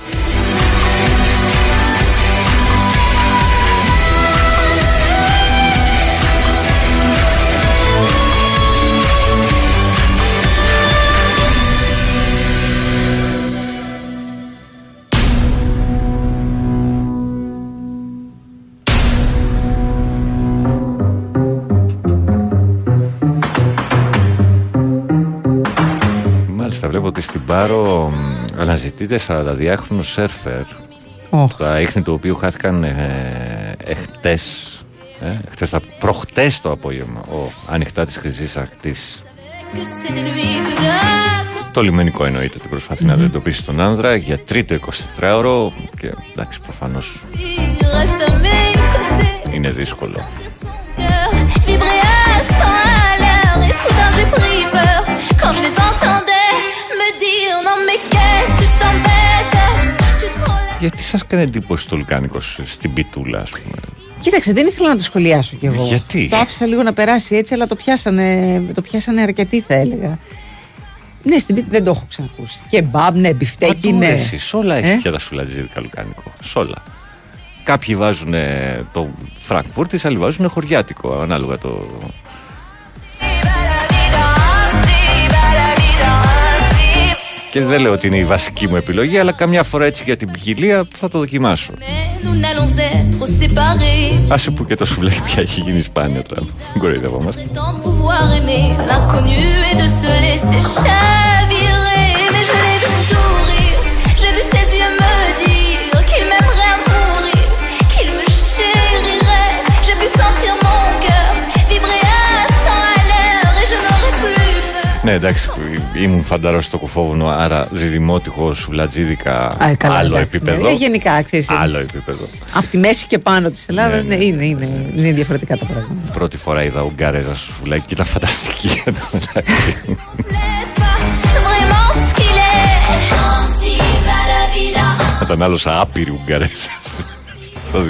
Στην Πάρο μ, αναζητείται 42χρονο σερφερ. Οχ. Τα ίχνη του οποίου χάθηκαν ε, εχθές, ε, εχθές, τα- προχτές το απόγευμα, ο, ανοιχτά της Χρυσής Ακτής. Το λιμενικό εννοείται ότι προσπαθεί να αντιμετωπίσει τον άνδρα για τρίτο 24ωρο και εντάξει προφανώς Reste à mes côtés, είναι δύσκολο. cœur vibrait à 100 à l'heure. Et soudain j'ai pris peur quand je les Γιατί σας κάνει εντύπωση το λουκάνικος στην πιτούλα ας πούμε; Κοίταξε, δεν ήθελα να το σχολιάσω κι εγώ. Γιατί; Το άφησα λίγο να περάσει έτσι, αλλά το πιάσανε, το πιάσανε αρκετοί, θα έλεγα. Ναι, στην πίτα δεν το έχω ξανακούσει. Και μπαμ, ναι, μπιφτέκι, Παντού, ναι. ρε, εσύ, σ' όλα έχει Ε; και τα σουλατζίδικα λουκάνικο. Σ' όλα. Κάποιοι βάζουν το Φραγκφούρτη, άλλοι βάζουν χωριάτικο, ανάλογα το. Και δεν λέω ότι είναι η βασική μου επιλογή, αλλά καμιά φορά έτσι για την ποικιλία θα το δοκιμάσω. Άσε που και το σουβλάκι πια έχει γίνει σπάνιο τώρα. Μην. Ναι, εντάξει, ήμουν φανταρός στο κουφόβουνο, άρα διδημότυχο, σουβλατζίδικα, Α, καλά, άλλο εντάξει, επίπεδο. ναι. Ε, γενικά, ξέρεις, Άλλο επίπεδο. Από τη μέση και πάνω της Ελλάδας Ναι, ναι, ναι. είναι, είναι, είναι διαφορετικά τα πράγματα. Πρώτη φορά είδα Ουγγαρέζα στο σουβλάκι και ήταν φανταστική. εν τω μεταξύ. Vraiment ce qu'il est. Ainsi va la vida. Ήταν άλλο άπειρη Ουγγαρέζα στο- στο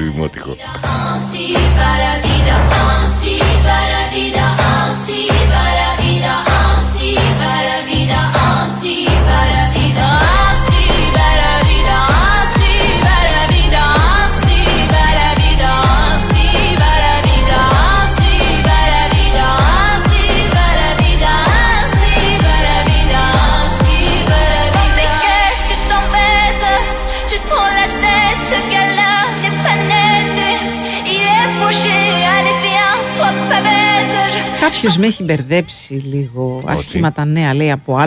Κάποιος με έχει μπερδέψει λίγο άσχημα τα νέα, λέει από Α,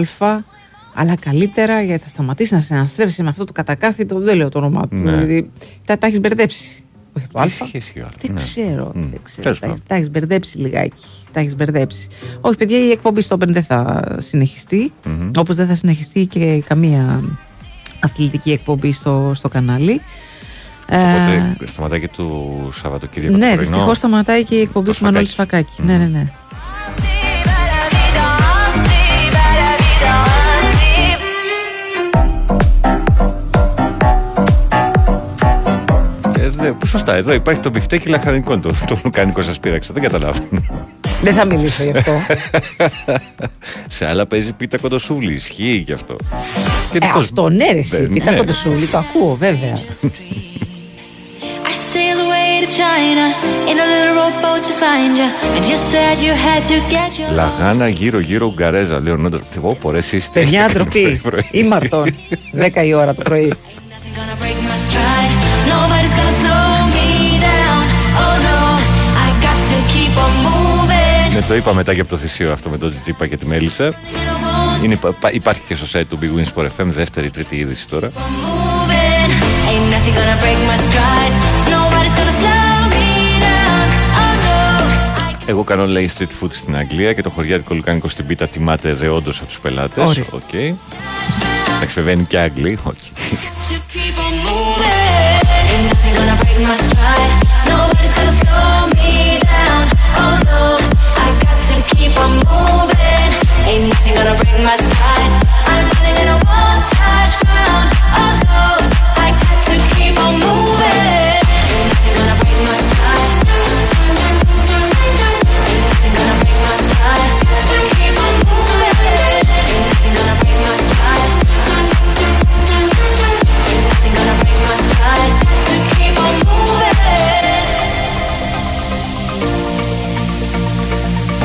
αλλά καλύτερα γιατί θα σταματήσει να συναστρέφεσαι με αυτό το κατακάθιτο. Δεν λέω το όνομά του. Ναι. Δηλαδή, τα, τα έχεις μπερδέψει. Όχι από Α. Τι σχέση ο Δεν άλλος, ναι. ξέρω. Μμ. Δεν ξέρω. Τέλος Τα, πάντων. τα έχεις μπερδέψει λιγάκι. Τα έχεις μπερδέψει. Όχι, παιδιά, η εκπομπή στο Open δεν θα συνεχιστεί. Μμμ. Όπως δεν θα συνεχιστεί και καμία αθλητική εκπομπή στο, στο κανάλι. Ε, Οπότε σταματάει και του Σαββατοκύριακου. ναι, το πρωινό. δυστυχώς σταματάει και η εκπομπή Το του Μανώλη Σφακάκης. Σφακάκη. Ναι, ναι, ναι. Ε, δε, σωστά, εδώ υπάρχει το μπιφτέκι λαχανικών. Το, το λουκάνικο σας πείραξα. Δεν καταλάβω. Δεν θα μιλήσω γι' αυτό. σε άλλα παίζει πίτα κοντοσούβλη. Ισχύει γι' αυτό. Ε, ε, αυτό ναι, ρε, εσύ, ε, πίτα ναι. Το ακούω, βέβαια. Λαγάνα γύρω-γύρω Ουγγαρέζα, λέει ο Νόντρο. Παιδιά, ντροπή. Ή Μαρτών. 10 η ώρα το πρωί. Ναι, το είπα μετά και από το θυσίο αυτό με τον Τζιτσίπα και τη Μέλισσα. Είναι, πα- πα- υπάρχει και στο site του Big Wins Sport FM, δεύτερη τρίτη είδηση τώρα. Moving. Ain't nothing gonna break my stride. Nobody's gonna slow me down. Oh no. Εγώ κάνω λέει street food στην Αγγλία και το χωριάτικο λουκάνικο στην πίτα τιμάται δεόντως από τους πελάτες. Ορίστε. Οκ. Εντάξει, βέβαια είναι και Άγγλοι. Ok. Ain't nothing gonna break my spine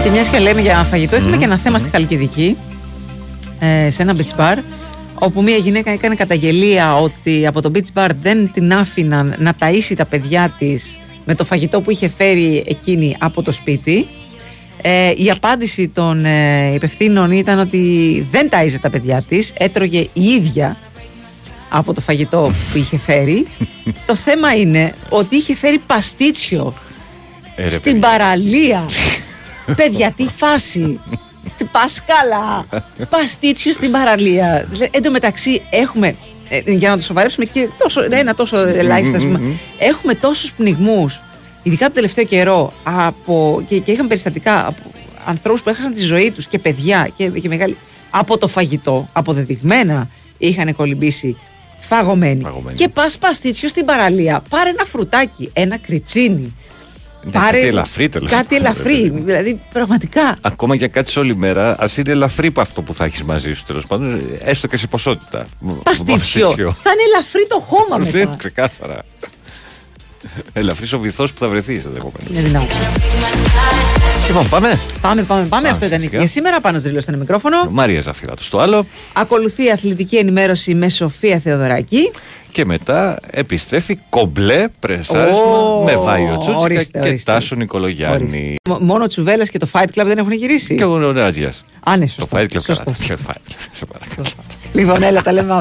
Και μια και λέμε για φαγητό, έχουμε και ένα θέμα στη Χαλκιδική, ε, σε ένα beach bar, όπου μια γυναίκα έκανε καταγγελία ότι από το beach bar δεν την άφηναν να ταΐσει τα παιδιά της με το φαγητό που είχε φέρει εκείνη από το σπίτι. Ε, η απάντηση των ε, υπευθύνων ήταν ότι δεν τάιζε τα παιδιά της, έτρωγε η ίδια από το φαγητό που είχε φέρει. το θέμα είναι ότι είχε φέρει παστίτσιο Ε, ρε, στην παιδιά. παραλία. Παιδιά, τι φάση. Τι Πασκάλα. Παστίτσιο στην παραλία. Δηλαδή, Εν τω μεταξύ έχουμε. ε, για να το σοβαρέψουμε και τόσο, ένα τόσο ελάχιστο. ας πούμε, Έχουμε τόσους πνιγμούς, ειδικά το τελευταίο καιρό, από, και, και είχαμε περιστατικά από ανθρώπους που έχασαν τη ζωή τους και παιδιά και, και μεγάλοι. Από το φαγητό, αποδεδειγμένα είχαν κολυμπήσει φαγωμένοι. Φαγωμένοι. Και πας παστίτσιο στην παραλία. Πάρε ένα φρουτάκι, ένα κριτσίνι. Ναι, κάτι ελαφρύ, τέλος Κάτι πάντων, ελαφρύ. ρε παιδί. Δηλαδή, πραγματικά. Ακόμα και κάτι όλη μέρα, ας είναι ελαφρύ από αυτό που θα έχεις μαζί σου τέλος πάντων, έστω και σε ποσότητα. Παστίτσιο. Θα είναι ελαφρύ το χώμα μετά. Δεν ξεκάθαρα. Ελαφρύς ο βυθός που θα βρεθείς ενδεχομένω. Είναι δυνατό. Λοιπόν, πάμε. Πάμε, πάμε, πάμε. Αυτό ήταν σιγά. για σήμερα. Πάνω στο στο μικρόφωνο. Μάρια Ζαφυράτου στο άλλο. Ακολουθεί η αθλητική ενημέρωση με Σοφία Θεοδωράκη και μετά επιστρέφει κομπλέ πρεσάρισμα με Βάιο Τσούτσικα ορίστε, και ορίστε. Τάσο Νικολογιάννη. Μόνο Τσουβέλλα και το Fight Club δεν έχουν γυρίσει; Και ο Νερατζιάς. Α, ναι, σωστό. Το Fight Club σωστό. καλά. Fight Λοιπόν, έλα, τα λέμε